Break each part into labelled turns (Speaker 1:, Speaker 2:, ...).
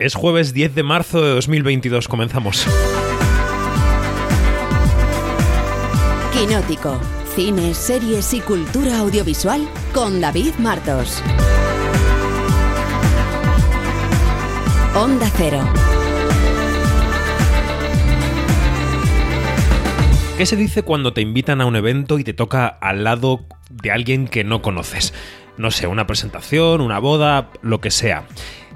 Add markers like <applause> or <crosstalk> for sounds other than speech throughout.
Speaker 1: Es jueves 10 de marzo de 2022, comenzamos.
Speaker 2: Quinótico, cine, series y cultura audiovisual con David Martos. Onda Cero.
Speaker 1: ¿Qué se dice cuando te invitan a un evento y te toca al lado de alguien que no conoces? No sé, una presentación, una boda, lo que sea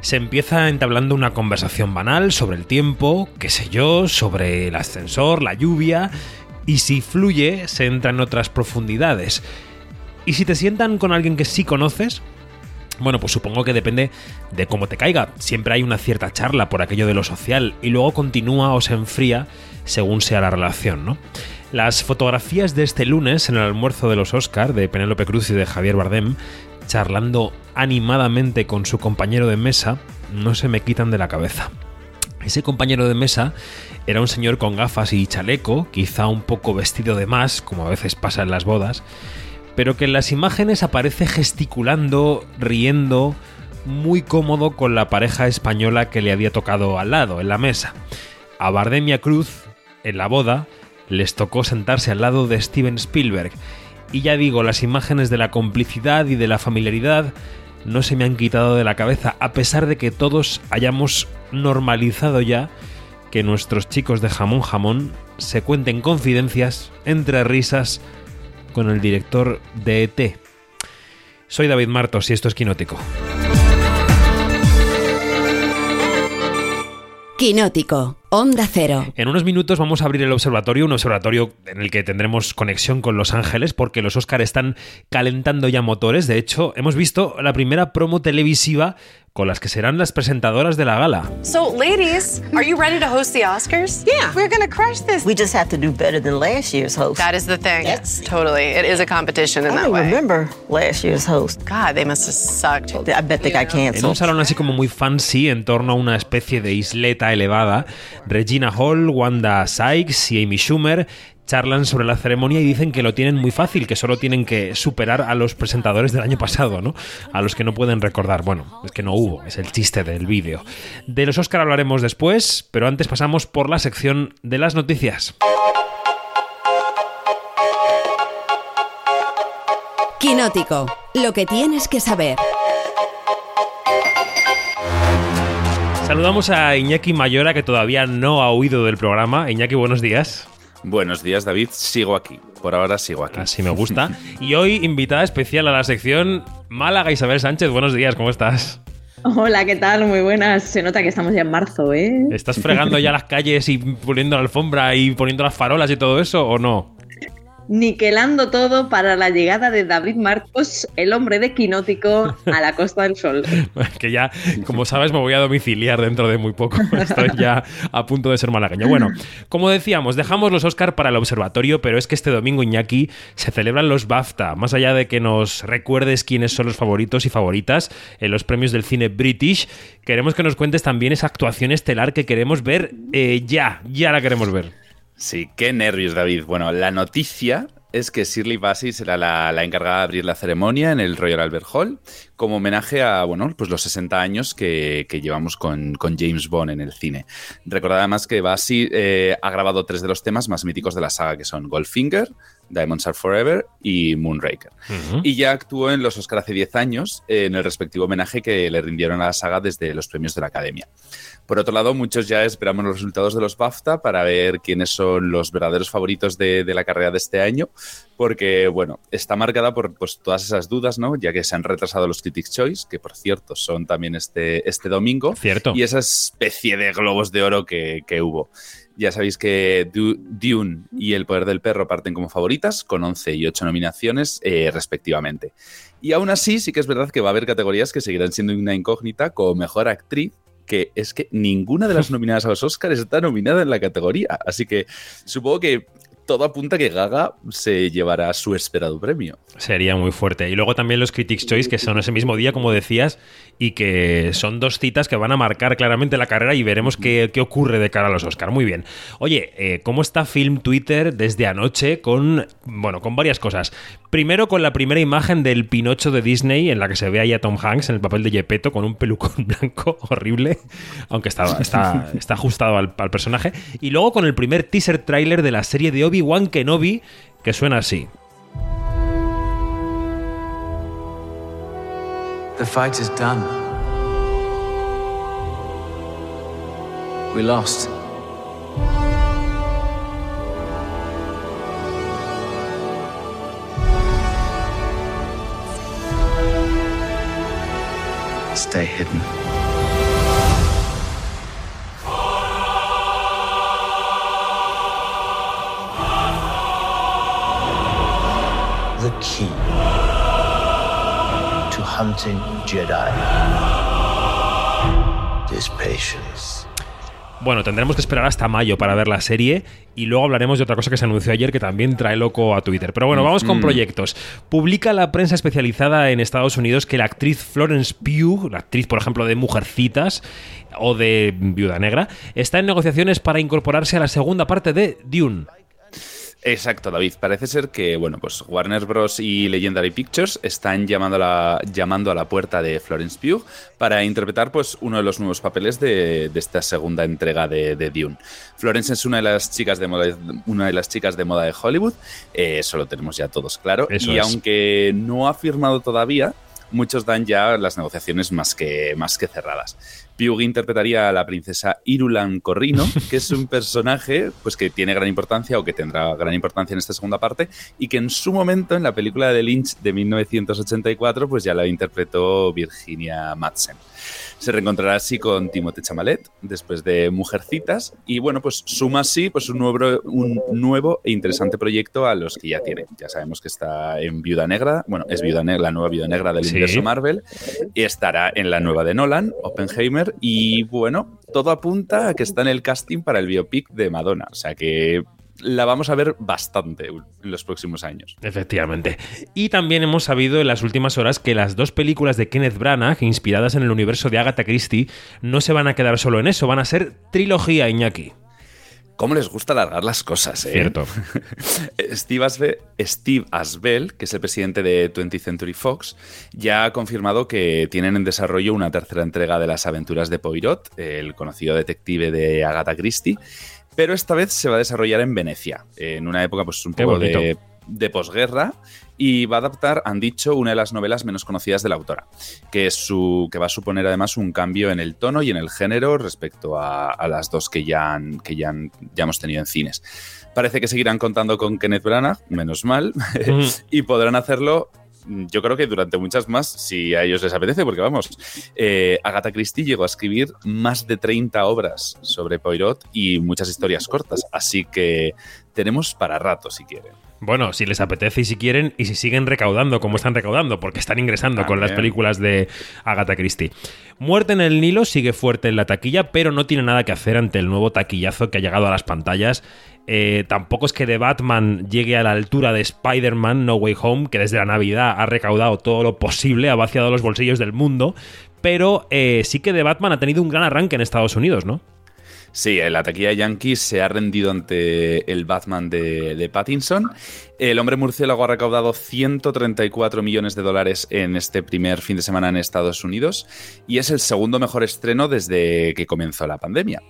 Speaker 1: se empieza entablando una conversación banal sobre el tiempo, qué sé yo, sobre el ascensor, la lluvia, y si fluye se entra en otras profundidades. Y si te sientan con alguien que sí conoces, bueno, pues supongo que depende de cómo te caiga. Siempre hay una cierta charla por aquello de lo social y luego continúa o se enfría según sea la relación, ¿no? Las fotografías de este lunes en el almuerzo de los Oscar de Penélope Cruz y de Javier Bardem charlando animadamente con su compañero de mesa, no se me quitan de la cabeza. Ese compañero de mesa era un señor con gafas y chaleco, quizá un poco vestido de más, como a veces pasa en las bodas, pero que en las imágenes aparece gesticulando, riendo, muy cómodo con la pareja española que le había tocado al lado, en la mesa. A Bardemia Cruz, en la boda, les tocó sentarse al lado de Steven Spielberg, y ya digo, las imágenes de la complicidad y de la familiaridad no se me han quitado de la cabeza, a pesar de que todos hayamos normalizado ya que nuestros chicos de jamón jamón se cuenten confidencias entre risas con el director de ET. Soy David Martos y esto es Quinótico.
Speaker 2: Quinótico, Onda Cero.
Speaker 1: En unos minutos vamos a abrir el observatorio, un observatorio en el que tendremos conexión con Los Ángeles, porque los Oscar están calentando ya motores. De hecho, hemos visto la primera promo televisiva con las que serán las presentadoras de la gala.
Speaker 3: So, ladies, are you ready to host the Oscars?
Speaker 4: Yeah.
Speaker 3: We're gonna crush this.
Speaker 4: We just have to do better than last year's host.
Speaker 3: That is the thing.
Speaker 4: Yes.
Speaker 3: Totally. It is a competition in
Speaker 4: I
Speaker 3: that way.
Speaker 4: remember last year's host.
Speaker 3: God, they must have sucked.
Speaker 4: I bet they got
Speaker 1: En
Speaker 4: canceled.
Speaker 1: un salón así como muy fancy, en torno a una especie de isleta elevada, Regina Hall, Wanda Sykes y Amy Schumer charlan sobre la ceremonia y dicen que lo tienen muy fácil, que solo tienen que superar a los presentadores del año pasado, ¿no? A los que no pueden recordar. Bueno, es que no hubo, es el chiste del vídeo. De los Oscar hablaremos después, pero antes pasamos por la sección de las noticias.
Speaker 2: Quinótico, lo que tienes que saber.
Speaker 1: Saludamos a Iñaki Mayora, que todavía no ha huido del programa. Iñaki, buenos días.
Speaker 5: Buenos días, David. Sigo aquí. Por ahora sigo aquí.
Speaker 1: Así me gusta. Y hoy invitada especial a la sección Málaga Isabel Sánchez. Buenos días, ¿cómo estás?
Speaker 6: Hola, ¿qué tal? Muy buenas. Se nota que estamos ya en marzo, ¿eh?
Speaker 1: ¿Estás fregando ya las calles y poniendo la alfombra y poniendo las farolas y todo eso o no?
Speaker 6: Niquelando todo para la llegada de David Marcos, el hombre de Quinótico, a la Costa del Sol. <laughs>
Speaker 1: Que ya, como sabes, me voy a domiciliar dentro de muy poco. <laughs> Estoy ya a punto de ser malagueño. Bueno, como decíamos, dejamos los Oscar para el observatorio, pero es que este domingo, Iñaki, se celebran los BAFTA. Más allá de que nos recuerdes quiénes son los favoritos y favoritas en los premios del cine British, queremos que nos cuentes también esa actuación estelar que queremos ver eh, ya. Ya la queremos ver.
Speaker 5: Sí, qué nervios, David. Bueno, la noticia es que Shirley Bassey será la, la, encargada de abrir la ceremonia en el Royal Albert Hall como homenaje a bueno, pues los 60 años que, que llevamos con, con, James Bond en el cine. Recordad además que Bassey eh, ha grabado tres de los temas más míticos de la saga, que son Goldfinger, Diamonds Are Forever y Moonraker. Uh -huh. Y ya actuó en los Oscar hace 10 años en el respectivo homenaje que le rindieron a la saga desde los premios de la Academia. Por otro lado, muchos ya esperamos los resultados de los BAFTA para ver quiénes son los verdaderos favoritos de, de la carrera de este año, porque, bueno, está marcada por pues, todas esas dudas, ¿no? Ya que se han retrasado los Critics' Choice, que por cierto son también este, este domingo.
Speaker 1: Cierto.
Speaker 5: Y esa especie de globos de oro que, que hubo. Ya sabéis que Dune y El Poder del Perro parten como favoritas, con 11 y 8 nominaciones eh, respectivamente. Y aún así, sí que es verdad que va a haber categorías que seguirán siendo una incógnita, como Mejor Actriz, que es que ninguna de las <laughs> nominadas a los Oscars está nominada en la categoría. Así que supongo que todo apunta a que Gaga se llevará su esperado premio.
Speaker 1: Sería muy fuerte. Y luego también los Critics' Choice, que son ese mismo día, como decías, y que son dos citas que van a marcar claramente la carrera y veremos qué, qué ocurre de cara a los Oscar. Muy bien. Oye, eh, ¿cómo está Film Twitter desde anoche con, bueno, con varias cosas? Primero con la primera imagen del Pinocho de Disney, en la que se ve ahí a Tom Hanks en el papel de Gepetto con un pelucón <laughs> blanco horrible, aunque está, está, ajustado al, al personaje. Y luego con el primer teaser trailer de la serie de Obi-Wan Kenobi, que suena así.
Speaker 7: The fight is done. We lost. Stay hidden.
Speaker 8: the key to hunting Jedi is patience.
Speaker 1: Bueno, tendremos que esperar hasta mayo para ver la serie y luego hablaremos de otra cosa que se anunció ayer que también trae loco a Twitter. Pero bueno, vamos con proyectos. Publica la prensa especializada en Estados Unidos que la actriz Florence Pugh, la actriz por ejemplo de Mujercitas o de Viuda Negra, está en negociaciones para incorporarse a la segunda parte de Dune.
Speaker 5: Exacto, David. Parece ser que, bueno, pues Warner Bros. y Legendary Pictures están llamando a la, llamando a la puerta de Florence Pugh para interpretar, pues, uno de los nuevos papeles de, de esta segunda entrega de, de, Dune. Florence es una de las chicas de moda, una de las chicas de moda de Hollywood. Eh, eso lo tenemos ya todos claro.
Speaker 1: Eso
Speaker 5: y
Speaker 1: es.
Speaker 5: aunque no ha firmado todavía, muchos dan ya las negociaciones más que, más que cerradas. Pugh interpretaría a la princesa Irulan Corrino, <laughs> que es un personaje pues, que tiene gran importancia o que tendrá gran importancia en esta segunda parte y que en su momento en la película de Lynch de 1984 pues ya la interpretó Virginia Madsen. Se reencontrará así con Timothée Chamalet después de Mujercitas y bueno, pues suma así pues un nuevo, un nuevo e interesante proyecto a los que ya tiene. Ya sabemos que está en Viuda Negra, bueno, es Viuda Negra, la nueva Viuda Negra del
Speaker 1: Sí.
Speaker 5: universo Marvel y estará en la nueva de Nolan, Oppenheimer y bueno, todo apunta a que está en el casting para el biopic de Madonna, o sea que la vamos a ver bastante en los próximos años.
Speaker 1: Efectivamente. Y también hemos sabido en las últimas horas que las dos películas de Kenneth Branagh, inspiradas en el universo de Agatha Christie, no se van a quedar solo en eso, van a ser trilogía, Iñaki.
Speaker 5: ¿Cómo les gusta alargar las cosas, eh?
Speaker 1: Cierto. <laughs>
Speaker 5: Steve, Asbe- Steve Asbell, que es el presidente de 20th Century Fox, ya ha confirmado que tienen en desarrollo una tercera entrega de las aventuras de Poirot, el conocido detective de Agatha Christie, pero esta vez se va a desarrollar en Venecia, en una época pues un poco de, de posguerra y va a adaptar, han dicho, una de las novelas menos conocidas de la autora, que, es su, que va a suponer además un cambio en el tono y en el género respecto a, a las dos que, ya, han- que ya, han- ya hemos tenido en cines. Parece que seguirán contando con Kenneth Branagh, menos mal, <laughs>
Speaker 1: Mm.
Speaker 5: y podrán hacerlo. Yo creo que durante muchas más, si a ellos les apetece, porque vamos, eh, Agatha Christie llegó a escribir más de 30 obras sobre Poirot y muchas historias cortas, así que tenemos para rato si quieren.
Speaker 1: Bueno, si les apetece y si quieren, y si siguen recaudando como están recaudando, porque están ingresando con las películas de Agatha Christie. Muerte en el Nilo sigue fuerte en la taquilla, pero no tiene nada que hacer ante el nuevo taquillazo que ha llegado a las pantallas. Eh, tampoco es que The Batman llegue a la altura de Spider-Man No Way Home, que desde la Navidad ha recaudado todo lo posible, ha vaciado los bolsillos del mundo, pero eh, sí que The Batman ha tenido un gran arranque en Estados Unidos, ¿no?
Speaker 5: Sí, la taquilla de Yankees se ha rendido ante el Batman de, de Pattinson. El hombre murciélago ha recaudado 134 millones de dólares en este primer fin de semana en Estados Unidos y es el segundo mejor estreno desde que comenzó la pandemia.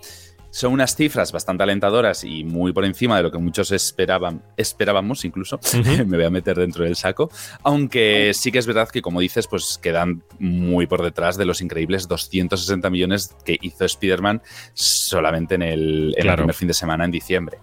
Speaker 5: Son unas cifras bastante alentadoras y muy por encima de lo que muchos esperaban, esperábamos incluso, <laughs> me voy a meter dentro del saco, aunque sí que es verdad que como dices, pues quedan muy por detrás de los increíbles 260 millones que hizo Spider-Man solamente en el, en el
Speaker 1: Claro.
Speaker 5: primer fin de semana en diciembre.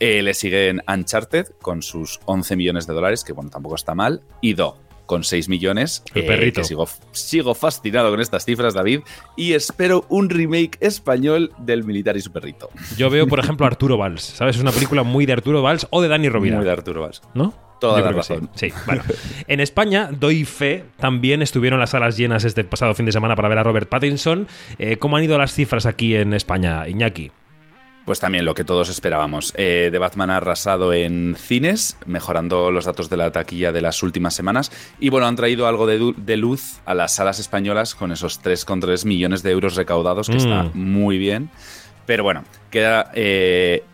Speaker 5: Eh, le siguen Uncharted con sus 11 millones de dólares, que bueno, tampoco está mal, y Do con 6 millones. eh,
Speaker 1: El perrito.
Speaker 5: que sigo, sigo fascinado con estas cifras, David, y espero un remake español del Militar y su perrito.
Speaker 1: Yo veo, por ejemplo, Arturo Valls, ¿sabes? Es una película muy de Arturo Valls o de Dani Rovira.
Speaker 5: Muy de Arturo Valls.
Speaker 1: ¿No?
Speaker 5: Toda la razón.
Speaker 1: Sí, sí, bueno. En España, doy fe, también estuvieron las salas llenas este pasado fin de semana para ver a Robert Pattinson. Eh, ¿Cómo han ido las cifras aquí en España, Iñaki?
Speaker 5: Pues también lo que todos esperábamos. Eh, The Batman ha arrasado en cines, mejorando los datos de la taquilla de las últimas semanas. Y bueno, han traído algo de, luz a las salas españolas con esos 3,3 millones de euros recaudados, que
Speaker 1: Mm.
Speaker 5: está muy bien. Pero bueno, queda. eh,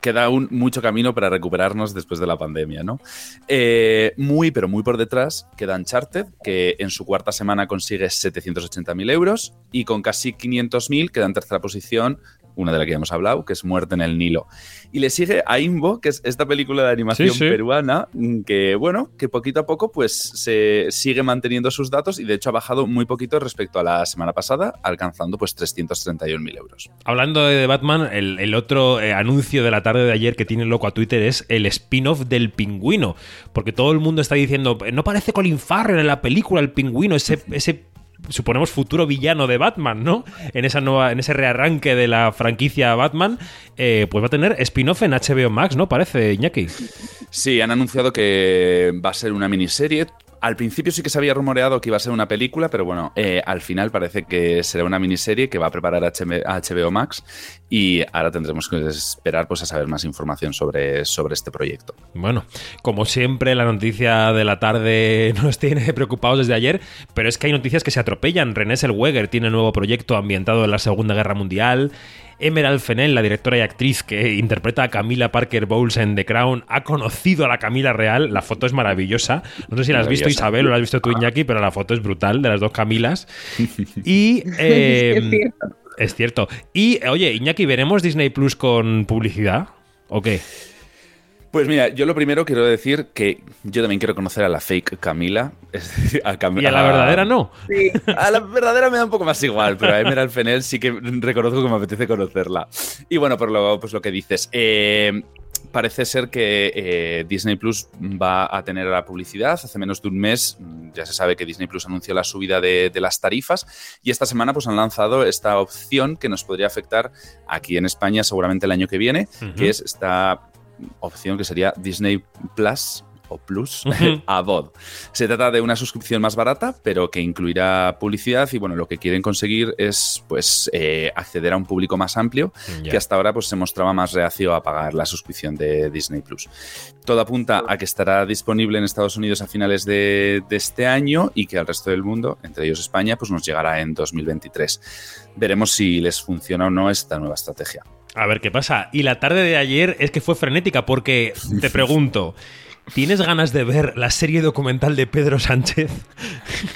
Speaker 5: queda aún mucho camino para recuperarnos después de la pandemia, ¿no? Eh, muy, pero muy por detrás queda Uncharted, que en su cuarta semana consigue 780.000 euros y con casi 500.000 queda en tercera posición una de la que ya hemos hablado, que es Muerte en el Nilo. Y le sigue a Imbo, que es esta película de animación
Speaker 1: Sí, sí.
Speaker 5: peruana, mm, que bueno, que poquito a poco pues se sigue manteniendo sus datos y de hecho ha bajado muy poquito respecto a la semana pasada, alcanzando pues 331.000 euros.
Speaker 1: Hablando de Batman, el, el otro eh, anuncio de la tarde de ayer que tiene loco a Twitter es el spin-off del pingüino. Porque todo el mundo está diciendo, no parece Colin Farrell en la película, el pingüino, ese, ese suponemos futuro villano de Batman, ¿no? En esa nueva, en ese rearranque de la franquicia Batman, eh, pues va a tener spin-off en HBO Max, ¿no? Parece, Iñaki.
Speaker 5: Sí, han anunciado que va a ser una miniserie. Al principio sí que se había rumoreado que iba a ser una película, pero bueno, eh, al final parece que será una miniserie que va a preparar HB HBO Max y ahora tendremos que esperar pues, a saber más información sobre, sobre este proyecto.
Speaker 1: Bueno, como siempre, la noticia de la tarde <laughs> nos tiene preocupados desde ayer, pero es que hay noticias que se atropellan. René Zellweger tiene nuevo proyecto ambientado en la Segunda Guerra Mundial. Emerald Fennell, la directora y actriz que interpreta a Camila Parker Bowles en The Crown, ha conocido a la Camila real. La foto es maravillosa. No sé si la has visto. Isabel o la has visto tú Iñaki, pero la foto es brutal de las dos Camilas. Y <laughs> eh,
Speaker 6: Es cierto.
Speaker 1: es cierto. Y oye, Iñaki, ¿veremos Disney Plus con publicidad? ¿O qué?
Speaker 5: Pues mira, yo lo primero quiero decir que yo también quiero conocer a la fake Camila. <laughs> A Cam-
Speaker 1: Y a la verdadera no.
Speaker 6: Sí.
Speaker 5: A la verdadera me da un poco más igual, pero a Emerald Fennell sí que reconozco que me apetece conocerla. Y bueno, por lo, pues lo que dices. eh, parece ser que eh, Disney Plus va a tener la publicidad. Hace menos de un mes mm, ya se sabe que Disney Plus anunció la subida de, de las tarifas y esta semana pues han lanzado esta opción que nos podría afectar aquí en España seguramente el año que viene, que es esta opción que sería Disney Plus o Plus <laughs> a VOD. Se trata de una suscripción más barata, pero que incluirá publicidad y bueno, lo que quieren conseguir es pues eh, acceder a un público más amplio
Speaker 1: Ya.
Speaker 5: que hasta ahora pues se mostraba más reacio a pagar la suscripción de Disney Plus. Todo apunta a que estará disponible en Estados Unidos a finales de, de este año y que al resto del mundo, entre ellos España, pues nos llegará en 2023. Veremos si les funciona o no esta nueva estrategia.
Speaker 1: A ver qué pasa. Y la tarde de ayer es que fue frenética porque te pregunto, ¿tienes ganas de ver la serie documental de Pedro Sánchez?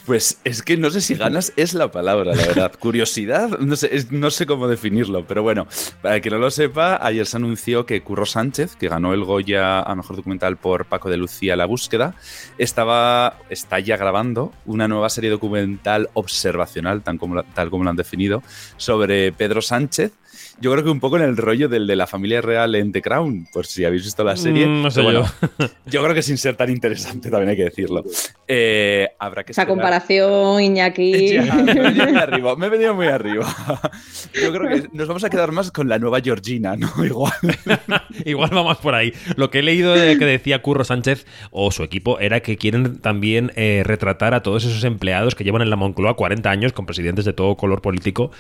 Speaker 5: Pues es que no sé si ganas es la palabra, la verdad. Curiosidad, no sé, es- no sé cómo definirlo, pero bueno, para que no lo sepa, ayer se anunció que Curro Sánchez, que ganó el Goya a Mejor Documental por Paco de Lucía La Búsqueda, estaba, está ya grabando una nueva serie documental observacional, tan como, la- tal como lo han definido, sobre Pedro Sánchez. Yo creo que un poco en el rollo del de la familia real en The Crown, por si habéis visto la serie.
Speaker 1: Mm, no sé
Speaker 5: Pero
Speaker 1: yo.
Speaker 5: yo creo que sin ser tan interesante, también hay que decirlo. Eh, habrá que
Speaker 6: Esa
Speaker 5: esperar.
Speaker 6: comparación, Iñaki.
Speaker 5: Ya, me he venido muy <laughs> arriba, me he venido muy arriba. Yo creo que nos vamos a quedar más con la nueva Georgina, ¿no? <laughs> Igual. <laughs>
Speaker 1: Igual va más por ahí. Lo que he leído de que decía Curro Sánchez o su equipo era que quieren también eh, retratar a todos esos empleados que llevan en la Moncloa 40 años con presidentes de todo color político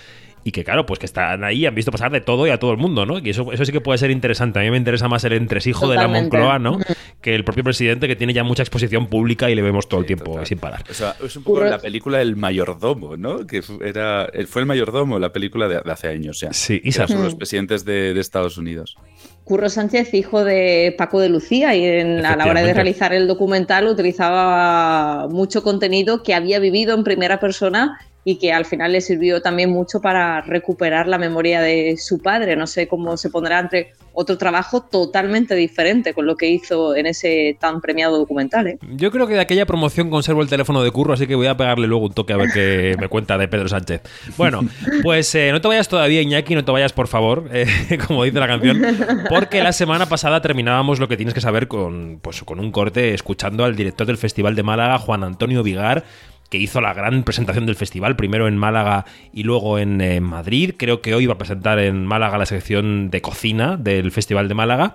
Speaker 1: y que claro, pues que están ahí, han visto pasar de todo y a todo el mundo, ¿no? Y eso, eso sí que puede ser interesante. A mí me interesa más el entresijo de la
Speaker 6: Totalmente.
Speaker 1: Moncloa, ¿no? Que el propio presidente que tiene ya mucha exposición pública y le vemos todo el tiempo
Speaker 5: total.
Speaker 1: sin parar.
Speaker 5: O sea, es un poco la película El Mayordomo, ¿no? Que era, fue El Mayordomo, la película de, de hace años ya.
Speaker 1: Sí, Isa.
Speaker 5: sobre los presidentes de, de Estados Unidos.
Speaker 6: Curro Sánchez, hijo de Paco de Lucía, y en- a la hora de realizar el documental utilizaba mucho contenido que había vivido en primera persona y que al final le sirvió también mucho para recuperar la memoria de su padre. No sé cómo se pondrá entre otro trabajo totalmente diferente con lo que hizo en ese tan premiado documental. ¿eh?
Speaker 1: Yo creo que de aquella promoción conservo el teléfono de Curro, así que voy a pegarle luego un toque a ver qué <laughs> me cuenta de Pedro Sánchez. Bueno, pues eh, no te vayas todavía, Iñaki, no te vayas, por favor, <laughs> eh, como dice la canción, porque la semana pasada terminábamos lo que tienes que saber con, pues, con un corte escuchando al director del Festival de Málaga, Juan Antonio Vigar, que hizo la gran presentación del festival, primero en Málaga y luego en eh, Madrid. Creo que hoy va a presentar en Málaga la sección de cocina del Festival de Málaga.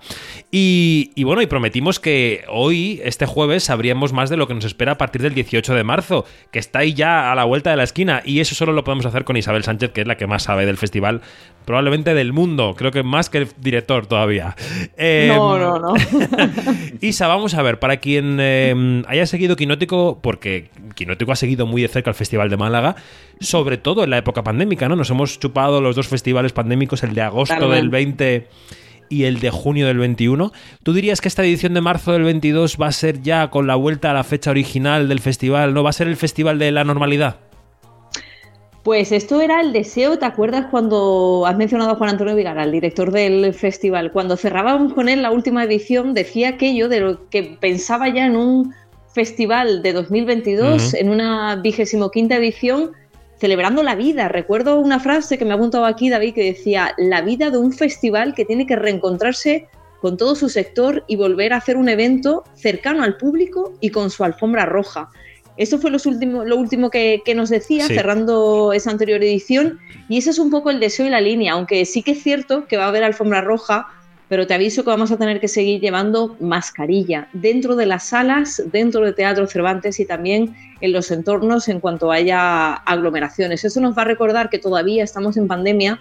Speaker 1: Y, y bueno, y prometimos que hoy, este jueves, sabríamos más de lo que nos espera a partir del 18 de marzo, que está ahí ya a la vuelta de la esquina. Y eso solo lo podemos hacer con Isabel Sánchez, que es la que más sabe del festival, probablemente del mundo. Creo que más que el director todavía. Eh,
Speaker 6: No, no, no. <laughs>
Speaker 1: Isa, vamos a ver, para quien eh, haya seguido Quinótico, porque Quinótico ha seguido muy de cerca el Festival de Málaga, sobre todo en la época pandémica, ¿no? Nos hemos chupado los dos festivales pandémicos, el de agosto del 20 y el de junio del 21. ¿Tú dirías que esta edición de marzo del 22 va a ser ya con la vuelta a la fecha original del festival? ¿No va a ser el festival de la normalidad?
Speaker 6: Pues esto era el deseo, ¿te acuerdas cuando has mencionado a Juan Antonio Vigara, el director del festival? Cuando cerrábamos con él la última edición, decía aquello de lo que pensaba ya en un festival de 2022, en una vigésimo quinta edición, celebrando la vida. Recuerdo una frase que me ha apuntado aquí David que decía, la vida de un festival que tiene que reencontrarse con todo su sector y volver a hacer un evento cercano al público y con su alfombra roja. Eso fue los lo último que, que nos decía,
Speaker 1: Sí.
Speaker 6: cerrando esa anterior edición, y ese es un poco el deseo y la línea, aunque sí que es cierto que va a haber alfombra roja, pero te aviso que vamos a tener que seguir llevando mascarilla dentro de las salas, dentro de Teatro Cervantes y también en los entornos en cuanto haya aglomeraciones. Eso nos va a recordar que todavía estamos en pandemia,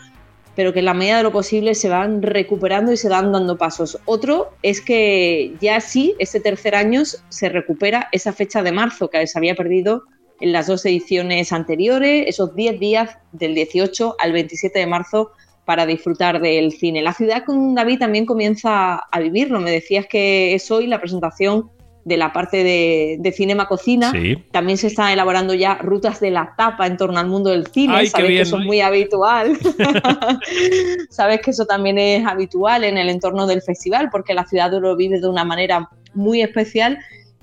Speaker 6: pero que en la medida de lo posible se van recuperando y se van dando pasos. Otro es que ya sí, este tercer año se recupera esa fecha de marzo que se había perdido en las dos ediciones anteriores, esos 10 días del 18 al 27 de marzo para disfrutar del cine. La ciudad con David también comienza a vivirlo. Me decías que es hoy la presentación de la parte de, de Cinema Cocina.
Speaker 1: Sí.
Speaker 6: También se están elaborando ya rutas de la tapa en torno al mundo del cine.
Speaker 1: Ay,
Speaker 6: Sabes que eso es muy habitual. <laughs> Sabes que eso también es habitual en el entorno del festival porque la ciudad lo vive de una manera muy especial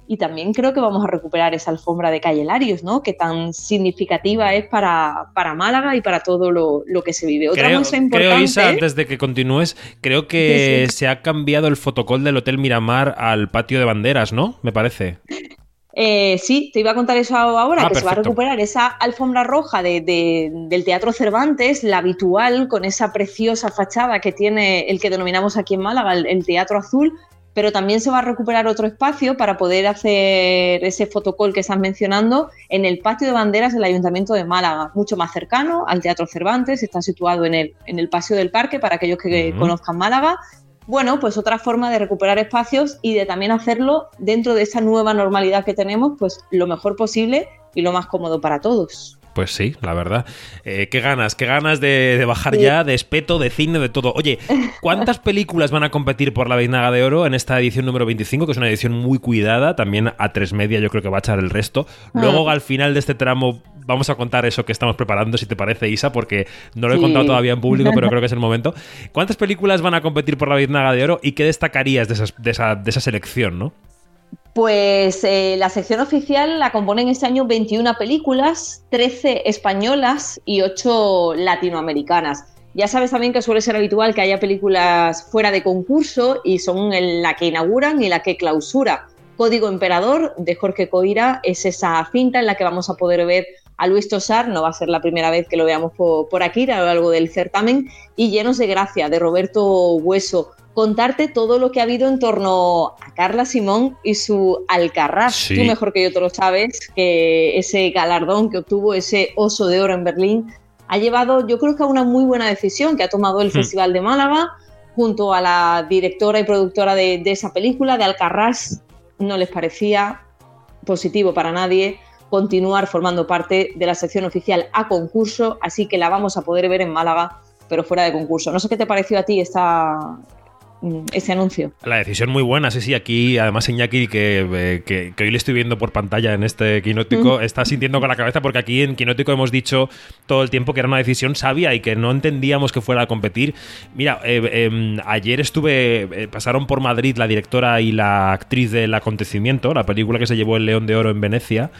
Speaker 6: y también creo que vamos a recuperar esa alfombra de Calle Larios, ¿no? Que tan significativa es para, para Málaga y para todo lo, lo que se vive. Otra
Speaker 1: Creo,
Speaker 6: muestra importante.
Speaker 1: creo, Isa, antes de que continúes, creo que
Speaker 6: Sí, sí.
Speaker 1: se ha cambiado el fotocol del Hotel Miramar al patio de banderas, ¿no? Me parece.
Speaker 6: Eh, sí, te iba a contar eso ahora,
Speaker 1: Ah,
Speaker 6: que se va a recuperar esa alfombra roja de- de- del Teatro Cervantes, la habitual, con esa preciosa fachada que tiene el que denominamos aquí en Málaga, el, el Teatro Azul, pero también se va a recuperar otro espacio para poder hacer ese fotocall que estás mencionando en el patio de banderas del Ayuntamiento de Málaga, mucho más cercano al Teatro Cervantes, está situado en el, en el Paseo del Parque para aquellos que conozcan Málaga. Bueno, pues otra forma de recuperar espacios y de también hacerlo dentro de esa nueva normalidad que tenemos, pues lo mejor posible y lo más cómodo para todos.
Speaker 1: Pues sí, la verdad. Eh, qué ganas, qué ganas de, de bajar ya, de espeto, de cine, de todo. Oye, ¿cuántas películas van a competir por la Veinaga de Oro en esta edición número 25? Que es una edición muy cuidada. También a tres media yo creo que va a echar el resto. Luego, al final de este tramo, vamos a contar eso que estamos preparando, si te parece, Isa, porque no lo he
Speaker 6: Sí.
Speaker 1: contado todavía en público, pero creo que es el momento. <laughs> ¿Cuántas películas van a competir por la Veinaga de Oro y qué destacarías de, esas- de esa, de esa selección, no?
Speaker 6: Pues eh, la sección oficial la componen este año 21 películas, 13 españolas y 8 latinoamericanas. Ya sabes también que suele ser habitual que haya películas fuera de concurso y son la que inauguran y la que clausura. Código Emperador de Jorge Coira es esa cinta en la que vamos a poder ver a Luis Tosar, no va a ser la primera vez que lo veamos por, por aquí a lo largo del certamen, y Llenos de Gracia de Roberto Hueso. Contarte todo lo que ha habido en torno a Carla Simón y su Alcarrás.
Speaker 1: Sí.
Speaker 6: Tú mejor que yo te lo sabes, que ese galardón que obtuvo, ese oso de oro en Berlín, ha llevado, yo creo que a una muy buena decisión que ha tomado el
Speaker 1: Hmm.
Speaker 6: Festival de Málaga, junto a la directora y productora de, de esa película, de Alcarrás, no les parecía positivo para nadie continuar formando parte de la sección oficial a concurso, así que la vamos a poder ver en Málaga, pero fuera de concurso. No sé qué te pareció a ti esta, mm, ese anuncio.
Speaker 1: La decisión muy buena, sí, sí. Aquí, además, Iñaki, que, eh, que, que hoy le estoy viendo por pantalla en este quinótico, está sintiendo con la cabeza porque aquí en quinótico hemos dicho todo el tiempo que era una decisión sabia y que no entendíamos que fuera a competir. Mira, eh, eh, ayer estuve, eh, pasaron por Madrid la directora y la actriz del acontecimiento, la película que se llevó el León de Oro en Venecia.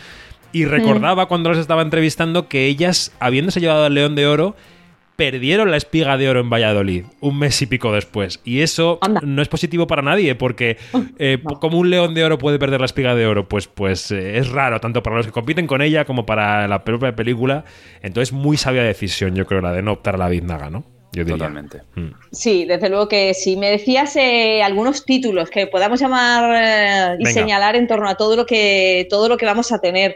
Speaker 1: Y recordaba cuando los estaba entrevistando que ellas, habiéndose llevado el León de Oro, perdieron la espiga de oro en Valladolid un mes y pico después. Y eso
Speaker 6: Anda.
Speaker 1: no es positivo para nadie, porque eh,
Speaker 6: No.
Speaker 1: como un león de oro puede perder la espiga de oro, pues, pues eh, es raro, tanto para los que compiten con ella como para la propia película. Entonces, muy sabia decisión, yo creo, la de no optar a la biznaga, ¿no? Yo diría.
Speaker 5: Totalmente.
Speaker 1: Mm.
Speaker 6: Sí, desde luego que si me decías eh, algunos títulos que podamos llamar eh, y
Speaker 1: Venga.
Speaker 6: señalar en torno a todo lo que todo lo que vamos a tener.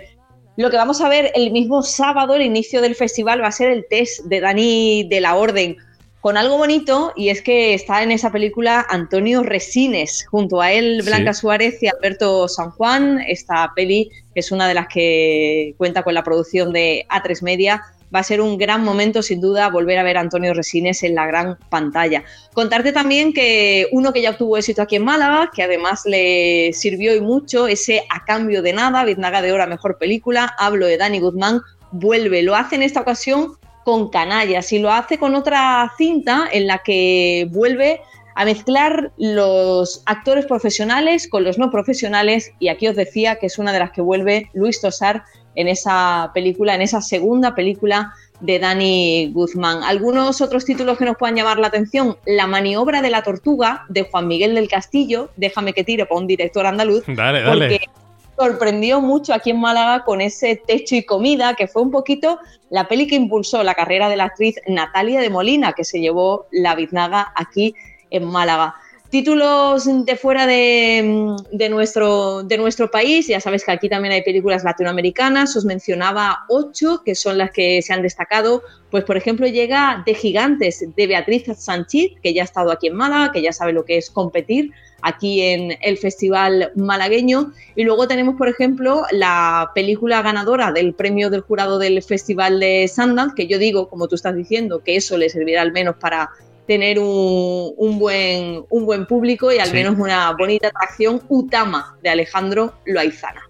Speaker 6: Lo que vamos a ver el mismo sábado, el inicio del festival, va a ser el test de Dani de la Orden, con algo bonito, y es que está en esa película Antonio Resines, junto a él
Speaker 1: Sí.
Speaker 6: Blanca Suárez y Alberto San Juan. Esta peli que es una de las que cuenta con la producción de A3 Media va a ser un gran momento sin duda volver a ver a Antonio Resines en la gran pantalla. Contarte también que uno que ya obtuvo éxito aquí en Málaga, que además le sirvió y mucho, ese A cambio de nada, Biznaga de Hora, mejor película, hablo de Dani Guzmán, vuelve, lo hace en esta ocasión con Canallas y lo hace con otra cinta en la que vuelve a mezclar los actores profesionales con los no profesionales y aquí os decía que es una de las que vuelve Luis Tosar en esa película, en esa segunda película de Dani Guzmán. Algunos otros títulos que nos puedan llamar la atención, La maniobra de la tortuga de Juan Miguel del Castillo, déjame que tire para un director andaluz,
Speaker 1: Dale, dale.
Speaker 6: porque sorprendió mucho aquí en Málaga con ese techo y comida, que fue un poquito la peli que impulsó la carrera de la actriz Natalia de Molina, que se llevó la biznaga aquí en Málaga. Títulos de fuera de, de nuestro, país, ya sabes que aquí también hay películas latinoamericanas, os mencionaba ocho que son las que se han destacado, pues por ejemplo llega De Gigantes de Beatriz Sánchez, que ya ha estado aquí en Málaga, que ya sabe lo que es competir aquí en el Festival Malagueño. Y luego tenemos, por ejemplo, la película ganadora del premio del jurado del Festival de Sundance, que yo digo, como tú estás diciendo, que eso le servirá al menos para tener un, un buen, un buen público y al
Speaker 1: Sí.
Speaker 6: menos una bonita atracción, Utama, de Alejandro Loaizana.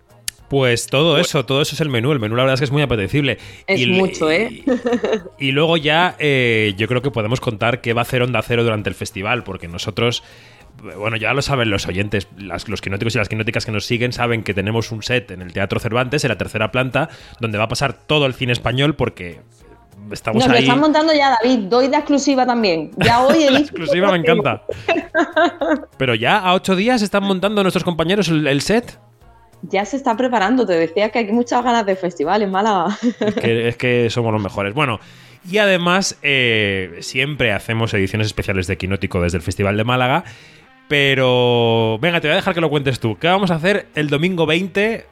Speaker 1: Pues todo eso, todo eso es el menú. El menú la verdad es que es muy apetecible.
Speaker 6: Es
Speaker 1: Y-
Speaker 6: mucho, ¿eh?
Speaker 1: Y luego ya eh, yo creo que podemos contar qué va a hacer Onda Cero durante el festival, porque nosotros, bueno, ya lo saben los oyentes, las- los quinóticos y las quinóticas que nos siguen saben que tenemos un set en el Teatro Cervantes, en la tercera planta, donde va a pasar todo el cine español, porque estamos
Speaker 6: Nos lo están montando ya, David. Doy de exclusiva también. Ya hoy <laughs> he
Speaker 1: La exclusiva me encanta. Pero ya a ocho días están montando nuestros compañeros el, el set.
Speaker 6: Ya se está preparando. Te decía que hay muchas ganas de festival en Málaga.
Speaker 1: Es que, es que somos los mejores. Bueno, y además eh, siempre hacemos ediciones especiales de Quinótico desde el Festival de Málaga. Pero venga, te voy a dejar que lo cuentes tú. ¿Qué vamos a hacer el domingo 20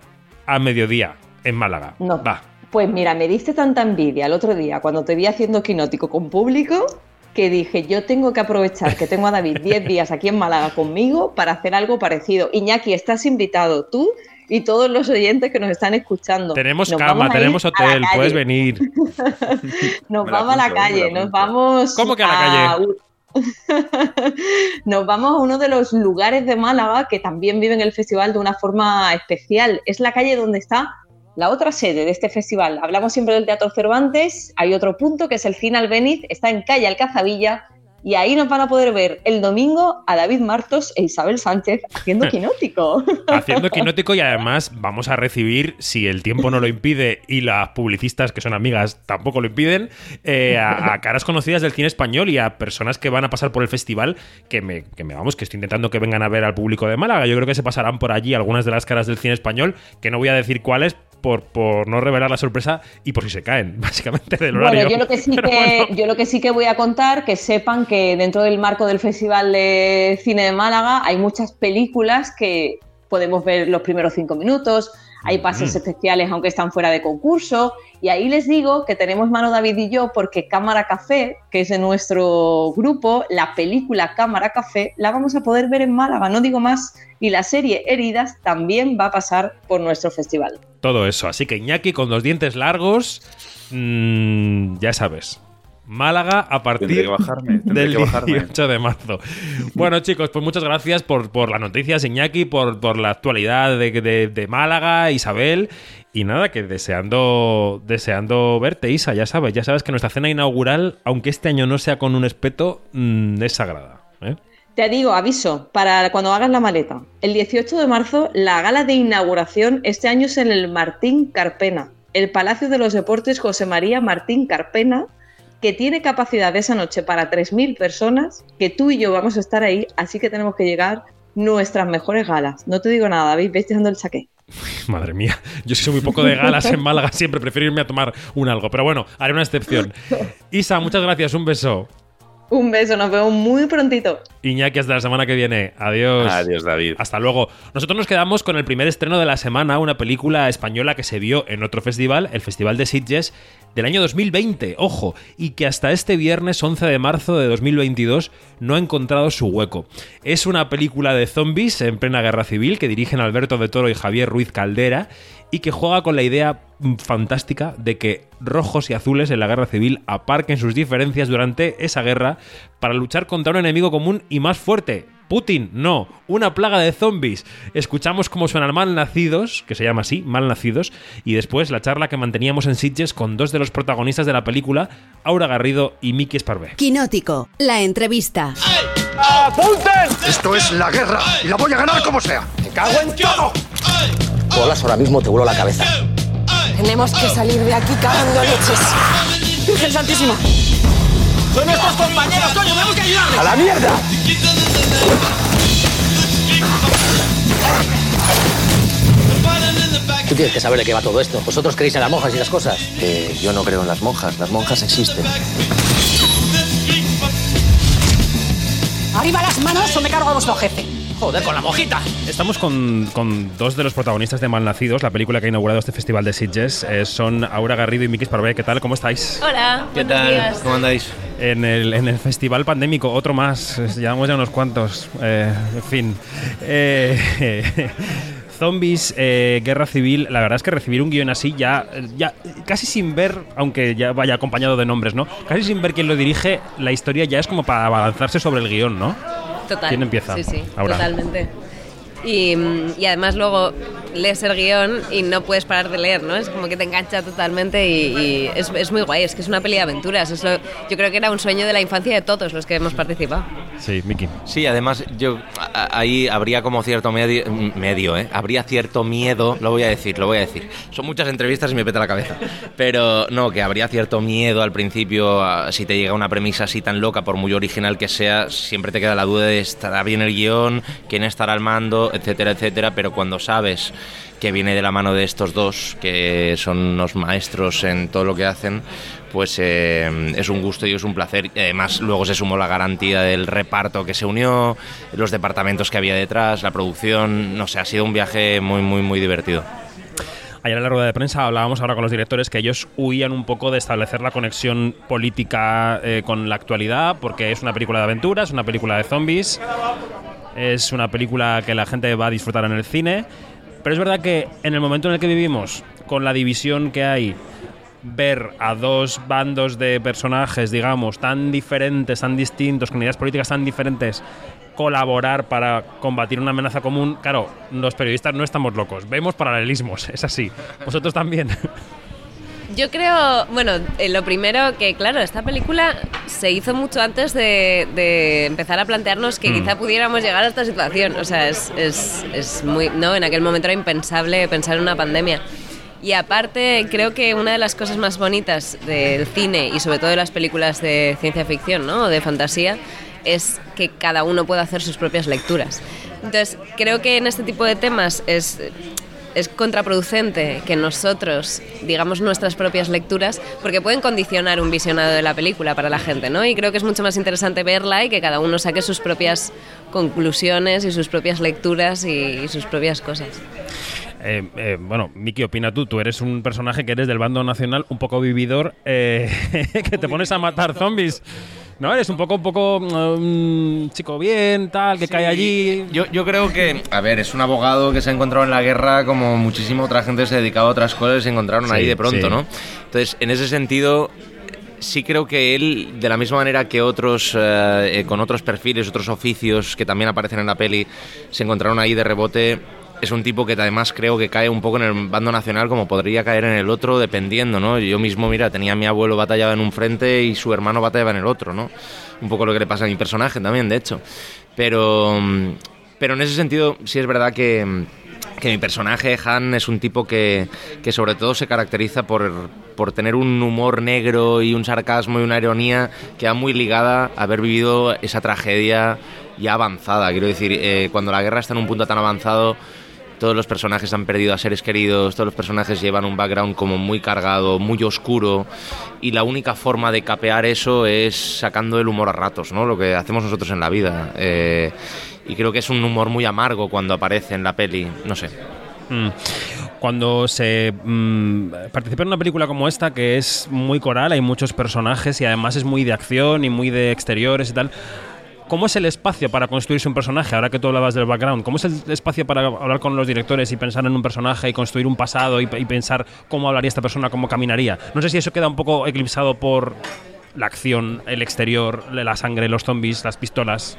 Speaker 1: a mediodía en Málaga?
Speaker 6: No.
Speaker 1: Va.
Speaker 6: Pues mira, me diste tanta envidia el otro día cuando te vi haciendo quinótico con público que dije, yo tengo que aprovechar que tengo a David <laughs> 10 días aquí en Málaga conmigo para hacer algo parecido. Iñaki, estás invitado tú y todos los oyentes que nos están escuchando.
Speaker 1: Tenemos
Speaker 6: Nos
Speaker 1: cama, tenemos hotel, puedes venir. <laughs>
Speaker 6: Nos
Speaker 5: Me la
Speaker 6: vamos a la calle, nos vamos.
Speaker 1: ¿Cómo que a la calle? <laughs>
Speaker 6: nos vamos a uno de los lugares de Málaga que también viven el festival de una forma especial. Es la calle donde está la otra sede de este festival. Hablamos siempre del Teatro Cervantes, hay otro punto que es el Cine Albéniz, está en calle Alcazabilla. Y ahí nos van a poder ver el domingo a David Martos e Isabel Sánchez haciendo <laughs> quinótico.
Speaker 1: Haciendo quinótico y además vamos a recibir, si el tiempo no lo impide y las publicistas que son amigas tampoco lo impiden, eh, a, a caras conocidas del cine español y a personas que van a pasar por el festival que me, que me vamos, que estoy intentando que vengan a ver al público de Málaga. Yo creo que se pasarán por allí algunas de las caras del cine español, que no voy a decir cuáles por, por no revelar la sorpresa y por si se caen, <laughs> básicamente del horario.
Speaker 6: Bueno, yo lo que sí
Speaker 1: Pero
Speaker 6: que
Speaker 1: bueno.
Speaker 6: yo lo que sí que voy a contar que sepan que dentro del marco del Festival de Cine de Málaga hay muchas películas que podemos ver los primeros cinco minutos, hay pases especiales aunque están fuera de concurso y ahí les digo que tenemos mano David y yo porque Cámara Café, que es de nuestro grupo, la película Cámara Café la vamos a poder ver en Málaga, no digo más, y la serie Heridas también va a pasar por nuestro festival.
Speaker 1: Todo eso. Así que Iñaki con los dientes largos, mm, ya sabes. Málaga a partir
Speaker 5: Tendré que bajarme, tendré
Speaker 1: del
Speaker 5: que bajarme.
Speaker 1: 18 de marzo. Bueno, chicos, pues muchas gracias por, por las noticias, Iñaki, por, por la actualidad de, de- de Málaga, Isabel. Y nada, que deseando, deseando verte, Isa, ya sabes, ya sabes que nuestra cena inaugural, aunque este año no sea con un espeto, mm, es sagrada. ¿eh?
Speaker 6: Te digo, aviso, para cuando hagas la maleta. El 18 de marzo, la gala de inauguración este año es en el Martín Carpena, el Palacio de los Deportes José María Martín Carpena, que tiene capacidad esa noche para 3.000 personas, que tú y yo vamos a estar ahí, así que tenemos que llegar nuestras mejores galas. No te digo nada, David, ves dejando el saque. <laughs>
Speaker 1: Madre mía, yo soy muy poco de galas en Málaga, siempre prefiero irme a tomar un algo. Pero bueno, haré una excepción. Isa, muchas gracias, un beso.
Speaker 6: Un beso, nos vemos muy prontito.
Speaker 1: Iñaki, hasta la semana que viene. Adiós.
Speaker 5: Adiós, David.
Speaker 1: Hasta luego. Nosotros nos quedamos con el primer estreno de la semana, una película española que se vio en otro festival, el Festival de Sitges, del año 2020, ojo, y que hasta este viernes 11 de marzo de 2022 no ha encontrado su hueco. Es una película de zombies en plena guerra civil que dirigen Alberto de Toro y Javier Ruiz Caldera y que juega con la idea fantástica de que rojos y azules en la guerra civil aparquen sus diferencias durante esa guerra para luchar contra un enemigo común y más fuerte. Putin, no, una plaga de zombies. Escuchamos cómo suenan Malnacidos, que se llama así, Malnacidos, y después la charla que manteníamos en Sitges con dos de los protagonistas de la película, Aura Garrido y Miki Esparvé.
Speaker 2: Quinótico, la entrevista.
Speaker 9: Esto es la guerra y la voy a ganar como sea. ¡Me cago en todo!
Speaker 8: Bolas, ahora mismo te vuelo la cabeza.
Speaker 10: Tenemos que salir de aquí cagando leches. Virgen Santísima.
Speaker 9: ¡Son nuestros compañeros, coño! ¡Tenemos que ayudarles! ¡A la mierda!
Speaker 8: Tú tienes que saber de qué va todo esto. ¿Vosotros creéis en las monjas y las cosas? Eh, yo no creo en las monjas. Las monjas existen.
Speaker 10: Arriba las manos o me cargo a vuestro jefe.
Speaker 8: Joder, con la monjita.
Speaker 1: Estamos con, con dos de los protagonistas de Malnacidos, la película que ha inaugurado este festival de Sitges. Eh, son Aura Garrido y Miki Esparvé. ¿Qué tal? ¿Cómo estáis?
Speaker 11: Hola,
Speaker 8: ¿Qué tal?
Speaker 11: días.
Speaker 8: ¿Cómo andáis?
Speaker 1: En el, en el festival pandémico, otro más. Llevamos ya unos cuantos. Eh, en fin. Eh, Zombies, eh, guerra civil. La verdad es que recibir un guion así ya, ya casi sin ver, aunque ya vaya acompañado de nombres, ¿no? Casi sin ver quién lo dirige, la historia ya es como para abalanzarse sobre el guion, ¿no?
Speaker 11: Total.
Speaker 1: ¿Quién empieza?
Speaker 11: Sí, sí,
Speaker 1: Ahora.
Speaker 11: totalmente. Y, y además luego lees el guion y no puedes parar de leer, ¿no? Es como que te engancha totalmente y, y es, es muy guay, es que es una peli de aventuras. Es lo- yo creo que era un sueño de la infancia de todos los que hemos participado.
Speaker 1: Sí, Miki.
Speaker 12: Sí, además yo a- ahí habría como cierto medio, medio, ¿eh? Habría cierto miedo, lo voy a decir, lo voy a decir. Son muchas entrevistas y me peta la cabeza. Pero no, que habría cierto miedo al principio a- si te llega una premisa así tan loca, por muy original que sea, siempre te queda la duda de estará bien el guion, quién estará al mando, etcétera, etcétera. Pero cuando sabes que viene de la mano de estos dos, que son unos maestros en todo lo que hacen, pues eh, es un gusto y es un placer. Además, luego se sumó la garantía del reparto que se unió, los departamentos que había detrás, la producción. No sé, ha sido un viaje muy, muy, muy divertido.
Speaker 1: Ayer en la rueda de prensa hablábamos ahora con los directores que ellos huían un poco de establecer la conexión política eh, con la actualidad, porque es una película de aventuras, una película de zombies, es una película que la gente va a disfrutar en el cine, pero es verdad que en el momento en el que vivimos, con la división que hay, ver a dos bandos de personajes, digamos, tan diferentes, tan distintos, con ideas políticas tan diferentes, colaborar para combatir una amenaza común, claro, los periodistas no estamos locos, vemos paralelismos, <laughs> es así. Vosotros también. <laughs>
Speaker 11: Yo creo, bueno, eh, lo primero que, claro, esta película se hizo mucho antes de, de empezar a plantearnos que
Speaker 1: Mm.
Speaker 11: quizá pudiéramos llegar a esta situación. O sea, es, es, es muy. No, en aquel momento era impensable pensar en una pandemia. Y aparte, creo que una de las cosas más bonitas del cine y sobre todo de las películas de ciencia ficción, ¿no? O de fantasía, es que cada uno puede hacer sus propias lecturas. Entonces, creo que en este tipo de temas es es contraproducente que nosotros digamos nuestras propias lecturas porque pueden condicionar un visionado de la película para la gente, ¿no? Y creo que es mucho más interesante verla y que cada uno saque sus propias conclusiones y sus propias lecturas y, sus propias cosas.
Speaker 1: Eh, eh, bueno, Miki, opina tú. Tú eres un personaje que eres del bando nacional, un poco vividor, eh, <laughs> que te pones a matar zombies. ¿No? Eres un poco, un poco mm, chico bien, tal, que cae allí.
Speaker 12: Yo, yo creo que, a ver, es un abogado que se ha encontrado en la guerra como muchísima otra gente se dedicaba a otras cosas y se encontraron
Speaker 1: Sí,
Speaker 12: ahí de pronto,
Speaker 1: sí.
Speaker 12: ¿no? Entonces, en ese sentido, sí creo que él, de la misma manera que otros, eh, eh, con otros perfiles, otros oficios que también aparecen en la peli, se encontraron ahí de rebote. Es un tipo que además creo que cae un poco en el bando nacional como podría caer en el otro dependiendo, ¿no? Yo mismo, mira, tenía a mi abuelo batallaba en un frente y su hermano batallaba en el otro, ¿no? Un poco lo que le pasa a mi personaje también, de hecho. Pero, pero en ese sentido sí es verdad que, que mi personaje, Han, es un tipo que, que sobre todo se caracteriza por, por tener un humor negro y un sarcasmo y una ironía que va muy ligada a haber vivido esa tragedia ya avanzada. Quiero decir, eh, cuando la guerra está en un punto tan avanzado, todos los personajes han perdido a seres queridos, todos los personajes llevan un background como muy cargado, muy oscuro, y la única forma de capear eso es sacando el humor a ratos, ¿no? Lo que hacemos nosotros en la vida. Eh, y creo que es un humor muy amargo cuando aparece en la peli, no sé.
Speaker 1: Mm. Cuando se mm, participa en una película como esta, que es muy coral, hay muchos personajes y además es muy de acción y muy de exteriores y tal. ¿Cómo es el espacio para construirse un personaje? Ahora que tú hablabas del background, ¿cómo es el espacio para hablar con los directores y pensar en un personaje y construir un pasado y, y pensar cómo hablaría esta persona, cómo caminaría? No sé si eso queda un poco eclipsado por la acción, el exterior, la sangre, los zombies, las pistolas.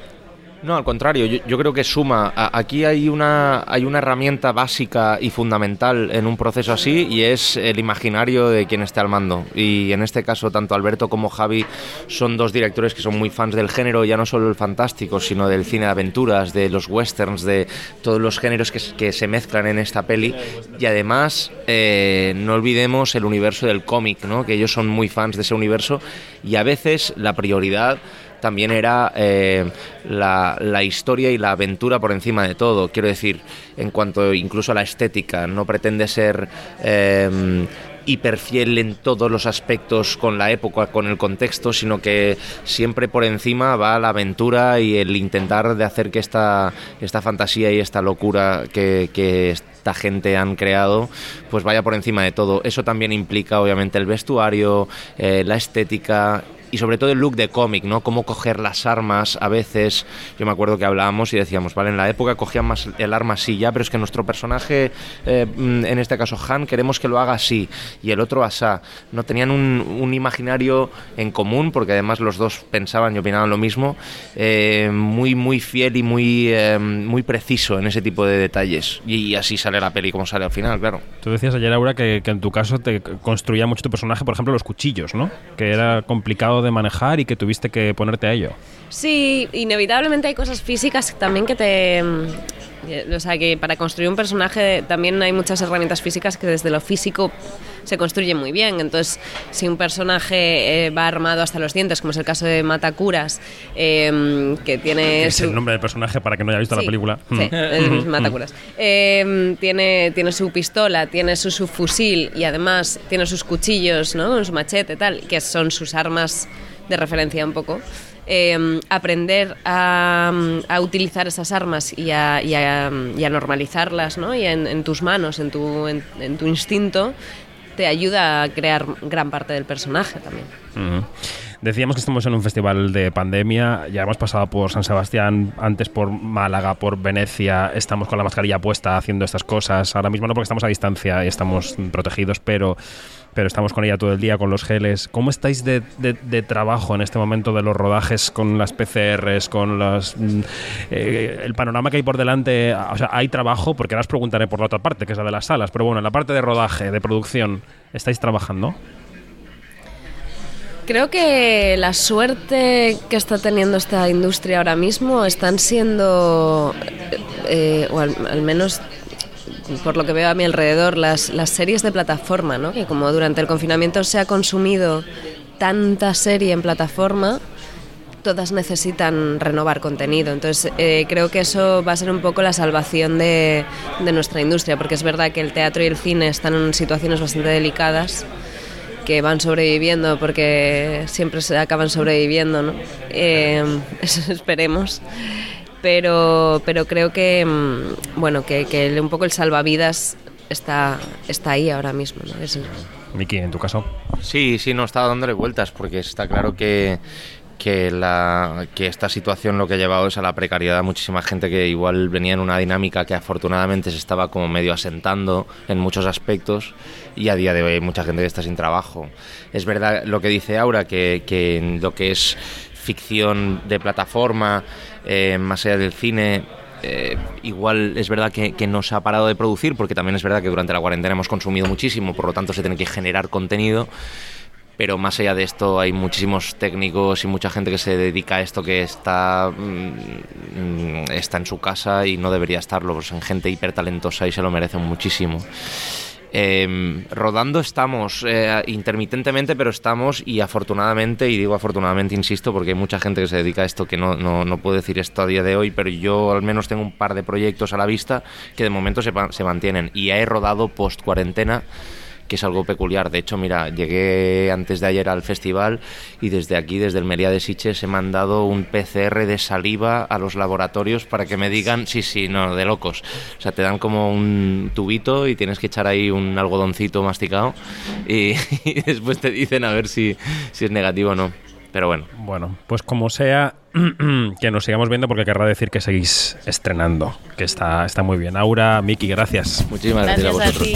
Speaker 12: No, al contrario, yo, creo que suma. Aquí hay una, hay una herramienta básica y fundamental en un proceso así y es el imaginario de quien esté al mando. Y en este caso, tanto Alberto como Javi son dos directores que son muy fans del género, ya no solo el fantástico, sino del cine de aventuras, de los westerns, de todos los géneros que se mezclan en esta peli. Y además, eh, no olvidemos el universo del cómic, ¿no? que ellos son muy fans de ese universo y a veces la prioridad también era eh, la, historia y la aventura por encima de todo. Quiero decir, en cuanto incluso a la estética, no pretende ser eh, hiperfiel en todos los aspectos con la época, con el contexto, sino que siempre por encima va la aventura y el intentar de hacer que esta, esta fantasía y esta locura que, que esta gente han creado, pues vaya por encima de todo. Eso también implica obviamente el vestuario, eh, la estética y sobre todo el look de cómic, ¿no? Cómo coger las armas a veces. Yo me acuerdo que hablábamos y decíamos, vale, en la época cogían más el arma así ya, pero es que nuestro personaje, eh, mm, en este caso Han, queremos que lo haga así y el otro asá. No tenían un, un imaginario en común, porque además los dos pensaban y opinaban lo mismo, eh, muy, muy fiel y muy, eh, muy preciso en ese tipo de detalles. Y así sale la peli como sale al final, claro.
Speaker 1: Tú decías ayer, Aura, que, que en tu caso te construía mucho tu personaje, por ejemplo, los cuchillos, ¿no? Que era complicado de manejar y que tuviste que ponerte a ello.
Speaker 11: Sí, inevitablemente hay cosas físicas también que te... mm, O sea, que para construir un personaje también hay muchas herramientas físicas que desde lo físico se construyen muy bien. Entonces, si un personaje eh, va armado hasta los dientes, como es el caso de Matacuras, eh, que tiene...
Speaker 1: Es
Speaker 11: su-
Speaker 1: el nombre del personaje para que no haya visto la película.
Speaker 11: Sí,
Speaker 1: Mm. Mm.
Speaker 11: Matacuras. Eh, tiene, tiene su pistola, tiene su, su fusil y además tiene sus cuchillos, ¿no? Su machete, tal, que son sus armas de referencia un poco. Eh, aprender a, a utilizar esas armas y a, normalizarlas ¿no? y en, tus manos, en tu, instinto, te ayuda a crear gran parte del personaje también.
Speaker 1: Ujú. Decíamos que estamos en un festival de pandemia, ya hemos pasado por San Sebastián, antes por Málaga, por Venecia, estamos con la mascarilla puesta haciendo estas cosas, ahora mismo no porque estamos a distancia y estamos protegidos, pero, pero estamos con ella todo el día, con los geles. ¿Cómo estáis de, de- trabajo en este momento de los rodajes con las PCRs, con las, mm, eh, el panorama que hay por delante? O sea, ¿hay trabajo? Porque ahora os preguntaré por la otra parte, que es la de las salas, pero bueno, en la parte de rodaje, de producción, ¿estáis trabajando?
Speaker 11: Creo que la suerte que está teniendo esta industria ahora mismo están siendo, eh, o al, al menos por lo que veo a mi alrededor, las, series de plataforma, ¿no? que como durante el confinamiento se ha consumido tanta serie en plataforma, todas necesitan renovar contenido. Entonces, eh, creo que eso va a ser un poco la salvación de, nuestra industria, porque es verdad que el teatro y el cine están en situaciones bastante delicadas que van sobreviviendo porque siempre se acaban sobreviviendo. Eh, <laughs> esperemos. Pero, pero creo que, mm, bueno, que, que el- un poco el salvavidas está, está ahí ahora mismo, ¿no? Es-
Speaker 1: Miki, en tu caso.
Speaker 12: Sí, sí, no estaba dándole vueltas porque está claro que, que, la, que esta situación lo que ha llevado es a la precariedad a muchísima gente que igual venía en una dinámica que afortunadamente se estaba como medio asentando en muchos aspectos y a día de hoy hay mucha gente que está sin trabajo. Es verdad lo que dice Aura, que, que lo que es ficción de plataforma, eh, más allá del cine, eh, igual es verdad que, no se ha parado de producir, porque también es verdad que durante la cuarentena hemos consumido muchísimo, por lo tanto se tiene que generar contenido. Pero más allá de esto hay muchísimos técnicos y mucha gente que se dedica a esto que está, mm, mm, está en su casa y no debería estarlo. Pues son gente hipertalentosa y se lo merecen muchísimo. Eh, rodando estamos eh, intermitentemente, pero estamos y afortunadamente, y digo afortunadamente, insisto, porque hay mucha gente que se dedica a esto que no, no, no puedo decir esto a día de hoy, pero yo al menos tengo un par de proyectos a la vista que de momento se, se mantienen. Y he rodado post cuarentena que es algo peculiar. De hecho, mira, llegué antes de ayer al festival y desde aquí, desde el Mería de Siches, he mandado un PCR de saliva a los laboratorios para que me digan, sí, sí, no, de locos. O sea, te dan como un tubito y tienes que echar ahí un algodoncito masticado y, <laughs> y después te dicen a ver si, si es negativo o no. Pero bueno.
Speaker 1: Bueno, pues como sea, <clears throat> que nos sigamos viendo porque querrá decir que seguís estrenando, que está, está muy bien. Aura, Miki, gracias.
Speaker 12: Muchísimas gracias, a vosotros.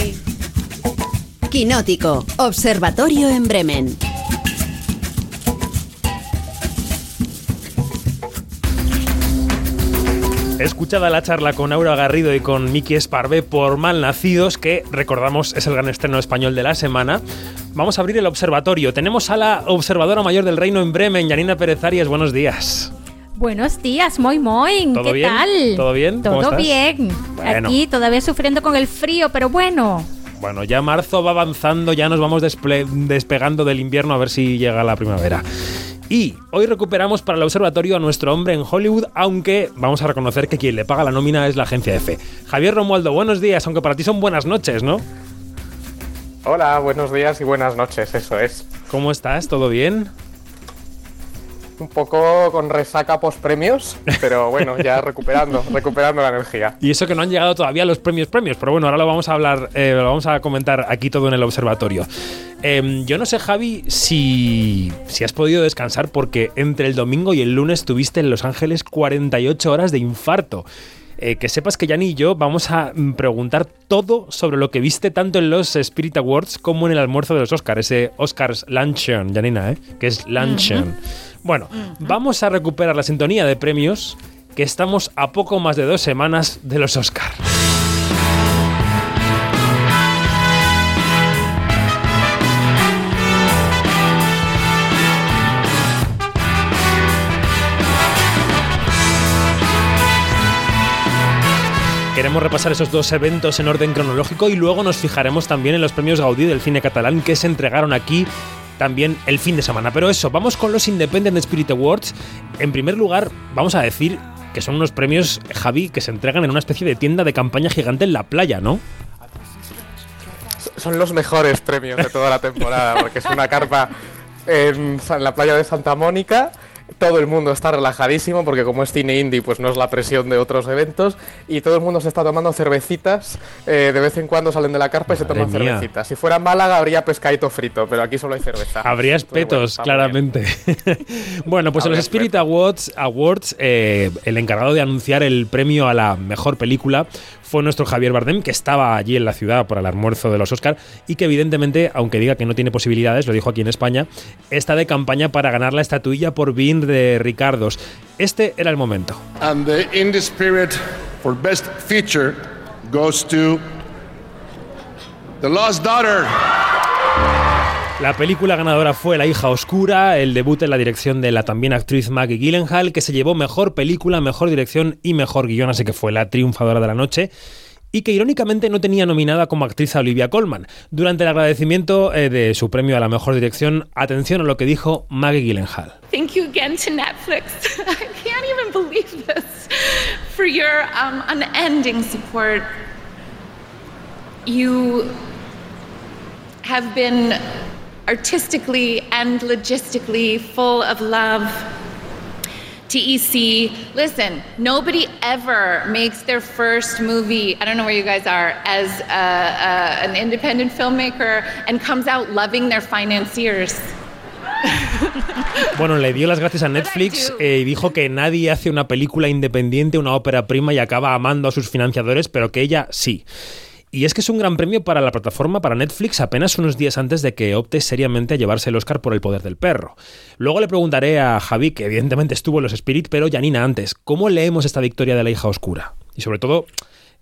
Speaker 2: Quinótico, Observatorio en Bremen.
Speaker 1: Escuchada la charla con Aura Garrido y con Miki Esparvé por Malnacidos, que recordamos es el gran estreno español de la semana. Vamos a abrir el observatorio. Tenemos a la observadora mayor del reino en Bremen, Janina Pérez Arias. Buenos días.
Speaker 13: Buenos días, muy muy.
Speaker 1: ¿Todo
Speaker 13: ¿Qué
Speaker 1: bien?
Speaker 13: tal?
Speaker 1: ¿Todo bien? ¿Cómo
Speaker 13: Todo
Speaker 1: estás?
Speaker 13: bien.
Speaker 1: Bueno.
Speaker 13: Aquí todavía sufriendo con el frío, pero bueno.
Speaker 1: Bueno, ya marzo va avanzando, ya nos vamos desple- despegando del invierno a ver si llega la primavera. Y hoy recuperamos para el observatorio a nuestro hombre en Hollywood, aunque vamos a reconocer que quien le paga la nómina es la agencia F. Javier Romualdo, buenos días, aunque para ti son buenas noches, ¿no?
Speaker 14: Hola, buenos días y buenas noches, eso es.
Speaker 1: ¿Cómo estás? ¿Todo bien?
Speaker 14: Un poco con resaca post premios, pero bueno, ya recuperando, <laughs> recuperando la energía.
Speaker 1: Y eso que no han llegado todavía los premios premios, pero bueno, ahora lo vamos a hablar, eh, lo vamos a comentar aquí todo en el observatorio. Em, yo no sé, Javi, si, si has podido descansar porque entre el domingo y el lunes tuviste en Los Ángeles 48 horas de infarto. Eh, que sepas que Yanni y yo vamos a mm, preguntar todo sobre lo que viste tanto en los Spirit Awards como en el almuerzo de los Oscars, ese Oscars Luncheon, Janina, ¿eh? que es Luncheon. Bueno, vamos a recuperar la sintonía de premios que estamos a poco más de dos semanas de los Oscars. Queremos repasar esos dos eventos en orden cronológico y luego nos fijaremos también en los premios Gaudí del cine catalán que se entregaron aquí también el fin de semana. Pero eso, vamos con los Independent Spirit Awards. En primer lugar, vamos a decir que son unos premios, Javi, que se entregan en una especie de tienda de campaña gigante en la playa, ¿no?
Speaker 14: Son los mejores premios de toda la temporada, porque es una carpa en, la playa de Santa Mónica. Todo el mundo está relajadísimo porque como es cine indie, pues no es la presión de otros eventos y todo el mundo se está tomando cervecitas. eh, de vez en cuando salen de la carpa y se toman
Speaker 1: mía.
Speaker 14: cervecitas. Si fuera Málaga habría pescadito frito, pero aquí solo hay cerveza.
Speaker 1: Habría
Speaker 14: bueno,
Speaker 1: espetos, claramente. <laughs> bueno, pues en los Spirit Awards, Awards eh, el encargado de anunciar el premio a la mejor película fue nuestro Javier Bardem, que estaba allí en la ciudad por el almuerzo de los Oscar y que evidentemente, aunque diga que no tiene posibilidades, lo dijo aquí en España, está de campaña para ganar la estatuilla por Bean de Ricardos. Este era el momento.
Speaker 15: And the Indie Spirit for Best Feature goes to The Lost Daughter.
Speaker 1: La película ganadora fue La hija oscura, el debut en la dirección de la también actriz Maggie Gyllenhaal, que se llevó mejor película, mejor dirección y mejor guion, así que fue la triunfadora de la noche. Y que irónicamente no tenía nominada como actriz a Olivia Colman. Durante el agradecimiento eh, de su premio a la mejor dirección, atención a lo que dijo Maggie Gyllenhaal.
Speaker 16: Thank you again to Netflix. <laughs> I can't even believe this. For your um, unending support. You have been artistically and logistically full of love. TEC, listen, nobody ever makes their first movie, I don't know where you guys are, as uh, uh, an independent filmmaker and comes out loving their financiers.
Speaker 1: Bueno, le dio las gracias a Netflix eh, y dijo que nadie hace una película independiente, una ópera prima y acaba amando a sus financiadores, pero que ella sí. Y es que es un gran premio para la plataforma, para Netflix, apenas unos días antes de que opte seriamente a llevarse el Oscar por El Poder del Perro. Luego le preguntaré a Javi, que evidentemente estuvo en los Spirit, pero Janina antes, ¿cómo leemos esta victoria de la hija oscura? Y sobre todo,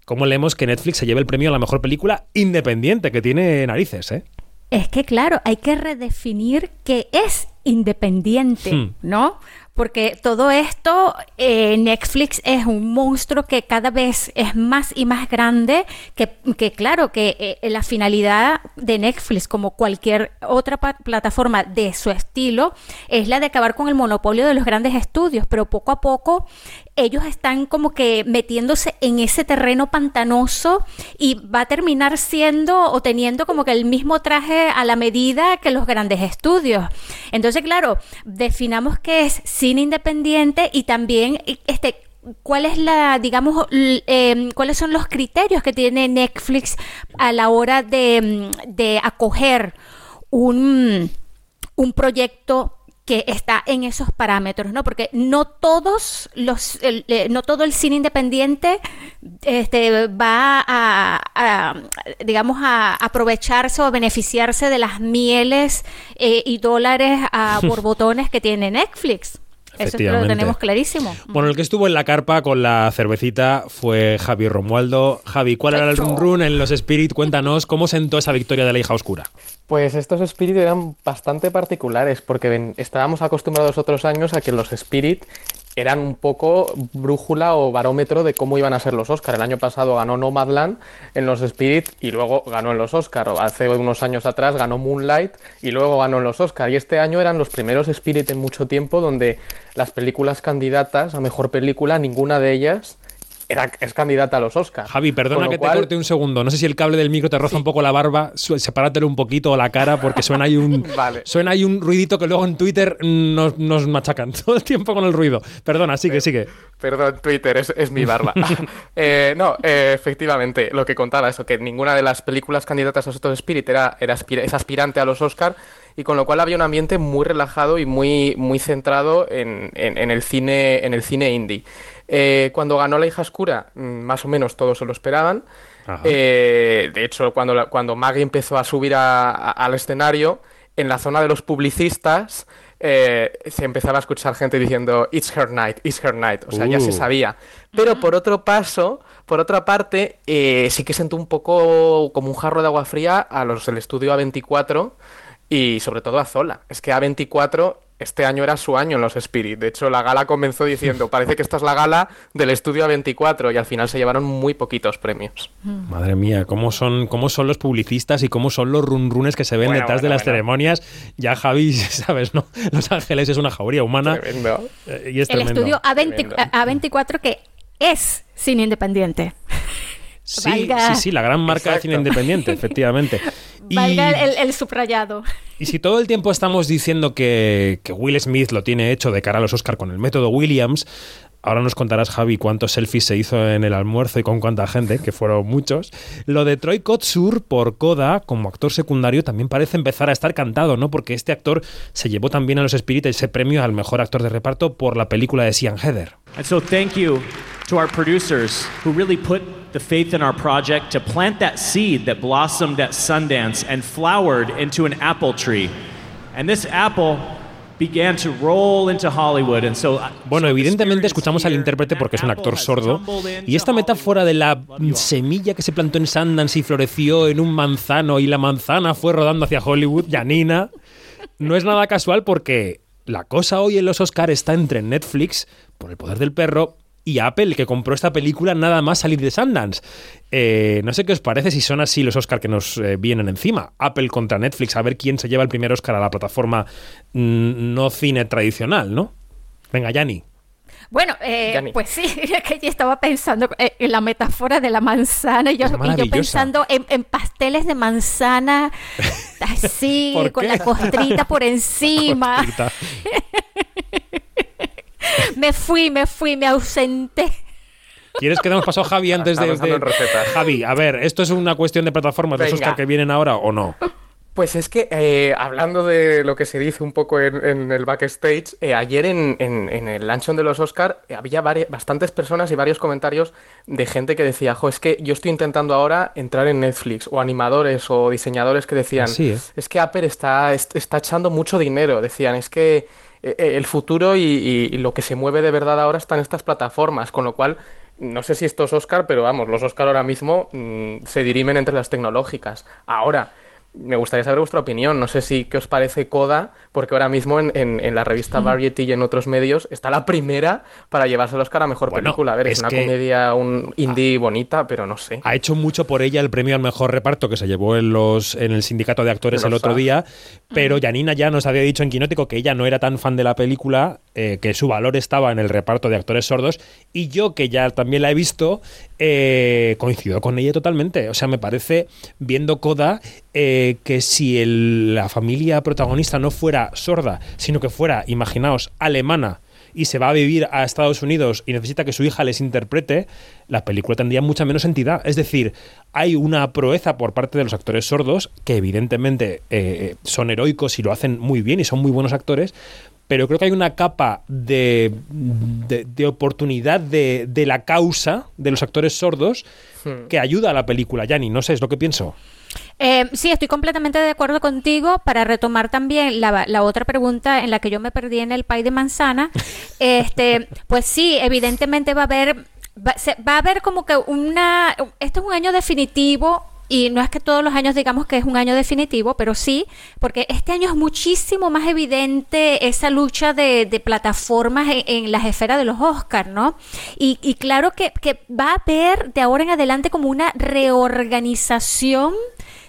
Speaker 1: ¿cómo leemos que Netflix se lleve el premio a la mejor película independiente, que tiene narices, eh?
Speaker 13: Es que claro, hay que redefinir qué es independiente,
Speaker 1: Hmm.
Speaker 13: ¿no? Porque todo esto, eh, Netflix es un monstruo que cada vez es más y más grande, que, claro, que eh, la finalidad de Netflix, como cualquier otra plataforma de su estilo, es la de acabar con el monopolio de los grandes estudios, pero poco a poco ellos están como que metiéndose en ese terreno pantanoso y va a terminar siendo o teniendo como que el mismo traje a la medida que los grandes estudios. Entonces, claro, definamos qué es cine independiente y también este ¿Cuál es la, digamos, em, cuáles son los criterios que tiene Netflix a la hora de, mm, de acoger un, un proyecto que está en esos parámetros, ¿no? Porque no todos los, el, eh, no todo el cine independiente este, va a, a, digamos, a aprovecharse o a beneficiarse de las mieles eh, y dólares <laughs> a borbotones que tiene Netflix. Eso lo tenemos clarísimo.
Speaker 1: Bueno, el que estuvo en la carpa con la cervecita fue Javi Romualdo. Javi, ¿cuál era el run run en los Spirit? Cuéntanos cómo sentó esa victoria de la hija oscura.
Speaker 14: Pues estos Spirit eran bastante particulares porque estábamos acostumbrados otros años a que los Spirit eran un poco brújula o barómetro de cómo iban a ser los Oscar. El año pasado ganó Nomadland en los Spirit y luego ganó en los Oscar. Hace unos años atrás ganó Moonlight y luego ganó en los Oscar. Y este año eran los primeros Spirit en mucho tiempo donde las películas candidatas a mejor película, ninguna de ellas era, es candidata a los Oscars.
Speaker 1: Javi, perdona que te corte un segundo. No sé si el cable del micro te roza un poco la barba. Sepáratelo un poquito o la cara porque suena ahí un, <laughs> suena ahí un ruidito que luego en Twitter nos, nos, machacan <laughs> todo el tiempo con el ruido. Perdona, sigue, sigue.
Speaker 14: Perdón, Twitter, es, es mi barba. <laughs> eh, no, eh, efectivamente, lo que contaba, eso, que ninguna de las películas candidatas a estos Spirit era, era es aspirante a los Oscars y con lo cual había un ambiente muy relajado y muy, muy centrado en, en, en el cine, en el cine indie. Eh, cuando ganó La hija oscura, mm, más o menos todos se lo esperaban. Eh, de hecho, cuando, cuando Maggie empezó a subir a, a, al escenario, en la zona de los publicistas, eh, se empezaba a escuchar gente diciendo It's her night, it's her night. O sea, ya se
Speaker 1: Uh.
Speaker 14: sabía. Pero por otro paso, por otra parte, sí que sentó un poco como un jarro de agua fría a los del estudio A24 y sobre todo a Zola. Es que A24 este año era su año en los Spirit. De hecho, la gala comenzó diciendo, <laughs> parece que esta es la gala del estudio A24 y al final se llevaron muy poquitos premios.
Speaker 1: Madre mía, ¿cómo son, cómo son los publicistas y cómo son los runrunes que se ven
Speaker 14: Bueno,
Speaker 1: detrás de las
Speaker 14: bueno.
Speaker 1: ceremonias? Ya Javi, <laughs> sabes, ¿no? Los Ángeles es una jauría humana.
Speaker 14: Tremendo.
Speaker 1: eh, y es
Speaker 13: El estudio A20 A24 que es cine independiente.
Speaker 1: Sí,
Speaker 13: Valga-
Speaker 1: sí, sí, la gran marca de cine independiente, efectivamente. <laughs> Y,
Speaker 13: el, el subrayado.
Speaker 1: y si todo el tiempo estamos diciendo que, que Will Smith lo tiene hecho de cara a los Oscar con el método Williams, ahora nos contarás, Javi, cuántos selfies se hizo en el almuerzo y con cuánta gente, que fueron muchos. Lo de Troy Kotsur por Coda como actor secundario también parece empezar a estar cantado, ¿no? Porque este actor se llevó también a los Spirit ese premio al mejor actor de reparto por la película de Sian Heather.
Speaker 17: And so, thank you to our producers who really put the faith in our project to plant that seed that blossomed at Sundance and flowered into an apple tree. And this apple began to roll into Hollywood. And so, uh,
Speaker 1: Bueno, evidentemente escuchamos al intérprete porque es un actor sordo y esta metáfora de la semilla que se plantó en Sundance y floreció en un manzano y la manzana fue rodando hacia Hollywood, Janina, no es nada casual porque la cosa hoy en los Oscars está entre Netflix, por el poder del perro, y Apple, que compró esta película nada más salir de Sundance. Eh, no sé qué os parece si son así los Oscars que nos eh, vienen encima. Apple contra Netflix, a ver quién se lleva el primer Oscar a la plataforma mm, no cine tradicional, ¿no? Venga, Yanni.
Speaker 13: Bueno, eh, pues sí, <laughs> es que yo estaba pensando en la metáfora de la manzana y yo, y pensando en, en pasteles de manzana, <laughs> así,
Speaker 1: ¿Por
Speaker 13: con la costrita por <laughs> encima.
Speaker 1: Costrita.
Speaker 13: Me fui, me fui, me ausenté.
Speaker 1: ¿Quieres que demos paso a Javi antes de, de-
Speaker 14: en recetas.
Speaker 1: Javi, a ver, ¿esto es una cuestión de plataformas, los
Speaker 14: Venga.
Speaker 1: Oscar que vienen ahora o no?
Speaker 14: Pues es que, eh, hablando de lo que se dice un poco en, en el backstage, eh, ayer en, en- en el luncheon de los Oscar eh, había bastantes personas y varios comentarios de gente que decía, jo, es que yo estoy intentando ahora entrar en Netflix, o animadores o diseñadores que decían,
Speaker 1: es.
Speaker 14: es que Apple está, est- está echando mucho dinero, decían, es que el futuro y, lo que se mueve de verdad ahora está en estas plataformas, con lo cual... No sé si esto es Oscar, pero vamos, los Oscar ahora mismo mm, se dirimen entre las tecnológicas. Ahora, me gustaría saber vuestra opinión. No sé si qué os parece Coda, porque ahora mismo en, en- en la revista Variety y en otros medios está la primera para llevarse el Oscar a mejor
Speaker 1: Bueno,
Speaker 14: película. A ver, es, una
Speaker 1: que-
Speaker 14: comedia un indie bonita, pero no sé.
Speaker 1: Ha hecho mucho por ella el premio al mejor reparto que se llevó en los en el sindicato de actores el otro día, pero Janina ya nos había dicho en Quinótico que ella no era tan fan de la película, eh, que su valor estaba en el reparto de actores sordos, y yo que ya también la he visto, eh, coincido con ella totalmente. O sea, me parece, viendo Coda, eh, que si el- la familia protagonista no fuera sorda, sino que fuera, imaginaos, alemana, y se va a vivir a Estados Unidos y necesita que su hija les interprete, la película tendría mucha menos entidad. Es decir, hay una proeza por parte de los actores sordos, que evidentemente eh, son heroicos y lo hacen muy bien y son muy buenos actores, pero creo que hay una capa de, de, de oportunidad de, de la causa de los actores sordos
Speaker 14: Hmm.
Speaker 1: que ayuda a la película, Yanni, no sé, es lo que pienso.
Speaker 13: Eh, sí, estoy completamente de acuerdo contigo. Para retomar también la, la otra pregunta en la que yo me perdí en el pay de manzana, <laughs> este, pues sí, evidentemente va a haber, va, se- va a haber como que una, este es un año definitivo. Y no es que todos los años digamos que es un año definitivo, pero sí, porque este año es muchísimo más evidente esa lucha de, de plataformas en, en las esferas de los Oscars, ¿no? Y, y claro que, que va a haber de ahora en adelante como una reorganización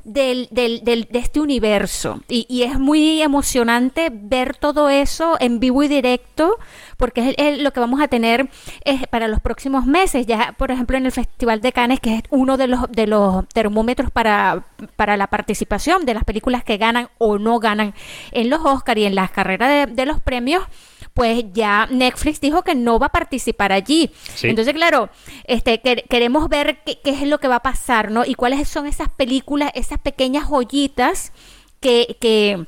Speaker 13: del, del- del- de este universo. Y, y es muy emocionante ver todo eso en vivo y directo, porque es, es lo que vamos a tener eh, para los próximos meses. Ya, por ejemplo, en el Festival de Cannes, que es uno de los, de los termómetros para, para la participación de las películas que ganan o no ganan en los Oscars y en las carreras de, de los premios. Pues ya Netflix dijo que no va a participar allí.
Speaker 1: Sí.
Speaker 13: Entonces, claro, este, quer- queremos ver qué, qué es lo que va a pasar, ¿no? Y cuáles son esas películas, esas pequeñas joyitas que, que,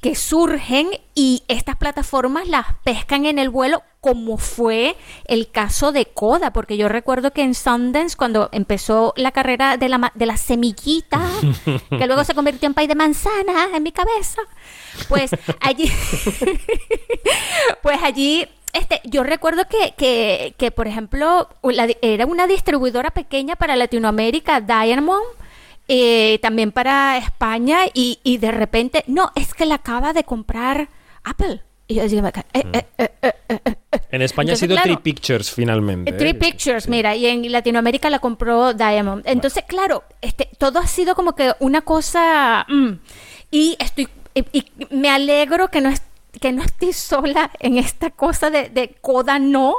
Speaker 13: que surgen y estas plataformas las pescan en el vuelo, como fue el caso de Coda, porque yo recuerdo que en Sundance, cuando empezó la carrera de la, de la semillita, <laughs> que luego se convirtió en pay de manzana en mi cabeza, pues allí, <laughs> pues allí este, yo recuerdo que, que, que, por ejemplo, la era una distribuidora pequeña para Latinoamérica, Diamond, eh, también para España, y, y de repente, no, es que la acaba de comprar Apple. Y yo digo, eh, eh, eh, eh, eh, eh.
Speaker 1: En España
Speaker 13: Entonces,
Speaker 1: ha sido
Speaker 13: claro,
Speaker 1: Three Pictures finalmente.
Speaker 13: Three. Pictures, mira, y en Latinoamérica la compró Diamond. Entonces, claro, este, todo ha sido como que una cosa. mm, y estoy. Y, y me alegro que no que no estoy sola en esta cosa de, de Coda no,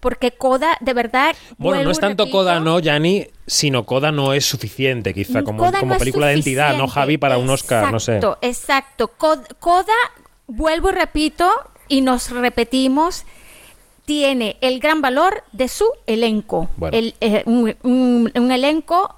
Speaker 13: porque Coda, de verdad.
Speaker 1: Bueno, no es tanto
Speaker 13: repito,
Speaker 1: Coda no, Yanni, sino Coda no es suficiente, quizá, como,
Speaker 13: Coda
Speaker 1: como
Speaker 13: no
Speaker 1: película de entidad, ¿no. Javi? Para un Oscar, no sé.
Speaker 13: Exacto, exacto. Cod- Coda, vuelvo y repito, y nos repetimos, tiene el gran valor de su elenco.
Speaker 1: Bueno.
Speaker 13: El, eh, un, un- un elenco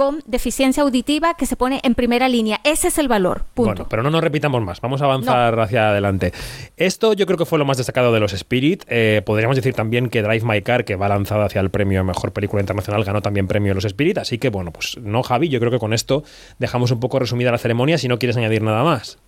Speaker 13: con deficiencia auditiva que se pone en primera línea. Ese es el valor. Punto.
Speaker 1: Bueno, pero no nos repitamos más, vamos a avanzar hacia adelante. Esto yo creo que fue lo más destacado de los Spirit. Eh, podríamos decir también que Drive My Car, que va lanzada hacia el premio a Mejor Película Internacional, ganó también premio en los Spirit. Así que, bueno, pues no, Javi, yo creo que con esto dejamos un poco resumida la ceremonia si no quieres añadir nada más.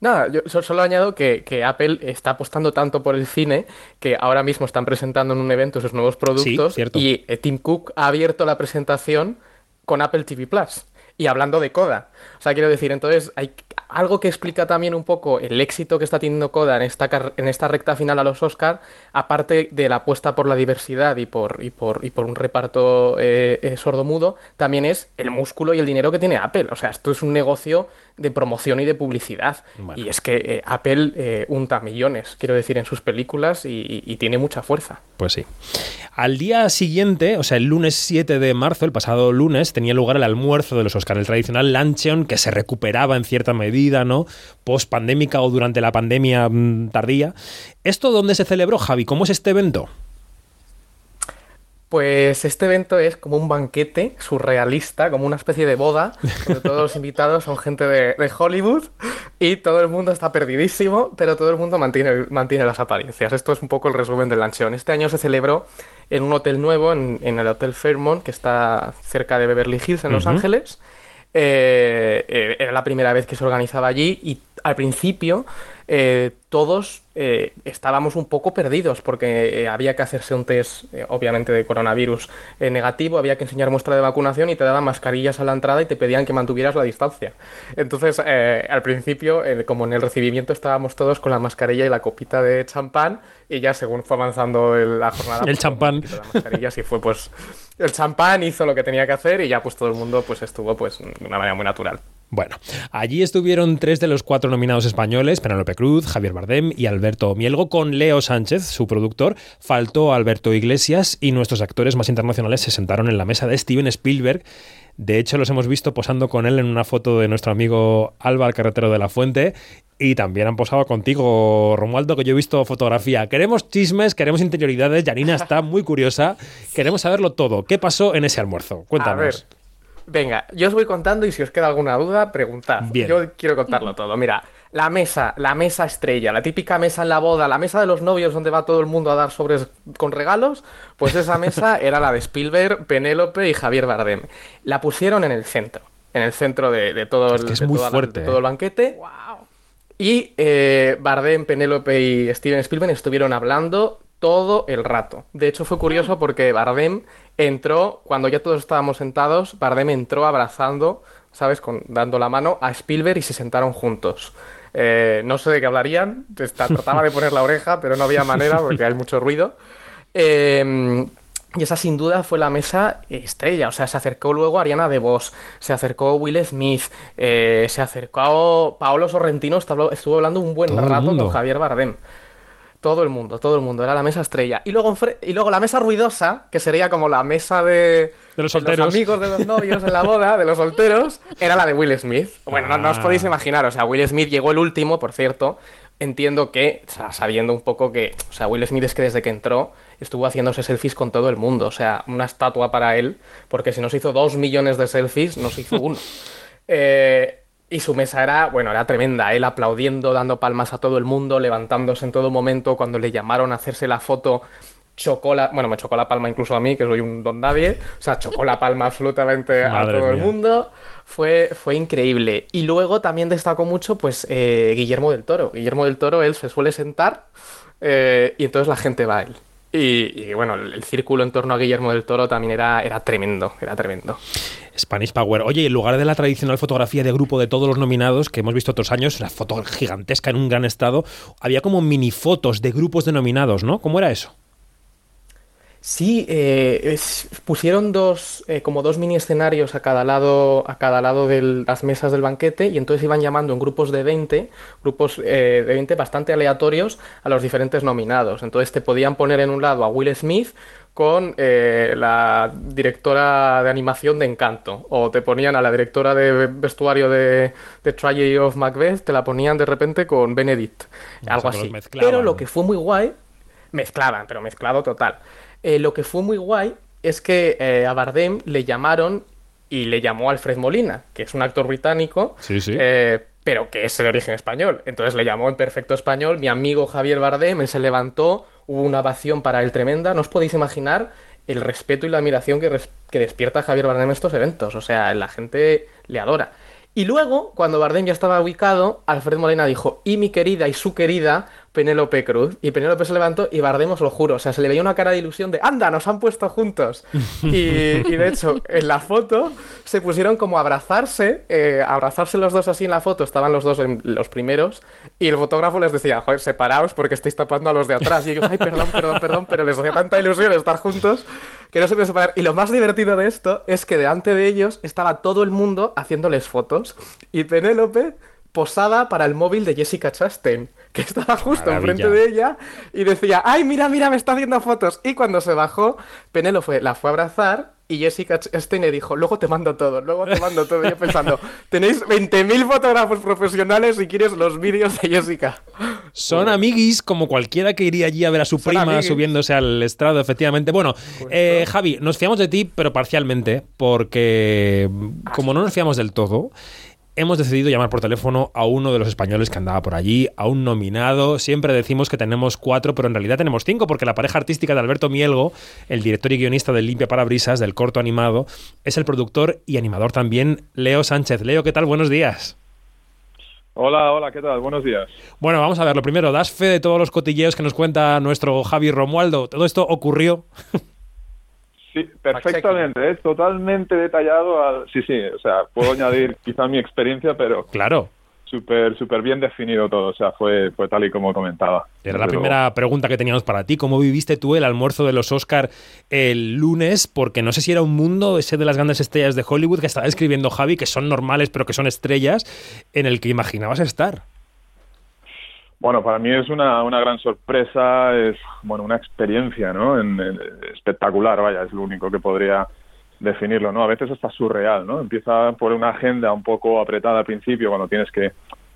Speaker 14: Nada, yo so- solo añado que, que Apple está apostando tanto por el cine que ahora mismo están presentando en un evento sus nuevos productos
Speaker 1: cierto.
Speaker 14: y eh, Tim Cook ha abierto la presentación con Apple TV Plus y hablando de Coda. O sea, quiero decir, entonces hay algo que explica también un poco el éxito que está teniendo Coda en esta, en esta recta final a los Oscar, aparte de la apuesta por la diversidad y por, y por, y por un reparto eh, eh, sordomudo, también es el músculo y el dinero que tiene Apple. O sea, esto es un negocio de promoción y de publicidad. Y es que eh, Apple eh, unta millones, quiero decir, en sus películas y, tiene mucha fuerza.
Speaker 1: Pues sí. Al día siguiente, o sea, el lunes 7 de marzo, el pasado lunes, tenía lugar el almuerzo de los Oscar, el tradicional que se recuperaba en cierta medida, ¿no? Post pandémica o durante la pandemia mm, tardía. ¿Esto dónde se celebró, Javi? ¿Cómo es este evento?
Speaker 14: Pues este evento es como un banquete surrealista, como una especie de boda, donde todos los invitados son gente de, de Hollywood y todo el mundo está perdidísimo, pero todo el mundo mantiene, mantiene las apariencias. Esto es un poco el resumen del lancheón. Este año se celebró en un hotel nuevo, en, en el Hotel Fairmont, que está cerca de Beverly Hills, en Los. Ángeles. Eh, eh, era la primera vez que se organizaba allí y al principio eh, todos eh, estábamos un poco perdidos porque eh, había que hacerse un test, obviamente, de coronavirus negativo, había que enseñar muestra de vacunación y te daban mascarillas a la entrada y te pedían que mantuvieras la distancia. Entonces, al principio, como en el recibimiento estábamos todos con la mascarilla y la copita de champán y ya según fue avanzando el- la jornada...
Speaker 1: El
Speaker 14: pues,
Speaker 1: champán.
Speaker 14: la mascarilla sí fue pues el champán hizo lo que tenía que hacer y ya pues todo el mundo pues estuvo pues de una manera muy natural.
Speaker 1: Bueno, allí estuvieron tres de los cuatro nominados españoles, Penélope Cruz, Javier Bardem y Alberto Mielgo, con Leo Sánchez, su productor. Faltó Alberto Iglesias y nuestros actores más internacionales se sentaron en la mesa de Steven Spielberg. De hecho, los hemos visto posando con él en una foto de nuestro amigo Alba, el carretero de la Fuente. Y también han posado contigo, Romualdo, que yo he visto fotografía. Queremos chismes, queremos interioridades. Janina está muy curiosa. <laughs> Queremos saberlo todo. ¿Qué pasó en ese almuerzo? Cuéntanos.
Speaker 14: A ver, venga, yo os voy contando y si os queda alguna duda, preguntad.
Speaker 1: Bien.
Speaker 14: Yo quiero contarlo todo. Mira, la mesa, la mesa estrella, la típica mesa en la boda, la mesa de los novios donde va todo el mundo a dar sobres con regalos, pues esa mesa <laughs> era la de Spielberg, Penélope y Javier Bardem. La pusieron en el centro, en el centro de, de todo, el,
Speaker 1: que es
Speaker 14: de
Speaker 1: muy
Speaker 14: la-
Speaker 1: fuerte,
Speaker 14: de todo
Speaker 1: ¿eh?
Speaker 14: el banquete. Y eh, Bardem, Penélope y Steven Spielberg estuvieron hablando todo el rato. De hecho, fue curioso porque Bardem entró, cuando ya todos estábamos sentados, Bardem entró abrazando, ¿sabes? Con, dando la mano a Spielberg y se sentaron juntos. Eh, no sé de qué hablarían, trataba de poner la oreja, pero no había manera porque hay mucho ruido. Eh, y esa sin duda fue la mesa estrella. O sea, se acercó luego Ariana DeVos, se acercó Will Smith, eh, se acercó Paolo Sorrentino, estuvo, hablando un buen
Speaker 1: Todo
Speaker 14: rato con Javier Bardem. Todo el mundo, todo el mundo, era la mesa estrella. Y luego, y luego la mesa ruidosa, que sería como la mesa de,
Speaker 1: De los solteros.
Speaker 14: amigos de los <laughs> novios en la boda, de los solteros, era la de Will Smith. Bueno, no, no os
Speaker 1: Ah.
Speaker 14: podéis imaginar, o sea, Will Smith llegó el último, por cierto. Entiendo que, o sea, sabiendo un poco que, o sea, Will Smith es que desde que entró estuvo haciéndose selfies con todo el mundo, o sea, una estatua para él, porque si no se hizo dos millones de selfies, no se hizo uno. <laughs> Eh, y su mesa era, bueno, era tremenda, él aplaudiendo, dando palmas a todo el mundo, levantándose en todo momento, cuando le llamaron a hacerse la foto, chocó la, bueno, me chocó la palma incluso a mí, que soy un don nadie, o sea, chocó la palma absolutamente a
Speaker 1: Madre
Speaker 14: todo el mundo, fue, fue increíble. Y luego también destacó mucho, pues, eh, Guillermo del Toro. Guillermo del Toro, él se suele sentar eh, y entonces la gente va a él. Y, bueno, el, el círculo en torno a Guillermo del Toro también era, era tremendo, era tremendo.
Speaker 1: Spanish Power. Oye, en lugar de la tradicional fotografía de grupo de todos los nominados que hemos visto otros años, la foto gigantesca en un gran estado, había como mini fotos de grupos de nominados, ¿no? ¿Cómo era eso?
Speaker 14: Sí, eh, es- pusieron dos, eh, como dos mini escenarios a cada lado, a cada lado de las mesas del banquete y entonces iban llamando en grupos de 20, grupos eh, de 20 bastante aleatorios a los diferentes nominados. Entonces te podían poner en un lado a Will Smith con eh, la directora de animación de Encanto o te ponían a la directora de vestuario de, de Tragedy of Macbeth, te la ponían de repente con Benedict, algo así. Pero lo que fue muy guay, mezclaban, pero mezclado total. Eh, lo que fue muy guay es que eh, a Bardem le llamaron y le llamó Alfred Molina, que es un actor británico,
Speaker 1: Sí, sí.
Speaker 14: eh, pero que es de origen español. Entonces le llamó en perfecto español. Mi amigo Javier Bardem, él se levantó, hubo una ovación para él tremenda. No os podéis imaginar el respeto y la admiración que, que despierta Javier Bardem en estos eventos. O sea, la gente le adora. Y luego, cuando Bardem ya estaba ubicado, Alfred Molina dijo, y mi querida y su querida Penélope Cruz. Y Penélope se levantó y Bardem os lo juro, o sea, se le veía una cara de ilusión de, anda, nos han puesto juntos. <laughs> Y, y de hecho, en la foto se pusieron como a abrazarse, eh, a abrazarse los dos así en la foto, estaban los dos en los primeros, y el fotógrafo les decía, joder, separaos porque estáis tapando a los de atrás. Y ellos, ay, perdón, perdón, perdón, pero les hacía tanta ilusión estar juntos que no se puede separar. Y lo más divertido de esto es que delante de ellos estaba todo el mundo haciéndoles fotos y Penélope posada para el móvil de Jessica Chastain, que estaba justo enfrente de ella y decía, ay, mira, mira, me está haciendo fotos. Y cuando se bajó, Penélope la fue a abrazar y Jessica Chastain le dijo, luego te mando todo, luego te mando todo. Y yo pensando, <laughs> tenéis 20.000 fotógrafos profesionales si quieres los vídeos de Jessica.
Speaker 1: Son amiguis como cualquiera que iría allí a ver a su
Speaker 14: Son
Speaker 1: prima
Speaker 14: amiguis.
Speaker 1: subiéndose al estrado, efectivamente. Bueno, eh, Javi, nos fiamos de ti, pero parcialmente, porque como no nos fiamos del todo, hemos decidido llamar por teléfono a uno de los españoles que andaba por allí, a un nominado. Siempre decimos que tenemos cuatro, pero en realidad tenemos cinco, porque la pareja artística de Alberto Mielgo, el director y guionista del Limpia Parabrisas, del corto animado, es el productor y animador también, Leo Sánchez. Leo, ¿qué tal? Buenos días.
Speaker 18: Hola, hola, ¿qué tal? Buenos días.
Speaker 1: Bueno, vamos a ver, lo primero, das fe de todos los cotilleos que nos cuenta nuestro Javi Romualdo. ¿Todo esto ocurrió? <laughs>
Speaker 18: Sí, perfectamente, es totalmente detallado. al- Sí, sí, o sea, puedo añadir <laughs> quizá mi experiencia, pero
Speaker 1: Claro.
Speaker 18: súper súper bien definido todo, o sea, fue, fue tal y como comentaba.
Speaker 1: Era la primera pregunta que teníamos para ti. ¿Cómo viviste tú el almuerzo de los Oscar el lunes? Porque no sé si era un mundo ese de las grandes estrellas de Hollywood que estaba escribiendo Javi, que son normales pero que son estrellas, en el que imaginabas estar.
Speaker 18: Bueno, para mí es una, una gran sorpresa, es bueno una experiencia, ¿no? En- en- espectacular, vaya, es lo único que podría definirlo, ¿no? A veces hasta surreal, ¿no? Empieza por una agenda un poco apretada al principio, cuando tienes que,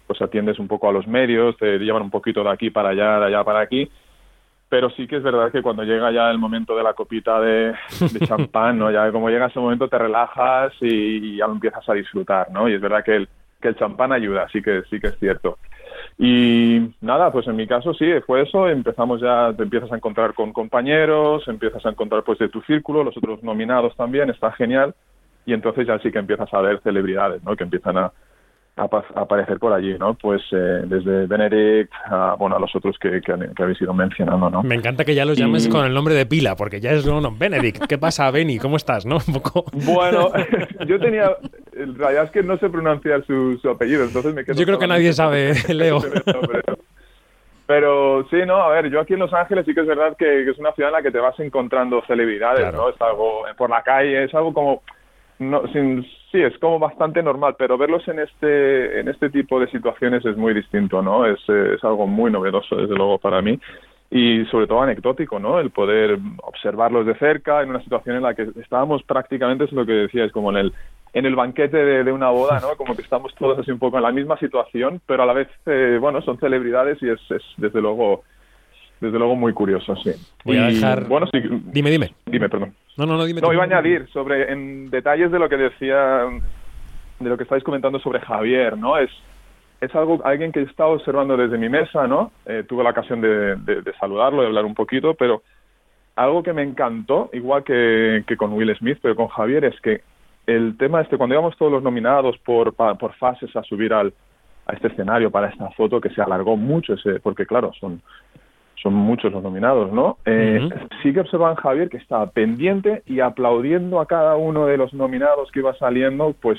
Speaker 18: pues atiendes un poco a los medios, te llevan un poquito de aquí para allá, de allá para aquí, pero sí que es verdad que cuando llega ya el momento de la copita de, de <laughs> champán, ¿no? Ya como llega ese momento te relajas y, y ya lo empiezas a disfrutar, ¿no? Y es verdad que el, que el champán ayuda, sí que, sí que es cierto. Y nada, pues en mi caso sí, fue eso, empezamos ya, te empiezas a encontrar con compañeros, empiezas a encontrar pues de tu círculo, los otros nominados también, está genial, y entonces ya sí que empiezas a ver celebridades, ¿no? Que empiezan a, a, pa- a aparecer por allí, ¿no? Pues eh, desde Benedict a, bueno, a los otros que, que, han- que habéis ido mencionando, ¿no?
Speaker 1: Me encanta que ya los llames
Speaker 18: Y-
Speaker 1: con el nombre de pila, porque ya es, no, no, Benedict, ¿qué pasa, Benny? ¿Cómo estás? ¿No? Un poco...
Speaker 18: Bueno, <laughs> yo tenía, en realidad es que no sé pronunciar su, su apellido, entonces me quedo...
Speaker 1: Yo creo que nadie sabe, <laughs> Leo.
Speaker 18: Pero sí, no, a ver, yo aquí en Los Ángeles sí que es verdad que, que es una ciudad en la que te vas encontrando celebridades, ¿no? Es algo por la calle, es algo como no, sin, sí, es como bastante normal, pero verlos en este en este tipo de situaciones es muy distinto, ¿no? Es, eh, es algo muy novedoso, desde luego, para mí y sobre todo anecdótico, ¿no? El poder observarlos de cerca en una situación en la que estábamos prácticamente, es lo que decía, es como en el en el banquete de, de una boda, ¿no? Como que estamos todos así un poco en la misma situación, pero a la vez, eh, bueno, son celebridades y es, es desde luego desde luego muy curioso, sí.
Speaker 1: Voy a dejar-
Speaker 18: Bueno, sí.
Speaker 1: Dime, dime.
Speaker 18: Dime, perdón.
Speaker 1: No, no, no, dime
Speaker 18: No,
Speaker 1: tú.
Speaker 18: iba a añadir sobre en detalles de lo que decía, de lo que estáis comentando sobre Javier, ¿no? Es, es algo, alguien que he estado observando desde mi mesa, ¿no? Eh, tuve la ocasión de, de- de saludarlo, de hablar un poquito, pero algo que me encantó, igual que, que con Will Smith, pero con Javier, es que el tema este, cuando íbamos todos los nominados por, pa- por fases a subir al, a este escenario para esta foto, que se alargó mucho, ese, porque claro, son, son muchos los nominados, ¿no? Eh, Sí que observan Javier que estaba pendiente y aplaudiendo a cada uno de los nominados que iba saliendo, pues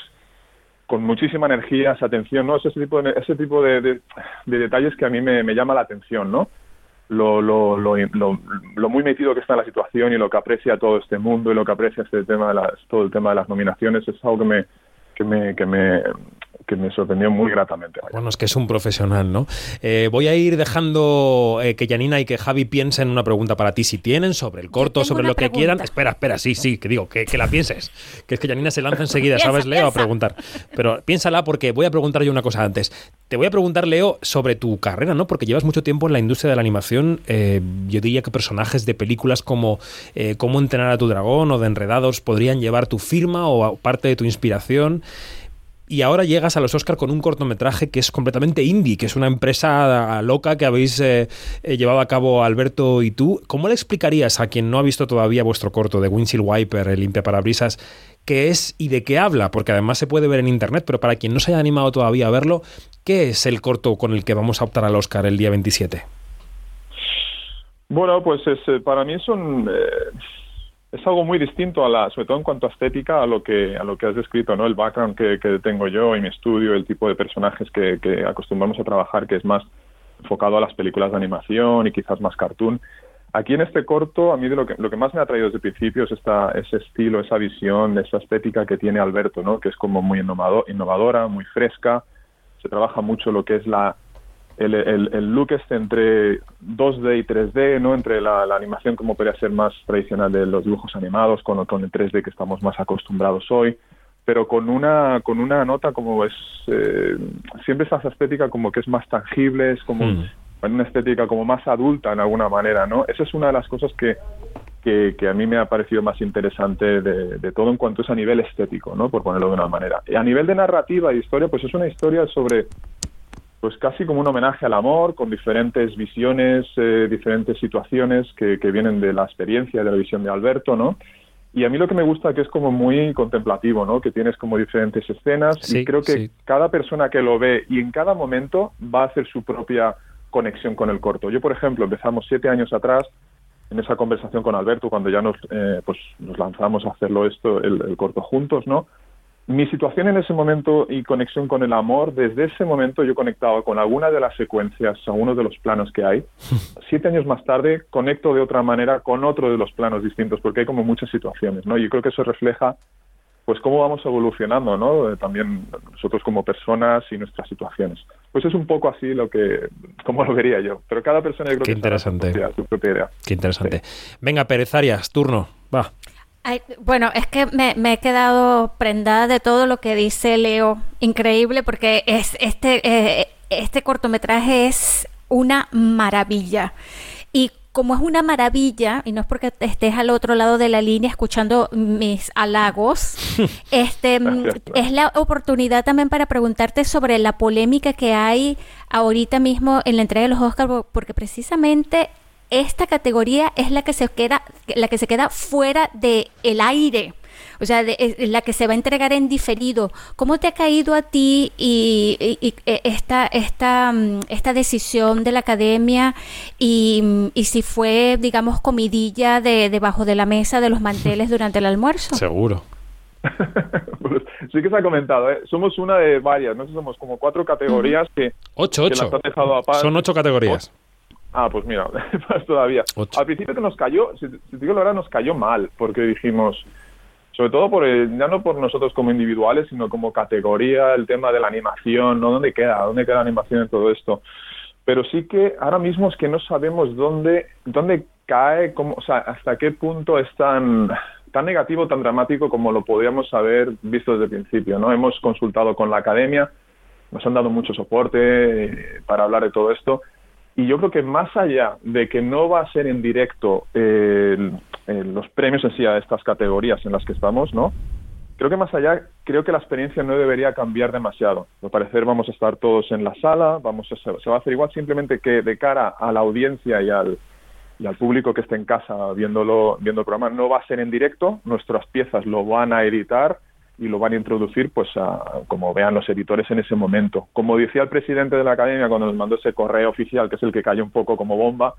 Speaker 18: con muchísima energía, esa atención, ¿no? Es ese tipo de, ese tipo de, de- de detalles que a mí me, me llama la atención, ¿no? Lo, lo, lo, lo, lo muy metido que está en la situación y lo que aprecia todo este mundo y lo que aprecia este tema de las, todo el tema de las nominaciones es algo que me, que me, que me, que me sorprendió muy gratamente.
Speaker 1: Bueno, es que es un profesional, ¿no? Eh, voy a ir dejando eh, que Janina y que Javi piensen una pregunta para ti, si tienen, sobre el corto, sobre lo que
Speaker 13: pregunta.
Speaker 1: quieran. Espera, espera, sí, sí, que digo, que, que la pienses. Que es que Janina se lanza enseguida, ¿sabes, Leo? A preguntar. Pero piénsala porque voy a preguntar yo una cosa antes. Te voy a preguntar, Leo, sobre tu carrera, ¿no? Porque llevas mucho tiempo en la industria de la animación. Eh, yo diría que personajes de películas como eh, Cómo entrenar a tu dragón o de Enredados podrían llevar tu firma o parte de tu inspiración. Y ahora llegas a los Oscar con un cortometraje que es completamente indie, que es una empresa loca que habéis eh, eh, llevado a cabo Alberto y tú. ¿Cómo le explicarías a quien no ha visto todavía vuestro corto de Windshield Wiper, el limpiaparabrisas, qué es y de qué habla? Porque además se puede ver en internet, pero para quien no se haya animado todavía a verlo, ¿qué es el corto con el que vamos a optar al Oscar el día 27?
Speaker 18: Bueno, pues es, eh, para mí es un, es algo muy distinto a la, sobre todo en cuanto a estética, a lo que a lo que has descrito, ¿no? El background que, que tengo yo y mi estudio, el tipo de personajes que, que acostumbramos a trabajar, que es más enfocado a las películas de animación y quizás más cartoon. Aquí en este corto, a mí de lo que, lo que más me ha traído desde el principio es esta, ese estilo, esa visión, esa estética que tiene Alberto, ¿no? Que es como muy innovado- innovadora, muy fresca. Se trabaja mucho lo que es la, el, el, el look este entre 2D y 3D, ¿no? Entre la, la animación como podría ser más tradicional de los dibujos animados con, con el 3D que estamos más acostumbrados hoy, pero con una con una nota como es eh, siempre esa estética como que es más tangible, es como
Speaker 1: Mm.
Speaker 18: una estética como más adulta en alguna manera, ¿no? Esa es una de las cosas que que, que a mí me ha parecido más interesante de, de todo en cuanto es a nivel estético, ¿no? Por ponerlo de una manera. Y a nivel de narrativa y historia, pues es una historia sobre pues casi como un homenaje al amor, con diferentes visiones, eh, diferentes situaciones que, que vienen de la experiencia, de la visión de Alberto, ¿no? Y a mí lo que me gusta que es como muy contemplativo, ¿no? Que tienes como diferentes escenas
Speaker 1: Sí,
Speaker 18: y creo que
Speaker 1: sí.
Speaker 18: cada persona que lo ve y en cada momento va a hacer su propia conexión con el corto. Yo, por ejemplo, empezamos siete años atrás en esa conversación con Alberto cuando ya nos, eh, pues, nos lanzamos a hacerlo esto, el, el corto juntos, ¿no? Mi situación en ese momento y conexión con el amor, desde ese momento yo conectaba con alguna de las secuencias, algunos de los planos que hay. <laughs> Siete años más tarde conecto de otra manera con otro de los planos distintos, porque hay como muchas situaciones, ¿no? Y yo creo que eso refleja pues cómo vamos evolucionando, ¿no? Eh, También nosotros como personas y nuestras situaciones. Pues es un poco así lo que, como lo vería yo. Pero cada persona yo creo
Speaker 1: Qué
Speaker 18: que propia- su propia idea.
Speaker 1: Qué interesante. Venga, Pérez Arias, turno. Va.
Speaker 13: Ay, bueno, es que me, me he quedado prendada de todo lo que dice Leo. Increíble porque es este, eh, este cortometraje es una maravilla. Y como es una maravilla, y no es porque estés al otro lado de la línea escuchando mis halagos, <laughs> este, mm, es la oportunidad también para preguntarte sobre la polémica que hay ahorita mismo en la entrega de los Oscars, porque precisamente esta categoría es la que se queda, la que se queda fuera del el aire o sea, de, la que se va a entregar en diferido. ¿Cómo te ha caído a ti y, eh, esta, esta, mm, esta decisión de la academia y, y, si fue, digamos, comidilla de debajo de la mesa de los manteles durante el almuerzo?
Speaker 1: Seguro. <laughs>
Speaker 18: Pues, sí que se ha comentado, ¿eh? somos una de varias, no somos como cuatro categorías que,
Speaker 1: ocho, ocho. Son ocho categorías.
Speaker 18: Ah, pues mira, <laughs> más todavía. Al principio que nos cayó, si, si te digo la verdad, nos cayó mal, porque dijimos, sobre todo por ya no por nosotros como individuales, sino como categoría, el tema de la animación, ¿no? ¿Dónde queda? ¿Dónde queda la animación en todo esto? Pero sí que ahora mismo es que no sabemos dónde, dónde cae, cómo, o sea, hasta qué punto es tan, tan negativo, tan dramático como lo podríamos haber visto desde el principio, ¿no? Hemos consultado con la academia, nos han dado mucho soporte eh, para hablar de todo esto y yo creo que más allá de que no va a ser en directo eh, los premios en sí a estas categorías en las que estamos, ¿no? Creo que más allá, creo que la experiencia no debería cambiar demasiado. Al parecer vamos a estar todos en la sala, vamos a, se va a hacer igual, simplemente que de cara a la audiencia y al, y al público que esté en casa viéndolo, viendo el programa, no va a ser en directo, nuestras piezas lo van a editar y lo van a introducir pues a, como vean los editores en ese momento. Como decía el presidente de la academia cuando nos mandó ese correo oficial, que es el que cayó un poco como bomba,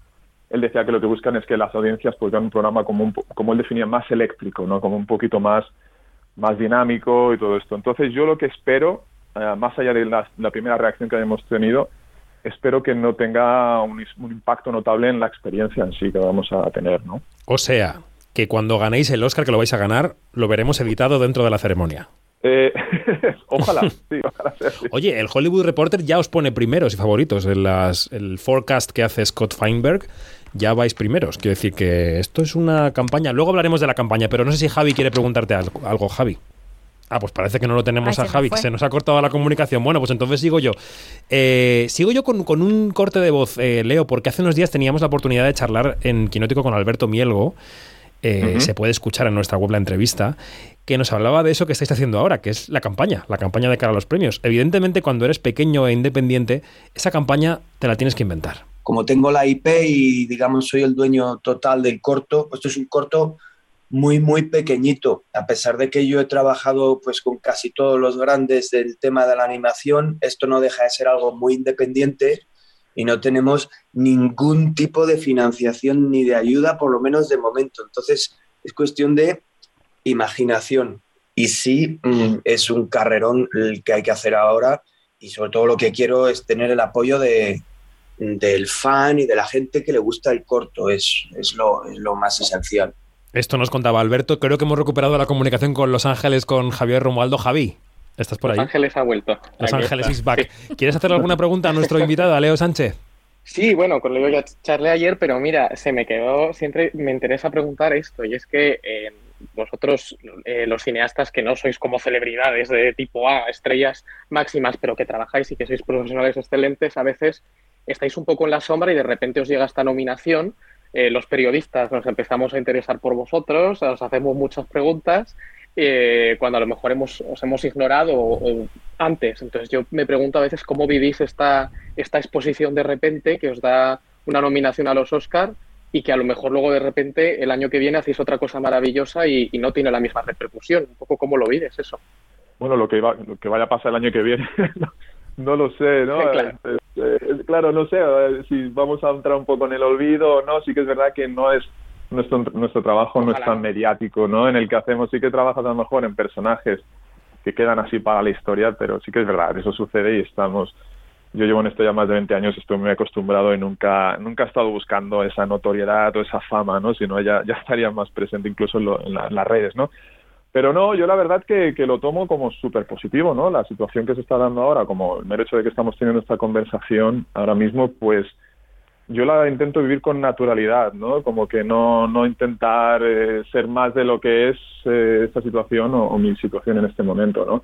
Speaker 18: él decía que lo que buscan es que las audiencias pues vean un programa como, un, como él definía, más eléctrico, ¿no? como un poquito más, más dinámico y todo esto. Entonces yo lo que espero, eh, más allá de la, primera reacción que hemos tenido, espero que no tenga un, un, impacto notable en la experiencia en sí que vamos a tener. ¿no?
Speaker 1: O sea, que cuando ganéis el Oscar, que lo vais a ganar, lo veremos editado dentro de la ceremonia.
Speaker 18: Eh, <laughs> ojalá, <laughs> sí, ojalá sea
Speaker 1: Oye, el Hollywood Reporter ya os pone primeros y favoritos. En las, el forecast que hace Scott Feinberg ya vais primeros. Quiero decir que esto es una campaña. Luego hablaremos de la campaña, pero no sé si Javi quiere preguntarte algo, Javi. Ah, pues parece que no lo tenemos a Javi, que se nos ha cortado la comunicación. Bueno, pues entonces sigo yo. Eh, sigo yo con, un corte de voz, eh, Leo, porque hace unos días teníamos la oportunidad de charlar en Quinótico con Alberto Mielgo. Eh, se puede escuchar en nuestra web la entrevista, que nos hablaba de eso que estáis haciendo ahora, que es la campaña, la campaña de cara a los premios. Evidentemente, cuando eres pequeño e independiente, esa campaña te la tienes que inventar.
Speaker 19: Como tengo la IP y, digamos, soy el dueño total del corto, pues esto es un corto muy, muy pequeñito. A pesar de que yo he trabajado pues, con casi todos los grandes del tema de la animación, esto no deja de ser algo muy independiente y no tenemos ningún tipo de financiación ni de ayuda, por lo menos de momento. Entonces, es cuestión de imaginación. Y sí, mm, es un carrerón que hay que hacer ahora y sobre todo lo que quiero es tener el apoyo de, del fan y de la gente que le gusta el corto, es, es, lo, es lo más esencial.
Speaker 1: Esto nos contaba Alberto, creo que hemos recuperado la comunicación con Los Ángeles, con Javier Romualdo. Javi, ¿estás por ahí?
Speaker 20: Los Ángeles ha vuelto.
Speaker 1: Los Ángeles is back. ¿Quieres hacer alguna pregunta a nuestro invitado, a Leo Sánchez?
Speaker 20: Sí, bueno, con lo que charlé ayer, pero mira, se me quedó, siempre me interesa preguntar esto, y es que eh, vosotros, eh, los cineastas que no sois como celebridades de tipo A, estrellas máximas, pero que trabajáis y que sois profesionales excelentes, a veces estáis un poco en la sombra y de repente os llega esta nominación. Eh, los periodistas nos empezamos a interesar por vosotros, os hacemos muchas preguntas, eh, cuando a lo mejor hemos, os hemos ignorado antes. Entonces yo me pregunto a veces cómo vivís esta, esta exposición de repente que os da una nominación a los Oscar y que a lo mejor luego de repente el año que viene hacéis otra cosa maravillosa y, no tiene la misma repercusión. Un poco cómo lo vives eso.
Speaker 18: Bueno, lo que, va, lo que vaya a pasar el año que viene, <laughs> no, lo sé, ¿no? Claro. no sé si vamos a entrar un poco en el olvido o no. Sí que es verdad que no es nuestro, nuestro trabajo no es tan mediático, ¿no? En el que hacemos, sí que trabajas a lo mejor en personajes que quedan así para la historia, pero sí que es verdad, eso sucede y estamos yo llevo en esto ya más de 20 años, estoy muy acostumbrado y nunca, nunca he estado buscando esa notoriedad o esa fama, ¿no? Sino ya, ya estaría más presente incluso en, las redes, ¿no? Pero no, yo la verdad que, que lo tomo como súper positivo, ¿no? La situación que se está dando ahora, como el mero hecho de que estamos teniendo esta conversación ahora mismo, pues yo la intento vivir con naturalidad, ¿no? Como que no, no intentar eh, ser más de lo que es eh, esta situación o, o mi situación en este momento, ¿no?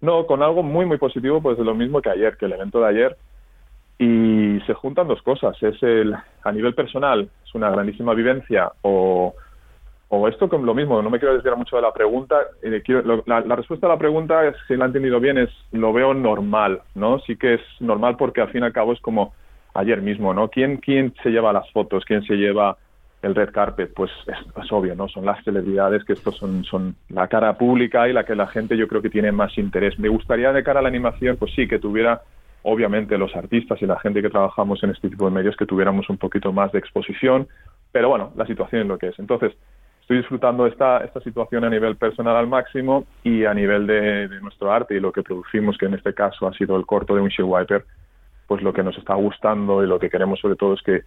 Speaker 18: No, con algo muy, muy positivo, pues lo mismo que ayer, que el evento de ayer. Y se juntan dos cosas. Es el, a nivel personal, es una grandísima vivencia o, o esto con lo mismo, no me quiero desviar mucho de la pregunta. eh, quiero- la, la respuesta a la pregunta, si la he entendido bien, es lo veo normal, ¿no? Sí que es normal porque al fin y al cabo es como ayer mismo, ¿no? ¿Quién, quién se lleva las fotos? ¿Quién se lleva el red carpet? Pues es, obvio, ¿no? Son las celebridades que estos son, son la cara pública y la que la gente yo creo que tiene más interés. Me gustaría de cara a la animación, pues sí, que tuviera obviamente los artistas y la gente que trabajamos en este tipo de medios que tuviéramos un poquito más de exposición, pero bueno, la situación es lo que es. Entonces, estoy disfrutando esta, esta situación a nivel personal al máximo y a nivel de, nuestro arte y lo que producimos, que en este caso ha sido el corto de Windshield Wiper, pues lo que nos está gustando y lo que queremos sobre todo es que,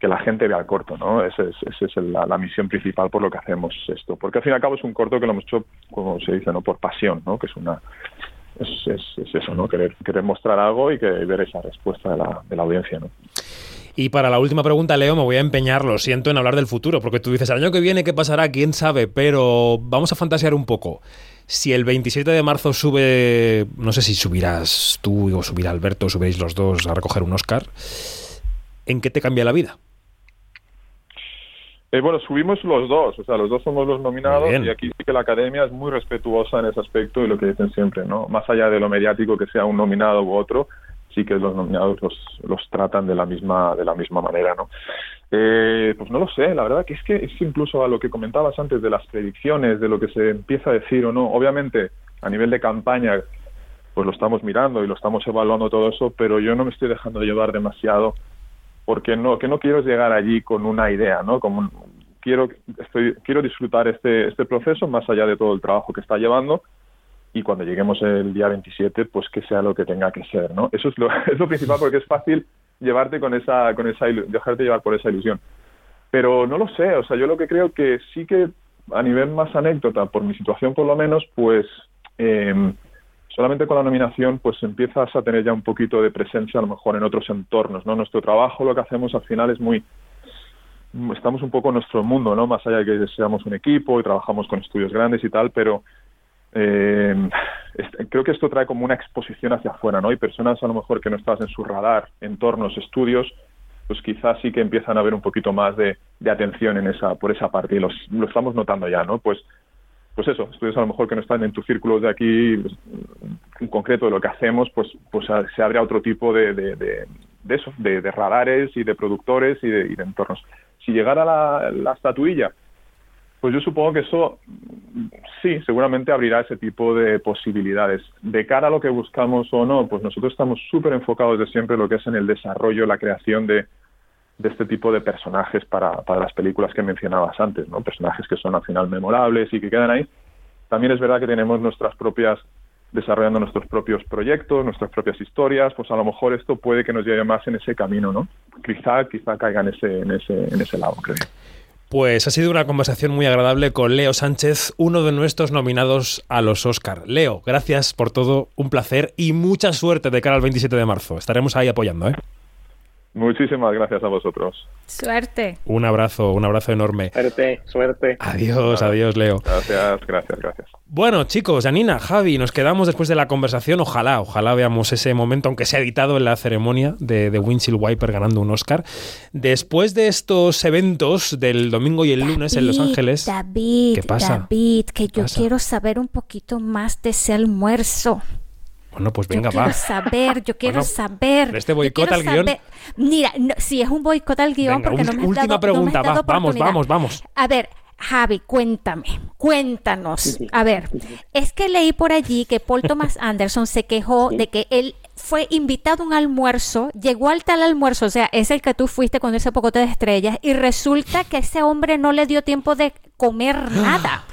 Speaker 18: que la gente vea el corto, ¿no? Esa es, esa es la, misión principal por lo que hacemos esto. Porque al fin y al cabo es un corto que lo hemos hecho, como se dice, ¿no? Por pasión, ¿no? Que es una... Es, es, es eso, ¿no? Querer, querer mostrar algo y que ver esa respuesta de la, de la audiencia, ¿no?
Speaker 1: Y para la última pregunta, Leo, me voy a empeñar, lo siento, en hablar del futuro, porque tú dices, el año que viene, ¿qué pasará? ¿Quién sabe? Pero vamos a fantasear un poco. Si el 27 de marzo sube, no sé si subirás tú o subirá Alberto, subiréis los dos a recoger un Oscar, ¿en qué te cambia la vida?
Speaker 18: Eh, bueno, subimos los dos, o sea, los dos somos los nominados y aquí sí que la academia es muy respetuosa en ese aspecto y lo que dicen siempre, ¿no? Más allá de lo mediático que sea un nominado u otro, sí que los nominados los, los tratan de la misma de la misma manera, ¿no? Eh, pues no lo sé, la verdad que es que es incluso a lo que comentabas antes de las predicciones, de lo que se empieza a decir o no. Obviamente, a nivel de campaña, pues lo estamos mirando y lo estamos evaluando todo eso, pero yo no me estoy dejando llevar demasiado porque no que no quiero llegar allí con una idea, ¿no? Como quiero estoy quiero disfrutar este este proceso más allá de todo el trabajo que está llevando y cuando lleguemos el día 27 pues que sea lo que tenga que ser, ¿no? Eso es lo <laughs> es lo principal porque es fácil llevarte con esa con esa dejarte llevar por esa ilusión. Pero no lo sé, o sea, yo lo que creo que sí que a nivel más anécdota, por mi situación por lo menos, pues eh, solamente con la nominación pues empiezas a tener ya un poquito de presencia a lo mejor en otros entornos, ¿no? Nuestro trabajo, lo que hacemos al final es muy estamos un poco en nuestro mundo, ¿no? Más allá de que seamos un equipo y trabajamos con estudios grandes y tal, pero eh, creo que esto trae como una exposición hacia afuera, ¿no? Hay personas a lo mejor que no estás en su radar, entornos, estudios, pues quizás sí que empiezan a haber un poquito más de, de atención en esa, por esa parte y lo estamos notando ya, ¿no? Pues pues eso, estudios a lo mejor que no están en tu círculo de aquí, pues, en concreto de lo que hacemos, pues, pues se abre a otro tipo de, de, de- eso, de, radares y de productores y de, y entornos. Si llegara la, la estatuilla, pues yo supongo que eso sí, seguramente abrirá ese tipo de posibilidades. De cara a lo que buscamos o no, pues nosotros estamos súper enfocados de siempre en lo que es en el desarrollo, la creación de, de este tipo de personajes para, para las películas que mencionabas antes, ¿no? Personajes que son al final memorables y que quedan ahí. También es verdad que tenemos nuestras propias, desarrollando nuestros propios proyectos, nuestras propias historias, pues a lo mejor esto puede que nos lleve más en ese camino, ¿no? Quizá, quizá caiga en ese, en ese, en ese lado, creo.
Speaker 1: Pues ha sido una conversación muy agradable con Leo Sánchez, uno de nuestros nominados a los Oscar. Leo, gracias por todo, un placer y mucha suerte de cara al 27 de marzo. Estaremos ahí apoyando, ¿eh?
Speaker 18: Muchísimas gracias a vosotros.
Speaker 13: Suerte.
Speaker 1: Un abrazo, un abrazo enorme.
Speaker 20: Suerte, suerte.
Speaker 1: Adiós, adiós, Leo.
Speaker 18: Gracias, gracias, gracias.
Speaker 1: Bueno, chicos, Janina, Javi, nos quedamos después de la conversación. Ojalá, ojalá veamos ese momento, aunque sea editado en la ceremonia de, de Windshield Wiper ganando un Oscar. Después de estos eventos del domingo y el lunes en Los Ángeles.
Speaker 13: David,
Speaker 1: ¿Qué pasa?
Speaker 13: David, que yo
Speaker 1: pasa?
Speaker 13: quiero saber un poquito más de ese almuerzo.
Speaker 1: Bueno, pues
Speaker 13: Yo
Speaker 1: venga,
Speaker 13: quiero
Speaker 1: va.
Speaker 13: saber, yo quiero
Speaker 1: Bueno,
Speaker 13: saber.
Speaker 1: este
Speaker 13: yo
Speaker 1: boicot
Speaker 13: quiero
Speaker 1: al guión-
Speaker 13: saber- Mira, no, si es un boicot al guion,
Speaker 1: Venga,
Speaker 13: porque no me has
Speaker 1: última
Speaker 13: dado, no me has
Speaker 1: pregunta,
Speaker 13: dado
Speaker 1: va, vamos, vamos, vamos.
Speaker 13: A ver, Javi, cuéntame, cuéntanos. A ver, es que leí por allí que Paul <laughs> Thomas Anderson se quejó de que él fue invitado a un almuerzo, llegó al tal almuerzo, o sea, es el que tú fuiste con ese pocote de estrellas, y resulta que ese hombre no le dio tiempo de comer <gasps> nada.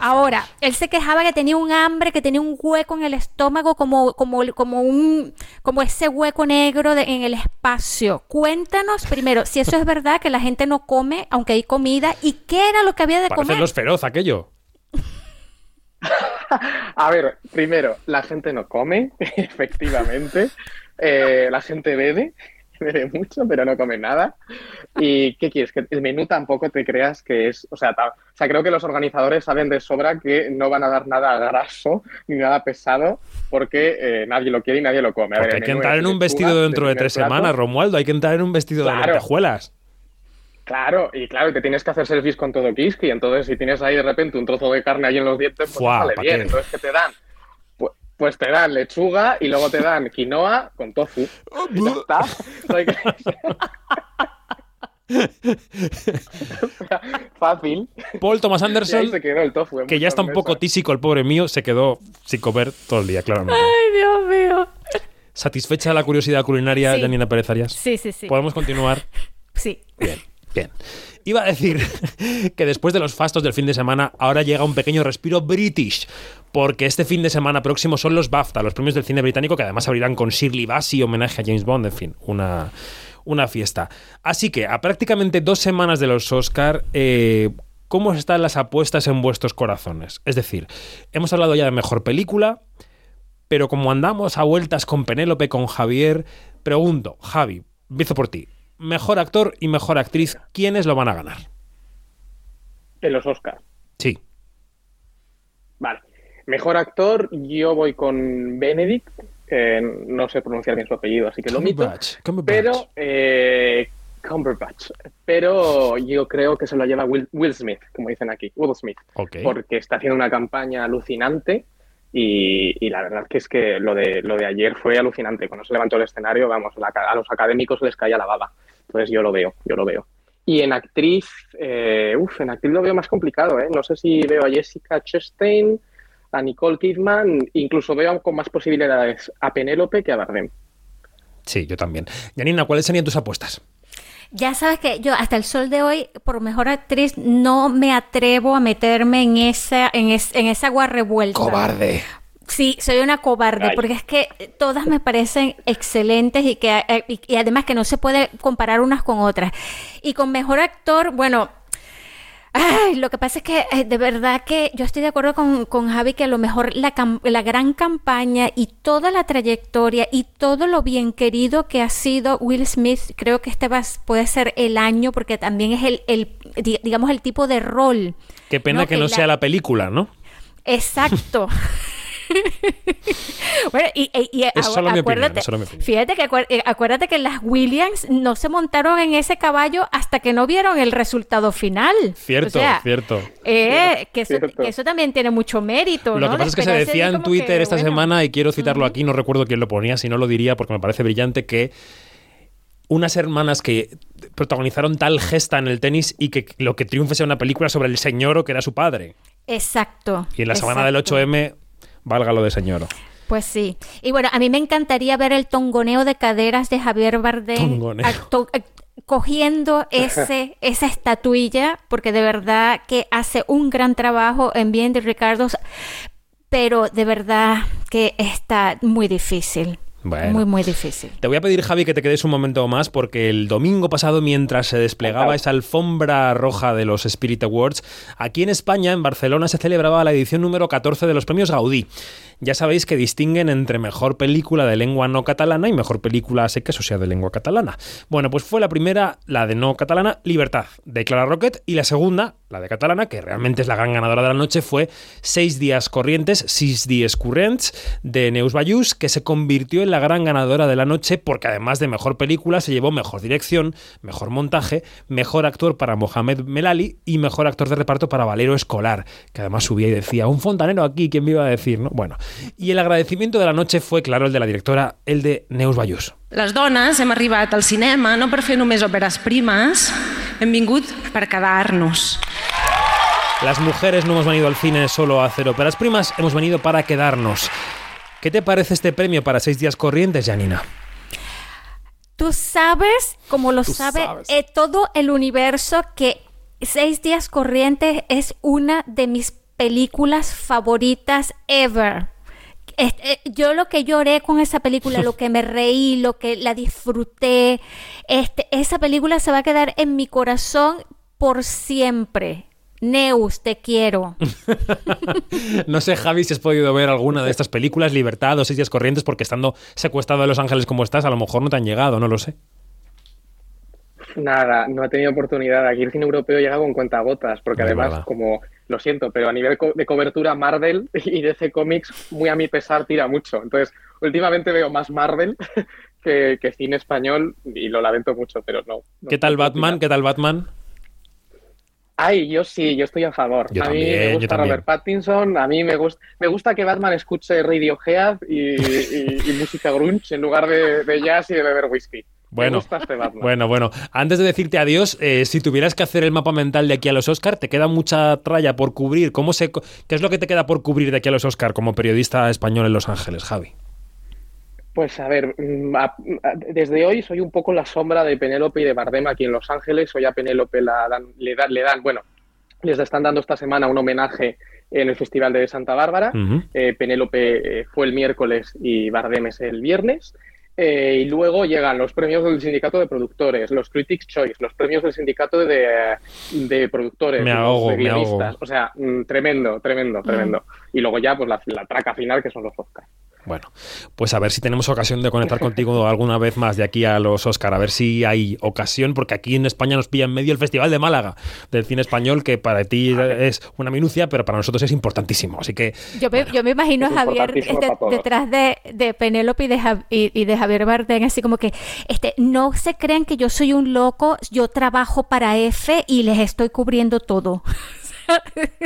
Speaker 13: Ahora, él se quejaba que tenía un hambre, que tenía un hueco en el estómago, como, como, como un, como ese hueco negro de- en el espacio. Cuéntanos primero si eso es verdad que la gente no come, aunque hay comida, y qué era lo que había de comer.
Speaker 1: los feroz aquello. <laughs>
Speaker 20: A ver, primero, la gente no come, <laughs> efectivamente. Eh, la gente bebe, <laughs> bebe mucho, pero no come nada. ¿Y qué quieres? Que el menú tampoco te creas que es. O sea, ta- o sea, creo que los organizadores saben de sobra que no van a dar nada graso ni nada pesado porque eh, nadie lo quiere y nadie lo come. A ver,
Speaker 1: hay que entrar en un vestido
Speaker 20: de
Speaker 1: dentro de tres
Speaker 20: plato.
Speaker 1: semanas, Romualdo. Hay que entrar en un vestido de
Speaker 20: Claro.
Speaker 1: lentejuelas.
Speaker 14: Claro, y claro, te tienes que hacer selfies con todo Kiski, entonces si tienes ahí de repente un trozo de carne ahí en los dientes, pues sale
Speaker 1: ¿pa'
Speaker 14: bien.
Speaker 1: qué?
Speaker 14: Entonces, ¿qué te dan? Pues, pues te dan lechuga y luego te dan quinoa con tofu. Y ya está. <laughs> Que- <laughs> Fácil.
Speaker 1: Paul Thomas
Speaker 14: Y
Speaker 1: Anderson,
Speaker 14: ahí se quedó el tofu. en
Speaker 1: que ya está un poco tísico el pobre mío, se quedó sin comer todo el día, claramente.
Speaker 13: Ay, Dios mío.
Speaker 1: ¿Satisfecha la curiosidad culinaria,
Speaker 13: Sí.
Speaker 1: Janina Pérez Arias?
Speaker 13: Sí, sí, sí.
Speaker 1: ¿Podemos continuar?
Speaker 13: Sí.
Speaker 1: Bien. Iba a decir <laughs> que después de los fastos del fin de semana, ahora llega un pequeño respiro british. Porque este fin de semana próximo son los BAFTA, los premios del cine británico, que además abrirán con Shirley Bassey, homenaje a James Bond, en fin, una, una fiesta. Así que, a prácticamente dos semanas de los Oscar, eh, ¿cómo están las apuestas en vuestros corazones? Es decir, hemos hablado ya de mejor película, pero como andamos a vueltas con Penélope, con Javier, pregunto, Javi, empiezo por ti. Mejor actor y mejor actriz, ¿quiénes lo van a ganar?
Speaker 14: En los Oscars.
Speaker 1: Sí.
Speaker 14: Vale. Mejor actor, yo voy con Benedict. eh, no sé pronunciar bien su apellido, así que lo
Speaker 1: Cumberbatch.
Speaker 14: Pero, eh, Cumberbatch. Pero yo creo que se lo lleva Will, Will Smith, como dicen aquí. Will Smith.
Speaker 1: Ok.
Speaker 14: Porque está haciendo una campaña alucinante. Y, y la verdad que es que lo de, lo de ayer fue alucinante. Cuando se levantó el escenario, vamos, a los académicos les caía la baba. Entonces yo lo veo, yo lo veo. Y en actriz, eh, uf, en actriz lo veo más complicado, ¿eh? No sé si veo a Jessica Chastain, a Nicole Kidman, incluso veo con más posibilidades a Penélope que a Bardem.
Speaker 1: Sí, yo también. Janina, ¿cuáles serían tus apuestas?
Speaker 13: Ya sabes que yo hasta el sol de hoy, por mejor actriz, no me atrevo a meterme en esa, en, es- en esa agua revuelta.
Speaker 1: Cobarde.
Speaker 13: Sí, soy una cobarde,
Speaker 1: Ay.
Speaker 13: porque es que todas me parecen excelentes y que eh, y, y además que no se puede comparar unas con otras. Y con mejor actor, bueno, ay, lo que pasa es que eh, de verdad que yo estoy de acuerdo con, con Javi que a lo mejor la, la gran campaña y toda la trayectoria y todo lo bien querido que ha sido Will Smith, creo que este va, puede ser el año porque también es el, el di- digamos, el tipo de rol.
Speaker 1: Qué pena
Speaker 13: No,
Speaker 1: que
Speaker 13: que
Speaker 1: no
Speaker 13: la-
Speaker 1: sea la película, ¿no?
Speaker 13: Exacto. <laughs> <laughs> bueno, y, y- y
Speaker 1: Es mi opinión,
Speaker 13: acuérdate,
Speaker 1: es solo mi opinión.
Speaker 13: fíjate que eh, acuérdate que las Williams no se montaron en ese caballo hasta que no vieron el resultado final.
Speaker 1: Cierto,
Speaker 13: O sea,
Speaker 1: cierto.
Speaker 13: eh, que, eso,
Speaker 14: Cierto.
Speaker 13: que eso también tiene mucho mérito.
Speaker 1: Lo
Speaker 13: ¿no?
Speaker 1: que pasa es que se decía en
Speaker 13: que,
Speaker 1: Twitter esta
Speaker 13: bueno,
Speaker 1: semana, y quiero citarlo aquí, no recuerdo quién lo ponía, si no lo diría porque me parece brillante, que unas hermanas que protagonizaron tal gesta en el tenis y que lo que triunfe sea una película sobre el señor que era su padre.
Speaker 13: Exacto.
Speaker 1: Y en la semana del
Speaker 13: exacto.
Speaker 1: 8M, valga lo de señor.
Speaker 13: Pues sí. Y bueno, a mí me encantaría ver el tongoneo de caderas de Javier Bardem eh, cogiendo ese <laughs> esa estatuilla, porque de verdad que hace un gran trabajo en bien de Ricardo, pero de verdad que está muy difícil.
Speaker 1: Bueno.
Speaker 13: Muy, muy difícil.
Speaker 1: Te voy a pedir, Javi, que te quedes un momento más porque el domingo pasado, mientras se desplegaba esa alfombra roja de los Spirit Awards, aquí en España, en Barcelona, se celebraba la edición número 14 de los premios Gaudí. Ya sabéis que distinguen entre mejor película de lengua no catalana y mejor película a secas, o sea, de lengua catalana. Bueno, pues fue la primera, la de no catalana, Libertad, de Clara Roquet, y la segunda, la de catalana, que realmente es la gran ganadora de la noche, fue Seis días corrientes, Sis dies currents, de Neus Bayús, que se convirtió en la gran ganadora de la noche porque además de mejor película se llevó mejor dirección, mejor montaje, mejor actor para Mohamed Melali y mejor actor de reparto para Valero Escolar, que además subía y decía, un fontanero aquí, ¿quién me iba a decir? ¿no? Bueno, y el agradecimiento de la noche fue, claro, el de la directora, el de Neus Bayús.
Speaker 11: Les dones hem arribat al cinema no per fer només òperes primes, hem vingut per quedar-nos.
Speaker 1: Las mujeres no hemos venido al cine solo a hacer óperas primas, hemos venido para quedarnos. ¿Qué te parece este premio para seis días corrientes, Janina?
Speaker 13: Tú sabes, como lo
Speaker 1: Tú
Speaker 13: sabe
Speaker 1: sabes.
Speaker 13: eh, todo el universo, que Seis días corrientes es una de mis películas favoritas ever. Este, eh, yo lo que lloré con esa película, lo que me reí, lo que la disfruté, este, esa película se va a quedar en mi corazón por siempre. Neus, te quiero. <laughs>
Speaker 1: No sé, Javi, si has podido ver alguna de estas películas, Libertad o Seis días corrientes, porque estando secuestrado en Los Ángeles como estás, a lo mejor no te han llegado, no lo sé.
Speaker 14: Nada, no he tenido oportunidad. Aquí el cine europeo llega con cuentagotas, porque además, como lo siento, pero a nivel co- de cobertura Marvel <laughs> y DC Comics, muy a mi pesar tira mucho. Entonces, últimamente veo más Marvel <laughs> que, que cine español y lo lamento mucho, pero no. no
Speaker 1: ¿Qué tal Batman? ¿Qué tal Batman?
Speaker 14: Ay, yo sí, yo estoy a favor.
Speaker 1: Yo
Speaker 14: a
Speaker 1: también,
Speaker 14: mí me gusta. Robert Pattinson, a mí me gusta, me gusta que Batman escuche Radiohead y, y- y <laughs> música grunge en lugar de, de jazz y de beber whisky.
Speaker 1: Bueno,
Speaker 14: este.
Speaker 1: Bueno, bueno. Antes de decirte adiós, eh, si tuvieras que hacer el mapa mental de aquí a los Oscar, te queda mucha tralla por cubrir. ¿Cómo se, ¿Qué es lo que te queda por cubrir de aquí a los Oscar como periodista español en Los Ángeles, Javi?
Speaker 14: Pues a ver, mm, desde hoy soy un poco la sombra de Penélope y de Bardem aquí en Los Ángeles. Hoy a Penélope la dan- le, dan, le dan, bueno, les están dando esta semana un homenaje en el Festival de Santa Bárbara. Eh, Penélope eh, fue el miércoles y Bardem es el viernes. Eh, y luego llegan los premios del sindicato de productores, los Critics' Choice, los premios del sindicato de, de productores,
Speaker 1: Me
Speaker 14: los
Speaker 1: ahogo,
Speaker 14: de
Speaker 1: me ahogo.
Speaker 14: guionistas. O sea, mm, tremendo, tremendo, tremendo. Y luego ya, pues la, la traca final, que son los Oscars.
Speaker 1: Bueno, pues a ver si tenemos ocasión de conectar contigo <laughs> alguna vez más de aquí a los Oscar, a ver si hay ocasión, porque aquí en España nos pilla en medio el Festival de Málaga del cine español, que para ti es una minucia, pero para nosotros es importantísimo. Así que
Speaker 13: Yo me, yo me imagino a Javier detrás de, de Penélope y de, Jav- y, y de Javier Bardem, así como que este, no se crean que yo soy un loco, yo trabajo para F y les estoy cubriendo todo.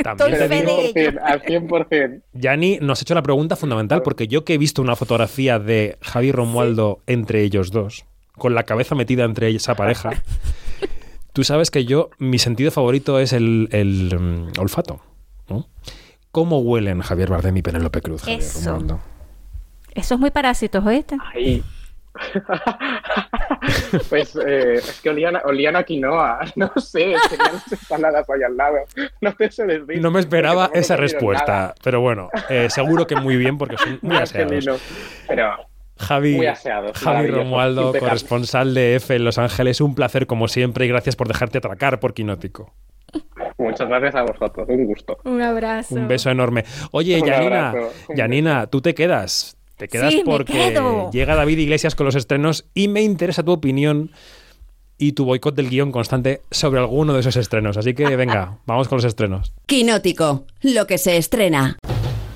Speaker 1: También te digo-.
Speaker 14: Al 100%.
Speaker 1: Yani nos ha hecho la pregunta fundamental, porque yo que he visto una fotografía de Javi Romualdo entre ellos dos, con la cabeza metida entre esa pareja, <laughs> tú sabes que yo, mi sentido favorito es el, el, mm, olfato. ¿no? ¿Cómo huelen Javier Bardem y Penélope Cruz? Javier
Speaker 13: Eso.
Speaker 1: Romualdo?
Speaker 13: Eso es muy parásitos, ¿oíste?
Speaker 14: Ahí. <laughs> Pues eh, es que olían, a- olían a quinoa, <laughs> no sé, tenían ensaladas ahí al lado. No te sé decir.
Speaker 1: No me esperaba esa respuesta,
Speaker 14: nada.
Speaker 1: pero bueno, eh, seguro que muy bien porque son muy <laughs> aseados.
Speaker 14: Pero
Speaker 1: Javi,
Speaker 14: Muy aseados,
Speaker 1: Javi Romualdo, corresponsal de F en Los Ángeles, un placer como siempre y gracias por dejarte atracar por Quinótico.
Speaker 14: muchas gracias a vosotros, un gusto.
Speaker 13: Un abrazo.
Speaker 1: Un beso enorme. Oye, Yanina,
Speaker 14: abrazo.
Speaker 1: Yanina, tú te quedas. Te quedas
Speaker 13: Sí,
Speaker 1: porque llega David Iglesias con los estrenos y me interesa tu opinión y tu boicot del guion constante sobre alguno de esos estrenos. Así que venga, <laughs> vamos con los estrenos.
Speaker 2: Quinótico, lo que se estrena.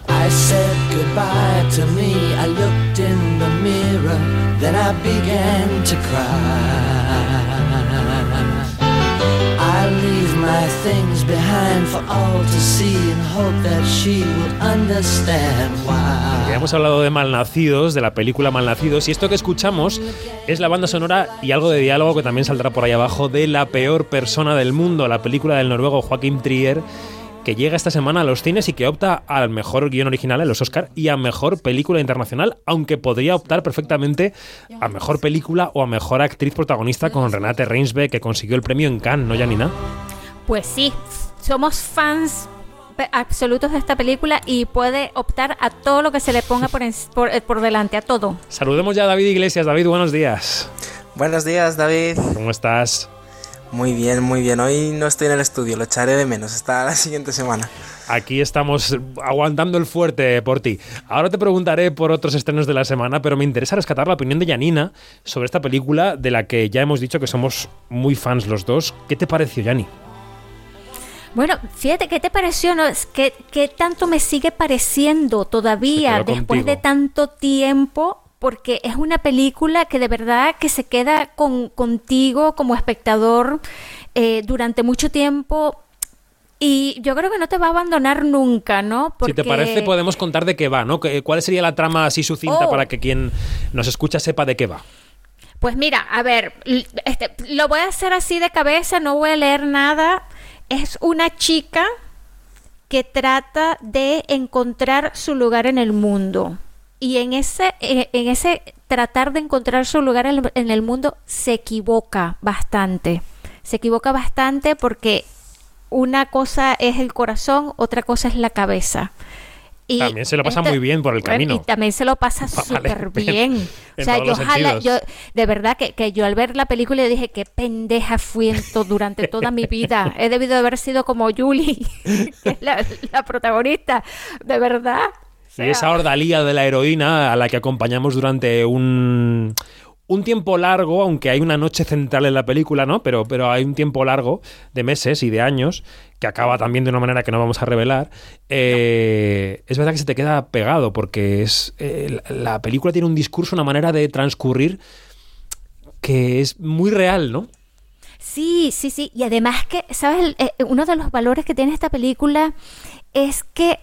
Speaker 21: I said goodbye to me. I looked in the mirror, then I began to cry.
Speaker 1: Ya hemos hablado de Malnacidos, de la película Malnacidos, y esto que escuchamos es la banda sonora y algo de diálogo que también saldrá por ahí abajo de La peor persona del mundo, la película del noruego Joaquim Trier, que llega esta semana a los cines y que opta al mejor guion original en los Oscar y a mejor película internacional, aunque podría optar perfectamente a mejor película o a mejor actriz protagonista con Renate Reinsve, que consiguió el premio en Cannes, ¿no, Janina?
Speaker 13: Pues sí, somos fans absolutos de esta película y puede optar a todo lo que se le ponga por, en- por, eh, por delante, a todo.
Speaker 1: Saludemos ya a David Iglesias. David, buenos días.
Speaker 22: Buenos días, David.
Speaker 1: ¿Cómo estás?
Speaker 22: Muy bien, muy bien. Hoy no estoy en el estudio, lo echaré de menos. Hasta la siguiente semana.
Speaker 1: Aquí estamos aguantando el fuerte por ti. Ahora te preguntaré por otros estrenos de la semana, pero me interesa rescatar la opinión de Janina sobre esta película de la que ya hemos dicho que somos muy fans los dos. ¿Qué te pareció, Yani?
Speaker 13: Bueno, fíjate, ¿qué te pareció? No? Que, ¿Qué tanto me sigue pareciendo todavía después
Speaker 1: contigo.
Speaker 13: de tanto tiempo? Porque es una película que de verdad que se queda con, contigo como espectador eh, durante mucho tiempo y yo creo que no te va a abandonar nunca, ¿no?
Speaker 1: Si te parece, podemos contar de qué va, ¿no? ¿Qué- ¿Cuál sería la trama así sucinta
Speaker 13: Oh.
Speaker 1: para que quien nos escucha sepa de qué va?
Speaker 13: Pues mira, a ver, este, lo voy a hacer así de cabeza, no voy a leer nada. Es una chica que trata de encontrar su lugar en el mundo. Y en ese, eh, en ese tratar de encontrar su lugar en el- en el mundo se equivoca bastante. Se equivoca bastante porque una cosa es el corazón, otra cosa es la cabeza. Y
Speaker 1: También se lo pasa muy bien por el camino.
Speaker 13: Y también se lo pasa súper
Speaker 1: bien.
Speaker 13: bien.
Speaker 1: En
Speaker 13: O <laughs> sea, yo ojalá, de verdad que, que yo al ver la película yo dije, qué pendeja fui to- durante toda mi vida. <laughs> He debido de haber sido como Julie, <laughs> que es la, la protagonista. De verdad.
Speaker 1: Y esa ordalía de la heroína a la que acompañamos durante un, un tiempo largo, aunque hay una noche central en la película, ¿no? Pero, pero hay un tiempo largo de meses y de años que acaba también de una manera que no vamos a revelar. eh, Es verdad que se te queda pegado porque es eh, la la película tiene un discurso, una manera de transcurrir que es muy real, ¿no?
Speaker 13: Sí, sí, sí. Y además que, ¿sabes? Eh, uno de los valores que tiene esta película es que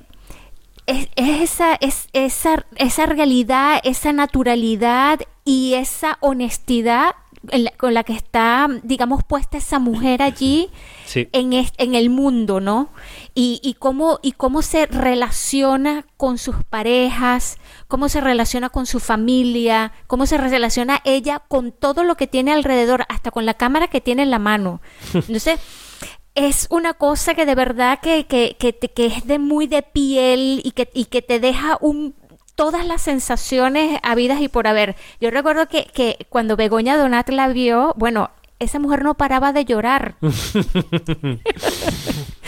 Speaker 13: es, es esa, es, esa, esa realidad, esa naturalidad y esa honestidad la- con la que está, digamos, puesta esa mujer allí
Speaker 1: Sí.
Speaker 13: en, es- en el mundo, ¿no? Y, y, cómo, y cómo se relaciona con sus parejas, cómo se relaciona con su familia, cómo se relaciona ella con todo lo que tiene alrededor, hasta con la cámara que tiene en la mano. <laughs> Entonces, es una cosa que de verdad que, que, que, te- que es de muy de piel y que, y que te deja un todas las sensaciones habidas y por haber. Yo recuerdo que, que cuando Begoña Donat la vio, bueno, esa mujer no paraba de llorar. <laughs>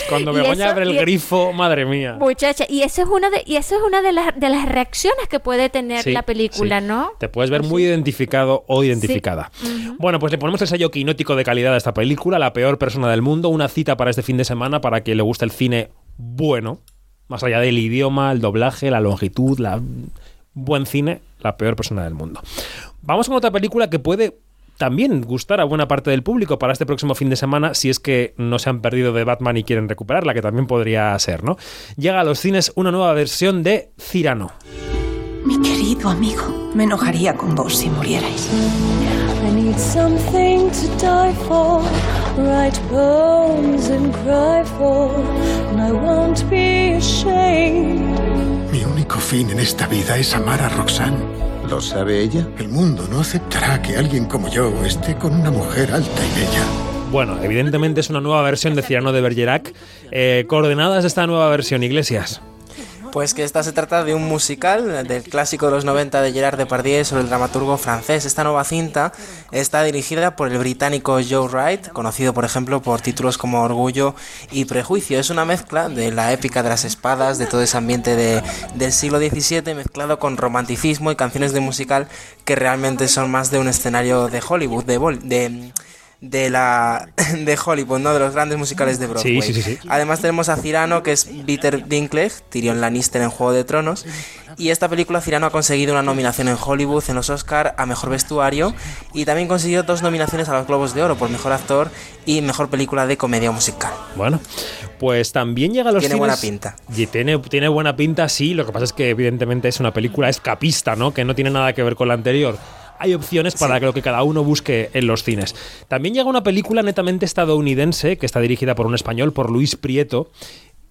Speaker 1: Cuando Begoña
Speaker 13: eso-
Speaker 1: abre el
Speaker 13: y-
Speaker 1: grifo, madre mía.
Speaker 13: Muchacha, y eso es una de, y eso es una de las de las reacciones que puede tener
Speaker 1: Sí,
Speaker 13: la película,
Speaker 1: sí.
Speaker 13: ¿no?
Speaker 1: Te puedes ver muy identificado o identificada. Bueno, pues le ponemos el sello quinótico de calidad a esta película, La peor persona del mundo, una cita para este fin de semana para que le guste el cine bueno, más allá del idioma, el doblaje, la longitud, la buen cine, La peor persona del mundo. Vamos con otra película que puede también gustar a buena parte del público para este próximo fin de semana si es que no se han perdido de Batman y quieren recuperarla, que también podría ser, ¿no? Llega a los cines una nueva versión de Cyrano.
Speaker 10: Mi querido amigo, me enojaría con vos si murierais.
Speaker 23: I need something to die for, write poems and cry for, and I won't be ashamed.
Speaker 24: Mi único fin en esta vida es amar a Roxanne. ¿Lo sabe ella? El mundo no aceptará que alguien como yo esté con una mujer alta y bella.
Speaker 1: Bueno, evidentemente es una nueva versión de Cyrano de Bergerac. Eh, coordenadas de esta nueva versión, Iglesias.
Speaker 22: Pues que esta se trata de un musical del clásico de los 90 de Gerard Depardieu sobre el dramaturgo francés. Esta nueva cinta está dirigida por el británico Joe Wright, conocido por ejemplo por títulos como Orgullo y Prejuicio. Es una mezcla de la épica de las espadas, de todo ese ambiente de- del siglo XVII mezclado con romanticismo y canciones de musical que realmente son más de un escenario de Hollywood, de, de de la <laughs> de Hollywood, ¿no? De los grandes musicales de Broadway.
Speaker 1: Sí, sí, sí.
Speaker 22: Además tenemos a Cyrano, que es Peter Dinklage, Tyrion Lannister en Juego de Tronos. Y esta película Cyrano ha conseguido una nominación en Hollywood, en los Oscar, a Mejor Vestuario. Y también consiguió dos nominaciones a los Globos de Oro por Mejor Actor y Mejor Película de Comedia Musical.
Speaker 1: Bueno, pues también llega a los
Speaker 22: Tiene
Speaker 1: cines-
Speaker 22: buena pinta.
Speaker 1: Y tiene, tiene buena pinta, sí. Lo que pasa es que evidentemente es una película escapista, ¿no? Que no tiene nada que ver con la anterior. Hay opciones para lo que cada uno busque en los cines. También llega una película netamente estadounidense que está dirigida por un español, por Luis Prieto.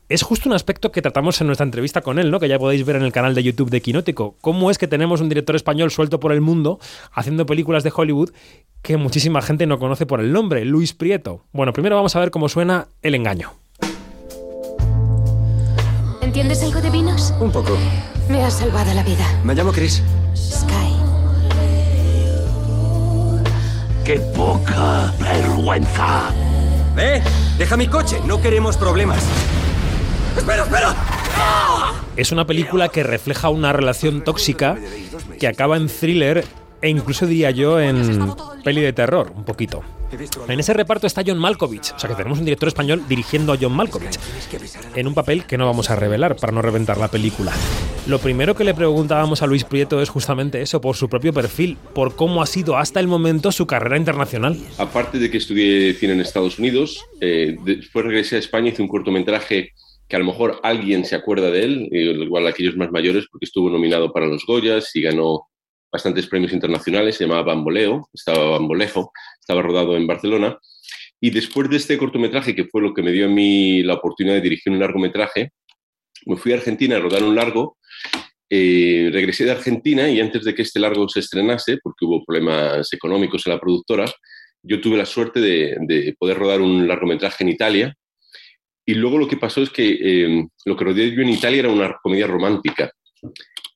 Speaker 1: Es justo un aspecto que tratamos en nuestra entrevista con él, ¿no? Que ya podéis ver en el canal de YouTube de Quinótico. ¿Cómo es que tenemos un director español suelto por el mundo haciendo películas de Hollywood que muchísima gente no conoce por el nombre, Luis Prieto? Bueno, primero vamos a ver cómo suena El engaño.
Speaker 10: ¿Entiendes algo de vinos?
Speaker 25: Un poco.
Speaker 10: Me has salvado la vida.
Speaker 25: Me llamo Chris.
Speaker 10: Sky.
Speaker 25: ¡Qué poca vergüenza! ¡Eh! ¡Deja mi coche! No queremos problemas. ¡Espera, espera!
Speaker 1: Es una película que refleja una relación tóxica que acaba en thriller e incluso diría yo en peli de terror, un poquito. En ese reparto está John Malkovich, o sea que tenemos un director español dirigiendo a John Malkovich, en un papel que no vamos a revelar para no reventar la película. Lo primero que le preguntábamos a Luis Prieto es justamente eso, por su propio perfil, por cómo ha sido hasta el momento su carrera internacional.
Speaker 26: Aparte de que estudié cine en Estados Unidos, eh, después regresé a España, hice un cortometraje que a lo mejor alguien se acuerda de él, eh, igual aquellos más mayores, porque estuvo nominado para los Goyas y ganó bastantes premios internacionales, se llamaba Bamboleo, estaba Bambolejo, estaba rodado en Barcelona. Y después de este cortometraje, que fue lo que me dio a mí la oportunidad de dirigir un largometraje, me fui a Argentina a rodar un largo, eh, regresé de Argentina y antes de que este largo se estrenase, porque hubo problemas económicos en la productora, yo tuve la suerte de, de poder rodar un largometraje en Italia. Y luego lo que pasó es que eh, lo que rodé yo en Italia era una comedia romántica.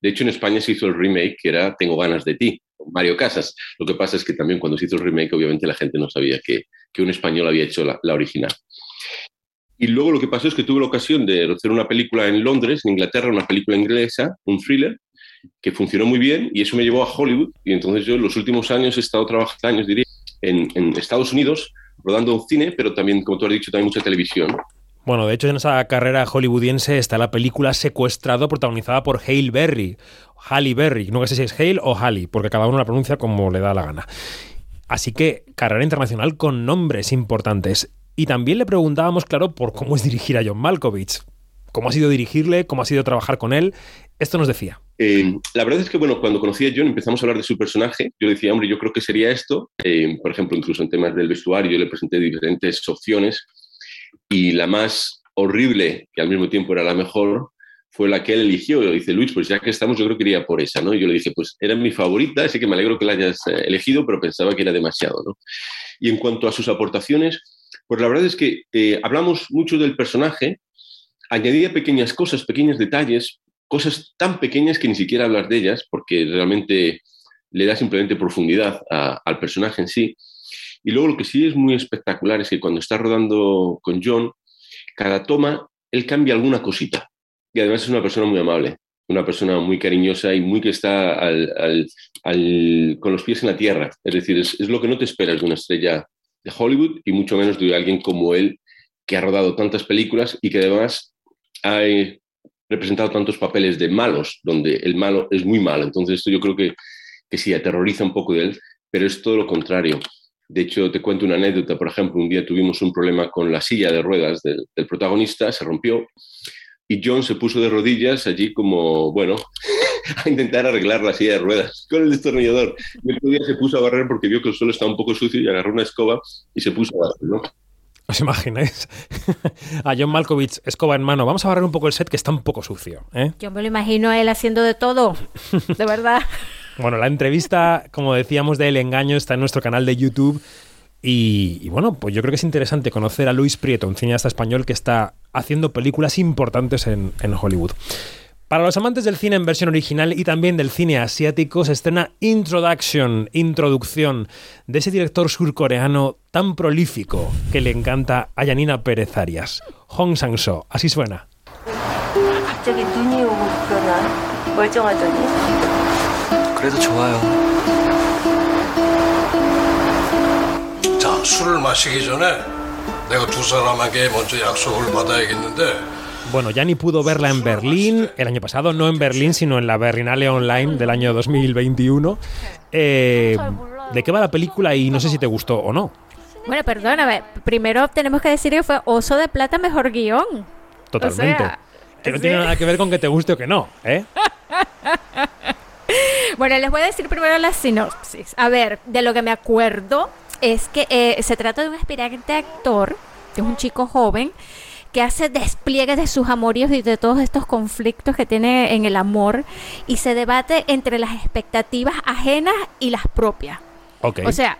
Speaker 26: De hecho, en España se hizo el remake, que era Tengo ganas de ti, con Mario Casas. Lo que pasa es que también cuando se hizo el remake, obviamente la gente no sabía que, que un español había hecho la, la original. Y luego lo que pasó es que tuve la ocasión de hacer una película en Londres, en Inglaterra, una película inglesa, un thriller, que funcionó muy bien y eso me llevó a Hollywood. Y entonces yo en los últimos años he estado trabajando, años diría, en, en Estados Unidos, rodando un cine, pero también, como tú has dicho, también mucha televisión.
Speaker 1: Bueno, de hecho en esa carrera hollywoodiense está la película Secuestrado protagonizada por Hale Berry, Halle Berry, no sé si es Hale o Halle, porque cada uno la pronuncia como le da la gana. Así que carrera internacional con nombres importantes. Y también le preguntábamos, claro, por cómo es dirigir a John Malkovich. ¿Cómo ha sido dirigirle? ¿Cómo ha sido trabajar con él? Esto nos decía.
Speaker 26: Eh, la verdad es que, bueno, cuando conocí a John empezamos a hablar de su personaje. Yo decía, hombre, yo creo que sería esto. Eh, por ejemplo, incluso en temas del vestuario, le presenté diferentes opciones. Y la más horrible, que al mismo tiempo era la mejor, fue la que él eligió. Yo dice, Luis, pues ya que estamos, yo creo que iría por esa, ¿no? Y yo le dije, pues era mi favorita, así que me alegro que la hayas eh, elegido, pero pensaba que era demasiado, ¿no? Y en cuanto a sus aportaciones, pues la verdad es que eh, hablamos mucho del personaje, añadía pequeñas cosas, pequeños detalles, cosas tan pequeñas que ni siquiera hablar de ellas, porque realmente le da simplemente profundidad al personaje en sí. Y luego lo que sí es muy espectacular es que cuando está rodando con John, cada toma, él cambia alguna cosita. Y además es una persona muy amable, una persona muy cariñosa y muy que está al- al- con los pies en la tierra. Es decir, es, es lo que no te esperas de una estrella de Hollywood y mucho menos de alguien como él, que ha rodado tantas películas y que además ha eh, representado tantos papeles de malos, donde el malo es muy malo. Entonces esto yo creo que, que sí, aterroriza un poco de él, pero es todo lo contrario. De hecho, te cuento una anécdota. Por ejemplo, un día tuvimos un problema con la silla de ruedas del, del protagonista, se rompió y John se puso de rodillas allí como, bueno, <laughs> a intentar arreglar la silla de ruedas con el destornillador. Y el otro día se puso a barrer porque vio que el suelo estaba un poco sucio y agarró una escoba y se puso a barrer, ¿no?
Speaker 1: ¿Os imagináis? <laughs> a John Malkovich, escoba en mano. Vamos a barrer un poco el set que está un poco sucio. ¿eh?
Speaker 13: Yo me lo imagino a él haciendo de todo, de verdad. <laughs>
Speaker 1: Bueno, la entrevista, como decíamos, de El Engaño está en nuestro canal de YouTube. Y, bueno, pues yo creo que es interesante conocer a Luis Prieto, un cineasta español que está haciendo películas importantes en, Hollywood. Para los amantes del cine en versión original y también del cine asiático, se estrena Introduction, Introducción, de ese director surcoreano tan prolífico que le encanta a Yanina Pérez Arias. Hong Sang-so, así suena.
Speaker 23: 갑자기 눈이 오고 그러나 멀쩡하더니
Speaker 27: 그래도 좋아요.
Speaker 28: 자, 술을 마시기 전에 내가 두 사람에게 먼저 약속을 받아야겠는데
Speaker 1: Bueno, ya ni pudo verla en Berlín el año pasado, no en Berlín, sino en la Berlinale Online del año 2021. Eh, ¿De qué va la película y no sé si te gustó o no?
Speaker 13: Bueno, perdóname. Primero tenemos que decir que fue Oso de Plata mejor guión.
Speaker 1: Totalmente.
Speaker 13: O sea,
Speaker 1: que no
Speaker 13: sí.
Speaker 1: tiene nada que ver con que te guste o que no, ¿eh? <laughs> <laughs>
Speaker 13: Bueno, les voy a decir primero la sinopsis. A ver, de lo que me acuerdo es que eh, se trata de un aspirante actor, que es un chico joven, que hace despliegue de sus amoríos y de todos estos conflictos que tiene en el amor y se debate entre las expectativas ajenas y las propias.
Speaker 1: Ok.
Speaker 13: O sea,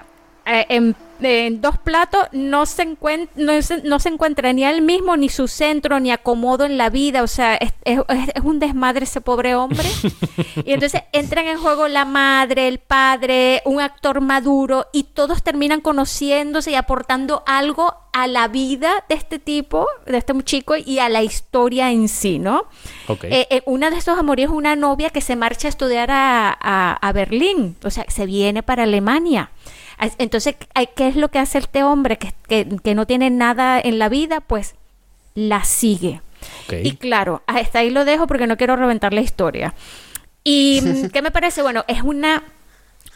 Speaker 13: eh, en, en dos platos no se, encuent- no, se, no se encuentra ni él mismo, ni su centro, ni acomodo en la vida. O sea, es, es- es un desmadre ese pobre hombre. <laughs> y entonces entran en juego la madre, el padre, un actor maduro, y todos terminan conociéndose y aportando algo a la vida de este tipo, de este chico, y a la historia en sí, ¿no?
Speaker 1: Ok.
Speaker 13: Eh, eh, una de estos amoríos es una novia que se marcha a estudiar a, a- a Berlín, o sea, se viene para Alemania. Entonces, ay, ¿qué es lo que hace este hombre que, que- que no tiene nada en la vida? Pues la sigue. Y claro, hasta ahí lo dejo porque no quiero reventar la historia. ¿Y <laughs> qué me parece? Bueno, es una,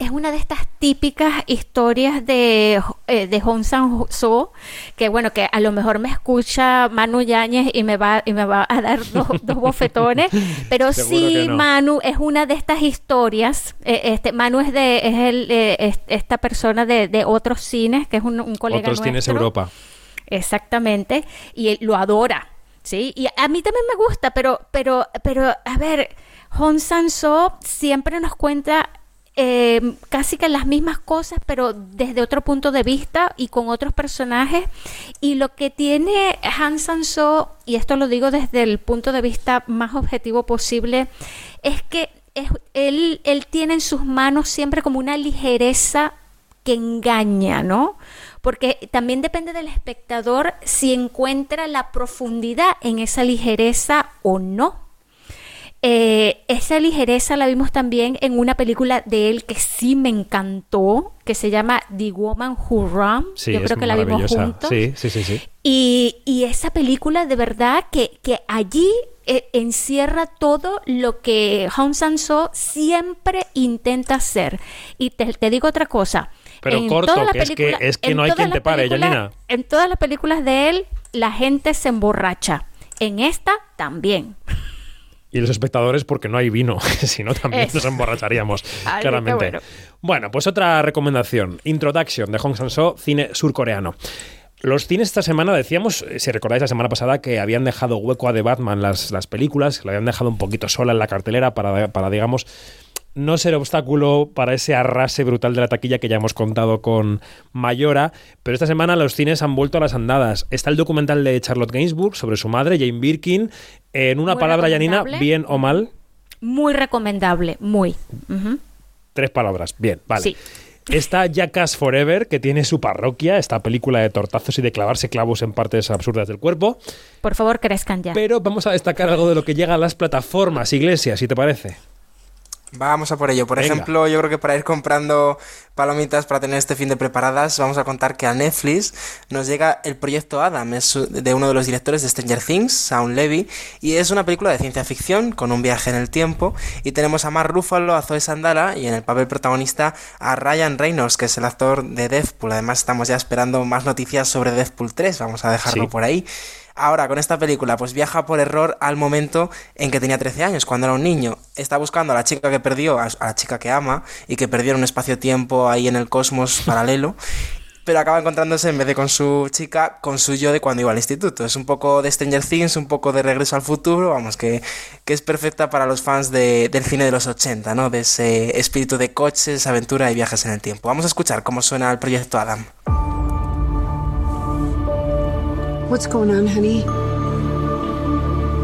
Speaker 13: es una de estas típicas historias de, eh, de Hong Sang-soo, que bueno, que a lo mejor me escucha Manu Yáñez y me va, y me va a dar dos, <laughs> dos bofetones, pero sí,
Speaker 29: no.
Speaker 13: Manu es una de estas historias. eh, este Manu es de es el, eh, es- esta persona de, de otros cines, que es un, un colega
Speaker 1: Otros
Speaker 13: nuestro.
Speaker 1: Europa.
Speaker 13: Exactamente, y lo adora, ¿sí? Y a mí también me gusta, pero, pero, pero, a ver, Hong Sang-soo siempre nos cuenta eh, casi que las mismas cosas, pero desde otro punto de vista y con otros personajes. Y lo que tiene Han Sang-soo, y esto lo digo desde el punto de vista más objetivo posible, es que él tiene en sus manos siempre como una ligereza que engaña, ¿no? Porque también depende del espectador si encuentra la profundidad en esa ligereza o no. Eh, esa ligereza la vimos también en una película de él que sí me encantó, que se llama The Woman Who.
Speaker 1: Sí,
Speaker 13: Yo
Speaker 1: es
Speaker 13: creo que la vimos juntos.
Speaker 1: Sí, sí, sí, sí.
Speaker 13: Y, y esa película de verdad que, que allí eh, encierra todo lo que Hong Sang-soo siempre intenta hacer. Y te, te digo otra cosa,
Speaker 1: Pero
Speaker 13: En
Speaker 1: corto, que es que, es que no hay quien te pare, Janina.
Speaker 13: En todas las películas de él, la gente se emborracha. En esta también.
Speaker 1: Y los espectadores porque no hay vino, <laughs> si no también
Speaker 13: Eso.
Speaker 1: nos emborracharíamos, <laughs>
Speaker 13: Ay,
Speaker 1: claramente.
Speaker 13: bueno.
Speaker 1: Bueno, pues otra recomendación, Introduction de Hong Sang-soo, cine surcoreano. Los cines esta semana, decíamos, eh, si recordáis la semana pasada, que habían dejado hueco a The Batman las, las películas, que la habían dejado un poquito sola en la cartelera para, para, digamos, no ser obstáculo para ese arrase brutal de la taquilla que ya hemos contado con Mayora, pero esta semana los cines han vuelto a las andadas. Está el documental de Charlotte Gainsbourg sobre su madre, Jane Birkin. En una
Speaker 13: Muy
Speaker 1: palabra, Janina,
Speaker 13: recomendable.
Speaker 1: bien o mal,
Speaker 13: Muy recomendable, muy.
Speaker 1: Tres palabras. Bien, vale.
Speaker 13: Sí.
Speaker 1: Está Jackass Forever, que tiene su parroquia, esta película de tortazos y de clavarse clavos en partes absurdas del cuerpo.
Speaker 13: Por favor, crezcan ya.
Speaker 1: Pero vamos a destacar algo de lo que llega a las plataformas, Iglesias, si te parece.
Speaker 22: Vamos a por ello. Por
Speaker 1: Venga.
Speaker 22: ejemplo, yo creo que para ir comprando palomitas para tener este fin de preparadas, vamos a contar que a Netflix nos llega el proyecto Adam, es de uno de los directores de Stranger Things, Sam Levy, y es una película de ciencia ficción con un viaje en el tiempo. Y tenemos a Mark Ruffalo, a Zoe Sandala y en el papel protagonista a Ryan Reynolds, que es el actor de Deadpool. Además, estamos ya esperando más noticias sobre Deadpool 3, vamos a dejarlo
Speaker 1: Sí.
Speaker 22: por ahí. Ahora, con esta película, pues viaja por error al momento en que tenía 13 años, cuando era un niño. Está buscando a la chica que perdió, a la chica que ama, y que perdió en un espacio-tiempo ahí en el cosmos <laughs> paralelo. Pero acaba encontrándose, en vez de con su chica, con su yo de cuando iba al instituto. Es un poco de Stranger Things, un poco de Regreso al Futuro, vamos, que, que es perfecta para los fans de- del cine de los 80, ¿no? De ese espíritu de coches, aventura y viajes en el tiempo. Vamos a escuchar cómo suena el proyecto Adam.
Speaker 29: What's going on, honey?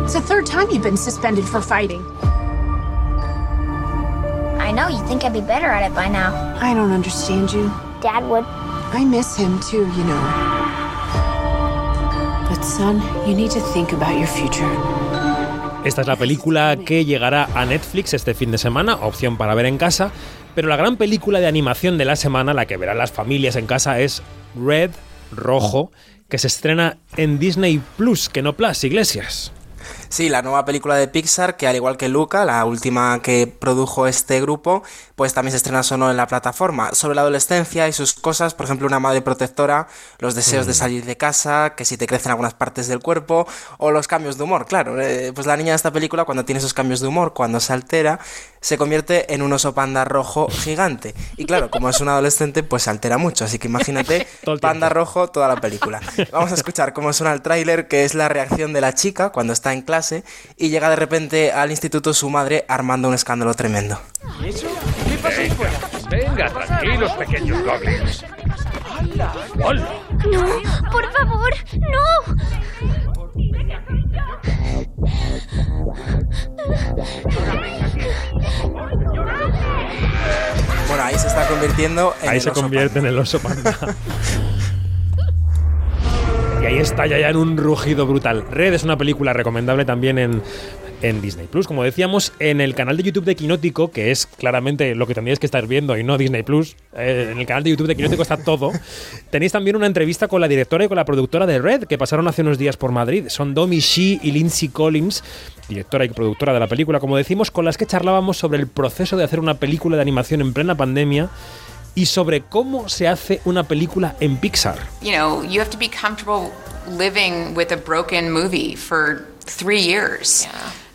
Speaker 29: It's the third time you've been suspended for fighting.
Speaker 30: I know, you'd think I'd be better at it by now.
Speaker 29: I don't understand you.
Speaker 30: Dad would.
Speaker 29: I miss him too, you know. But son, you need to think about your future.
Speaker 1: Esta es la película que llegará a Netflix este fin de semana, opción para ver en casa. Pero la gran película de animación de la semana, la que verán las familias en casa, es Red, Rojo, que se estrena en Disney Plus, que no Plus, Iglesias.
Speaker 22: Sí, la nueva película de Pixar, que al igual que Luca, la última que produjo este grupo, pues también se estrena solo en la plataforma. Sobre la adolescencia y sus cosas, por ejemplo, una madre protectora, los deseos de
Speaker 1: Mm.
Speaker 22: salir de casa, que si te crecen algunas partes del cuerpo, o los cambios de humor, claro. eh, pues la niña de esta película, cuando tiene esos cambios de humor, cuando se altera, se convierte en un oso panda rojo gigante. Y claro, como es un adolescente, pues se altera mucho. Así que imagínate, <laughs> panda rojo toda la película. Vamos a escuchar cómo suena el tráiler, que es la reacción de la chica cuando está en clase y llega de repente al instituto su madre armando un escándalo tremendo.
Speaker 31: Venga, tranquilos, pequeños goblins. ¡Hola!
Speaker 30: No, por favor, no.
Speaker 22: Bueno, ahí se está convirtiendo en
Speaker 1: Ahí
Speaker 22: el
Speaker 1: se
Speaker 22: oso
Speaker 1: convierte en el oso panda. <laughs> y ahí está ya, ya en un rugido brutal. Red es una película recomendable también en, en Disney Plus. Como decíamos, en el canal de YouTube de Quinótico, que es claramente lo que tendríais que estar viendo y no Disney Plus, eh, en el canal de YouTube de Quinótico está todo. <laughs> Tenéis también una entrevista con la directora y con la productora de Red, que pasaron hace unos días por Madrid. Son Domi Shi y Lindsay Collins, directora y productora de la película, como decimos, con las que charlábamos sobre el proceso de hacer una película de animación en plena pandemia y sobre cómo se hace una película en Pixar.
Speaker 32: You know, you have to be comfortable living with a broken movie for three years.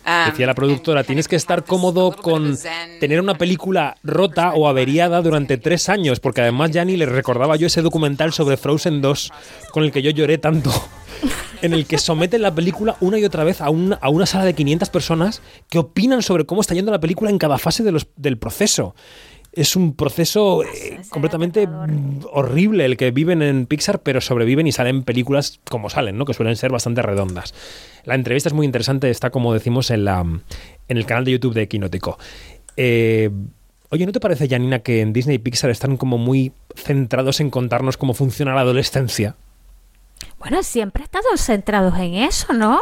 Speaker 32: Um,
Speaker 1: Decía la productora, tienes que estar cómodo con tener una película rota o averiada durante tres años, porque además ya ni le recordaba yo ese documental sobre Frozen 2 con el que yo lloré tanto, <laughs> en el que someten la película una y otra vez a una, a una sala de 500 personas que opinan sobre cómo está yendo la película en cada fase de los- del proceso. Es un proceso eh, completamente horrible el que viven en Pixar, pero sobreviven y salen películas como salen, ¿no? Que suelen ser bastante redondas. La entrevista es muy interesante, está como decimos en, la, en el canal de YouTube de Quinótico. Eh, oye, ¿no te parece, Janina, que en Disney y Pixar están como muy centrados en contarnos cómo funciona la adolescencia?
Speaker 13: Bueno, siempre he estado centrados en eso, ¿no?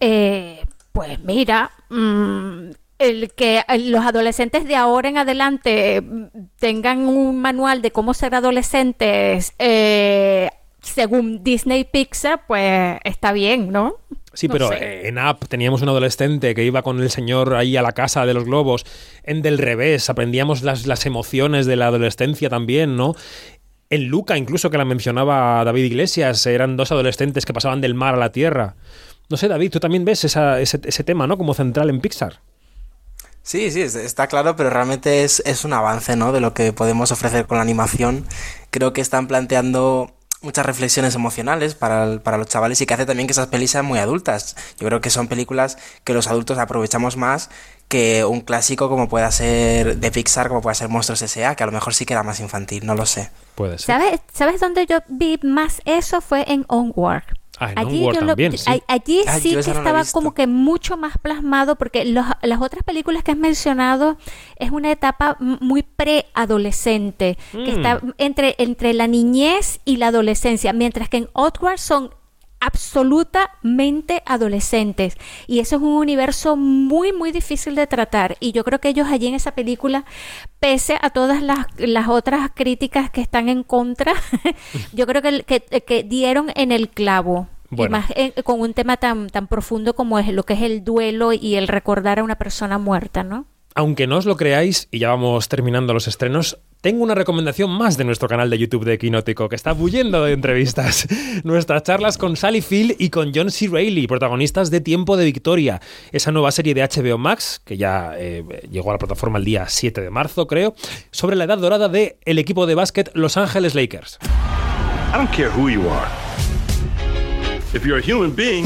Speaker 13: Eh, pues mira, mm, el que eh, los adolescentes de ahora en adelante mm, tengan un manual de cómo ser adolescentes eh, según Disney Pixar, pues está bien, ¿no?
Speaker 1: Sí,
Speaker 13: No
Speaker 1: pero
Speaker 13: sé.
Speaker 1: en App teníamos un adolescente que iba con el señor ahí a la casa de los globos. En Del Revés aprendíamos las, las emociones de la adolescencia también, ¿no? En Luca, incluso que la mencionaba David Iglesias, eran dos adolescentes que pasaban del mar a la tierra. No sé, David, tú también ves esa- ese, ese tema, ¿no? Como central en Pixar.
Speaker 22: Sí, sí, es- está claro, pero realmente es, es un avance, ¿no? De lo que podemos ofrecer con la animación. Creo que están planteando muchas reflexiones emocionales para, el- para los chavales y que hace también que esas pelis sean muy adultas. Yo creo que son películas que los adultos aprovechamos más que un clásico como pueda ser de Pixar, como pueda ser Monstruos S.A., que a lo mejor sí queda más infantil, no lo sé.
Speaker 1: Puede
Speaker 13: ¿Sabes, ¿Sabes dónde yo vi más eso? Fue en Onward.
Speaker 1: Ah, en Onward
Speaker 13: yo lo-
Speaker 1: también, sí.
Speaker 13: a- allí
Speaker 22: Ah,
Speaker 13: sí
Speaker 22: yo
Speaker 13: que
Speaker 22: no
Speaker 13: estaba como que mucho más plasmado porque los- las otras películas que has mencionado es una etapa muy preadolescente que
Speaker 33: Mm.
Speaker 13: está entre, entre la niñez y la adolescencia, mientras que en Onward son absolutamente adolescentes. Y eso es un universo muy muy difícil de tratar. Y yo creo que ellos allí en esa película pese a todas las, las otras críticas que están en contra <laughs> yo creo que, que, que dieron en el clavo.
Speaker 1: Bueno.
Speaker 13: y más eh, con un tema tan tan profundo como es lo que es el duelo y el recordar a una persona muerta no
Speaker 1: Aunque no os lo creáis, y ya vamos terminando los estrenos, tengo una recomendación más de nuestro canal de YouTube de Quinótico, que está bullendo de entrevistas. <laughs> Nuestras charlas con Sally Field y con John C. Reilly, protagonistas de Tiempo de Victoria, esa nueva serie de HBO Max, que ya eh, llegó a la plataforma el día 7 de marzo, creo, sobre la edad dorada de el equipo de básquet Los Ángeles Lakers.
Speaker 34: I don't care who you are. If you're a human being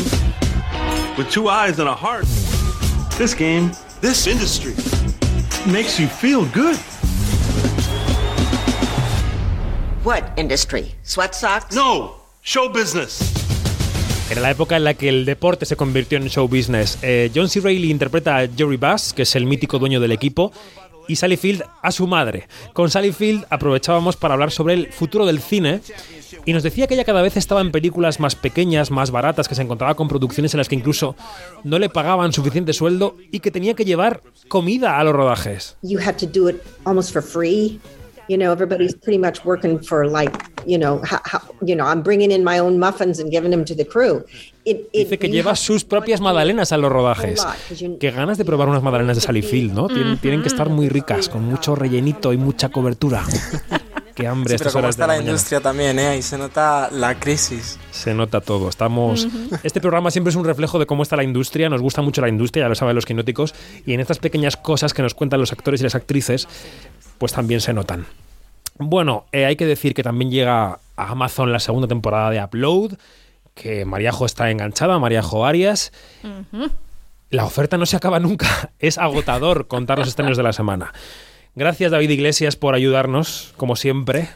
Speaker 34: with two eyes and a heart, this game, this industry makes you feel good.
Speaker 35: What industry? Sweat socks?
Speaker 34: No, show business.
Speaker 1: Era la época en la que el deporte se convirtió en show business. Eh, John C. Reilly interpreta a Jerry Bass, que es el mítico dueño del equipo, y Sally Field a su madre. Con Sally Field aprovechábamos para hablar sobre el futuro del cine y nos decía que ella cada vez estaba en películas más pequeñas, más baratas, que se encontraba con producciones en las que incluso no le pagaban suficiente sueldo y que tenía que llevar comida a los rodajes.
Speaker 36: you have to do it almost for free. You know, everybody's pretty much working for like, you know, how, how, you know, I'm bringing in my own muffins and giving them to the crew. It, it,
Speaker 1: Dice que lleva sus propias magdalenas a los rodajes. Qué ganas de probar unas magdalenas de Sally Field, ¿no? Tienen, tienen que estar muy ricas, con mucho rellenito y mucha cobertura. <laughs> Qué hambre
Speaker 22: Sí, pero
Speaker 1: estas
Speaker 22: como
Speaker 1: horas de
Speaker 22: está
Speaker 1: la
Speaker 22: la industria también, ¿eh? Ahí se nota la crisis.
Speaker 1: Se nota todo. Estamos. Este programa siempre es un reflejo de cómo está la industria. Nos gusta mucho la industria, ya lo saben los quinóticos. Y en estas pequeñas cosas que nos cuentan los actores y las actrices, pues también se notan. Bueno, eh, hay que decir que también llega a Amazon la segunda temporada de Upload, que Mariajo está enganchada, Mariajo Arias. La oferta no se acaba nunca. <laughs> Es agotador contar los estrenos de la semana. Gracias, David Iglesias, por ayudarnos, como siempre.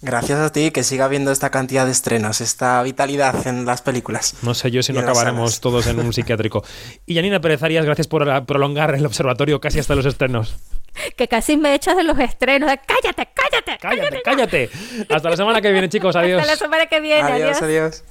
Speaker 22: Gracias a ti que siga habiendo esta cantidad de estrenos, esta vitalidad en las películas.
Speaker 1: No sé yo si no acabaremos todos en un psiquiátrico. <laughs> Y Janina Pérez Arias, gracias por prolongar el observatorio casi hasta los estrenos. <laughs>
Speaker 13: que casi me echas de los estrenos. Cállate cállate
Speaker 1: cállate cállate hasta la semana que viene chicos. Adiós <laughs>
Speaker 13: hasta la semana que viene
Speaker 22: Adiós, adiós.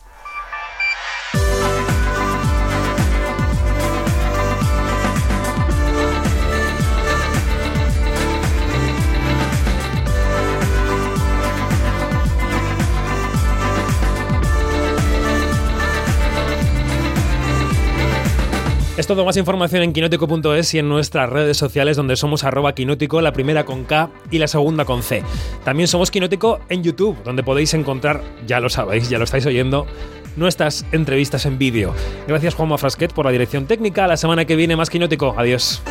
Speaker 1: Es todo más información en quinótico.es y en nuestras redes sociales donde somos arroba quinótico, la primera con K y la segunda con C. También somos quinótico en YouTube, donde podéis encontrar, ya lo sabéis, ya lo estáis oyendo, nuestras entrevistas en vídeo. Gracias Juanma Frasquet por la dirección técnica. La semana que viene más quinótico. Adiós.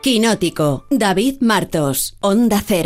Speaker 2: Quinótico, David Martos, Onda Cero.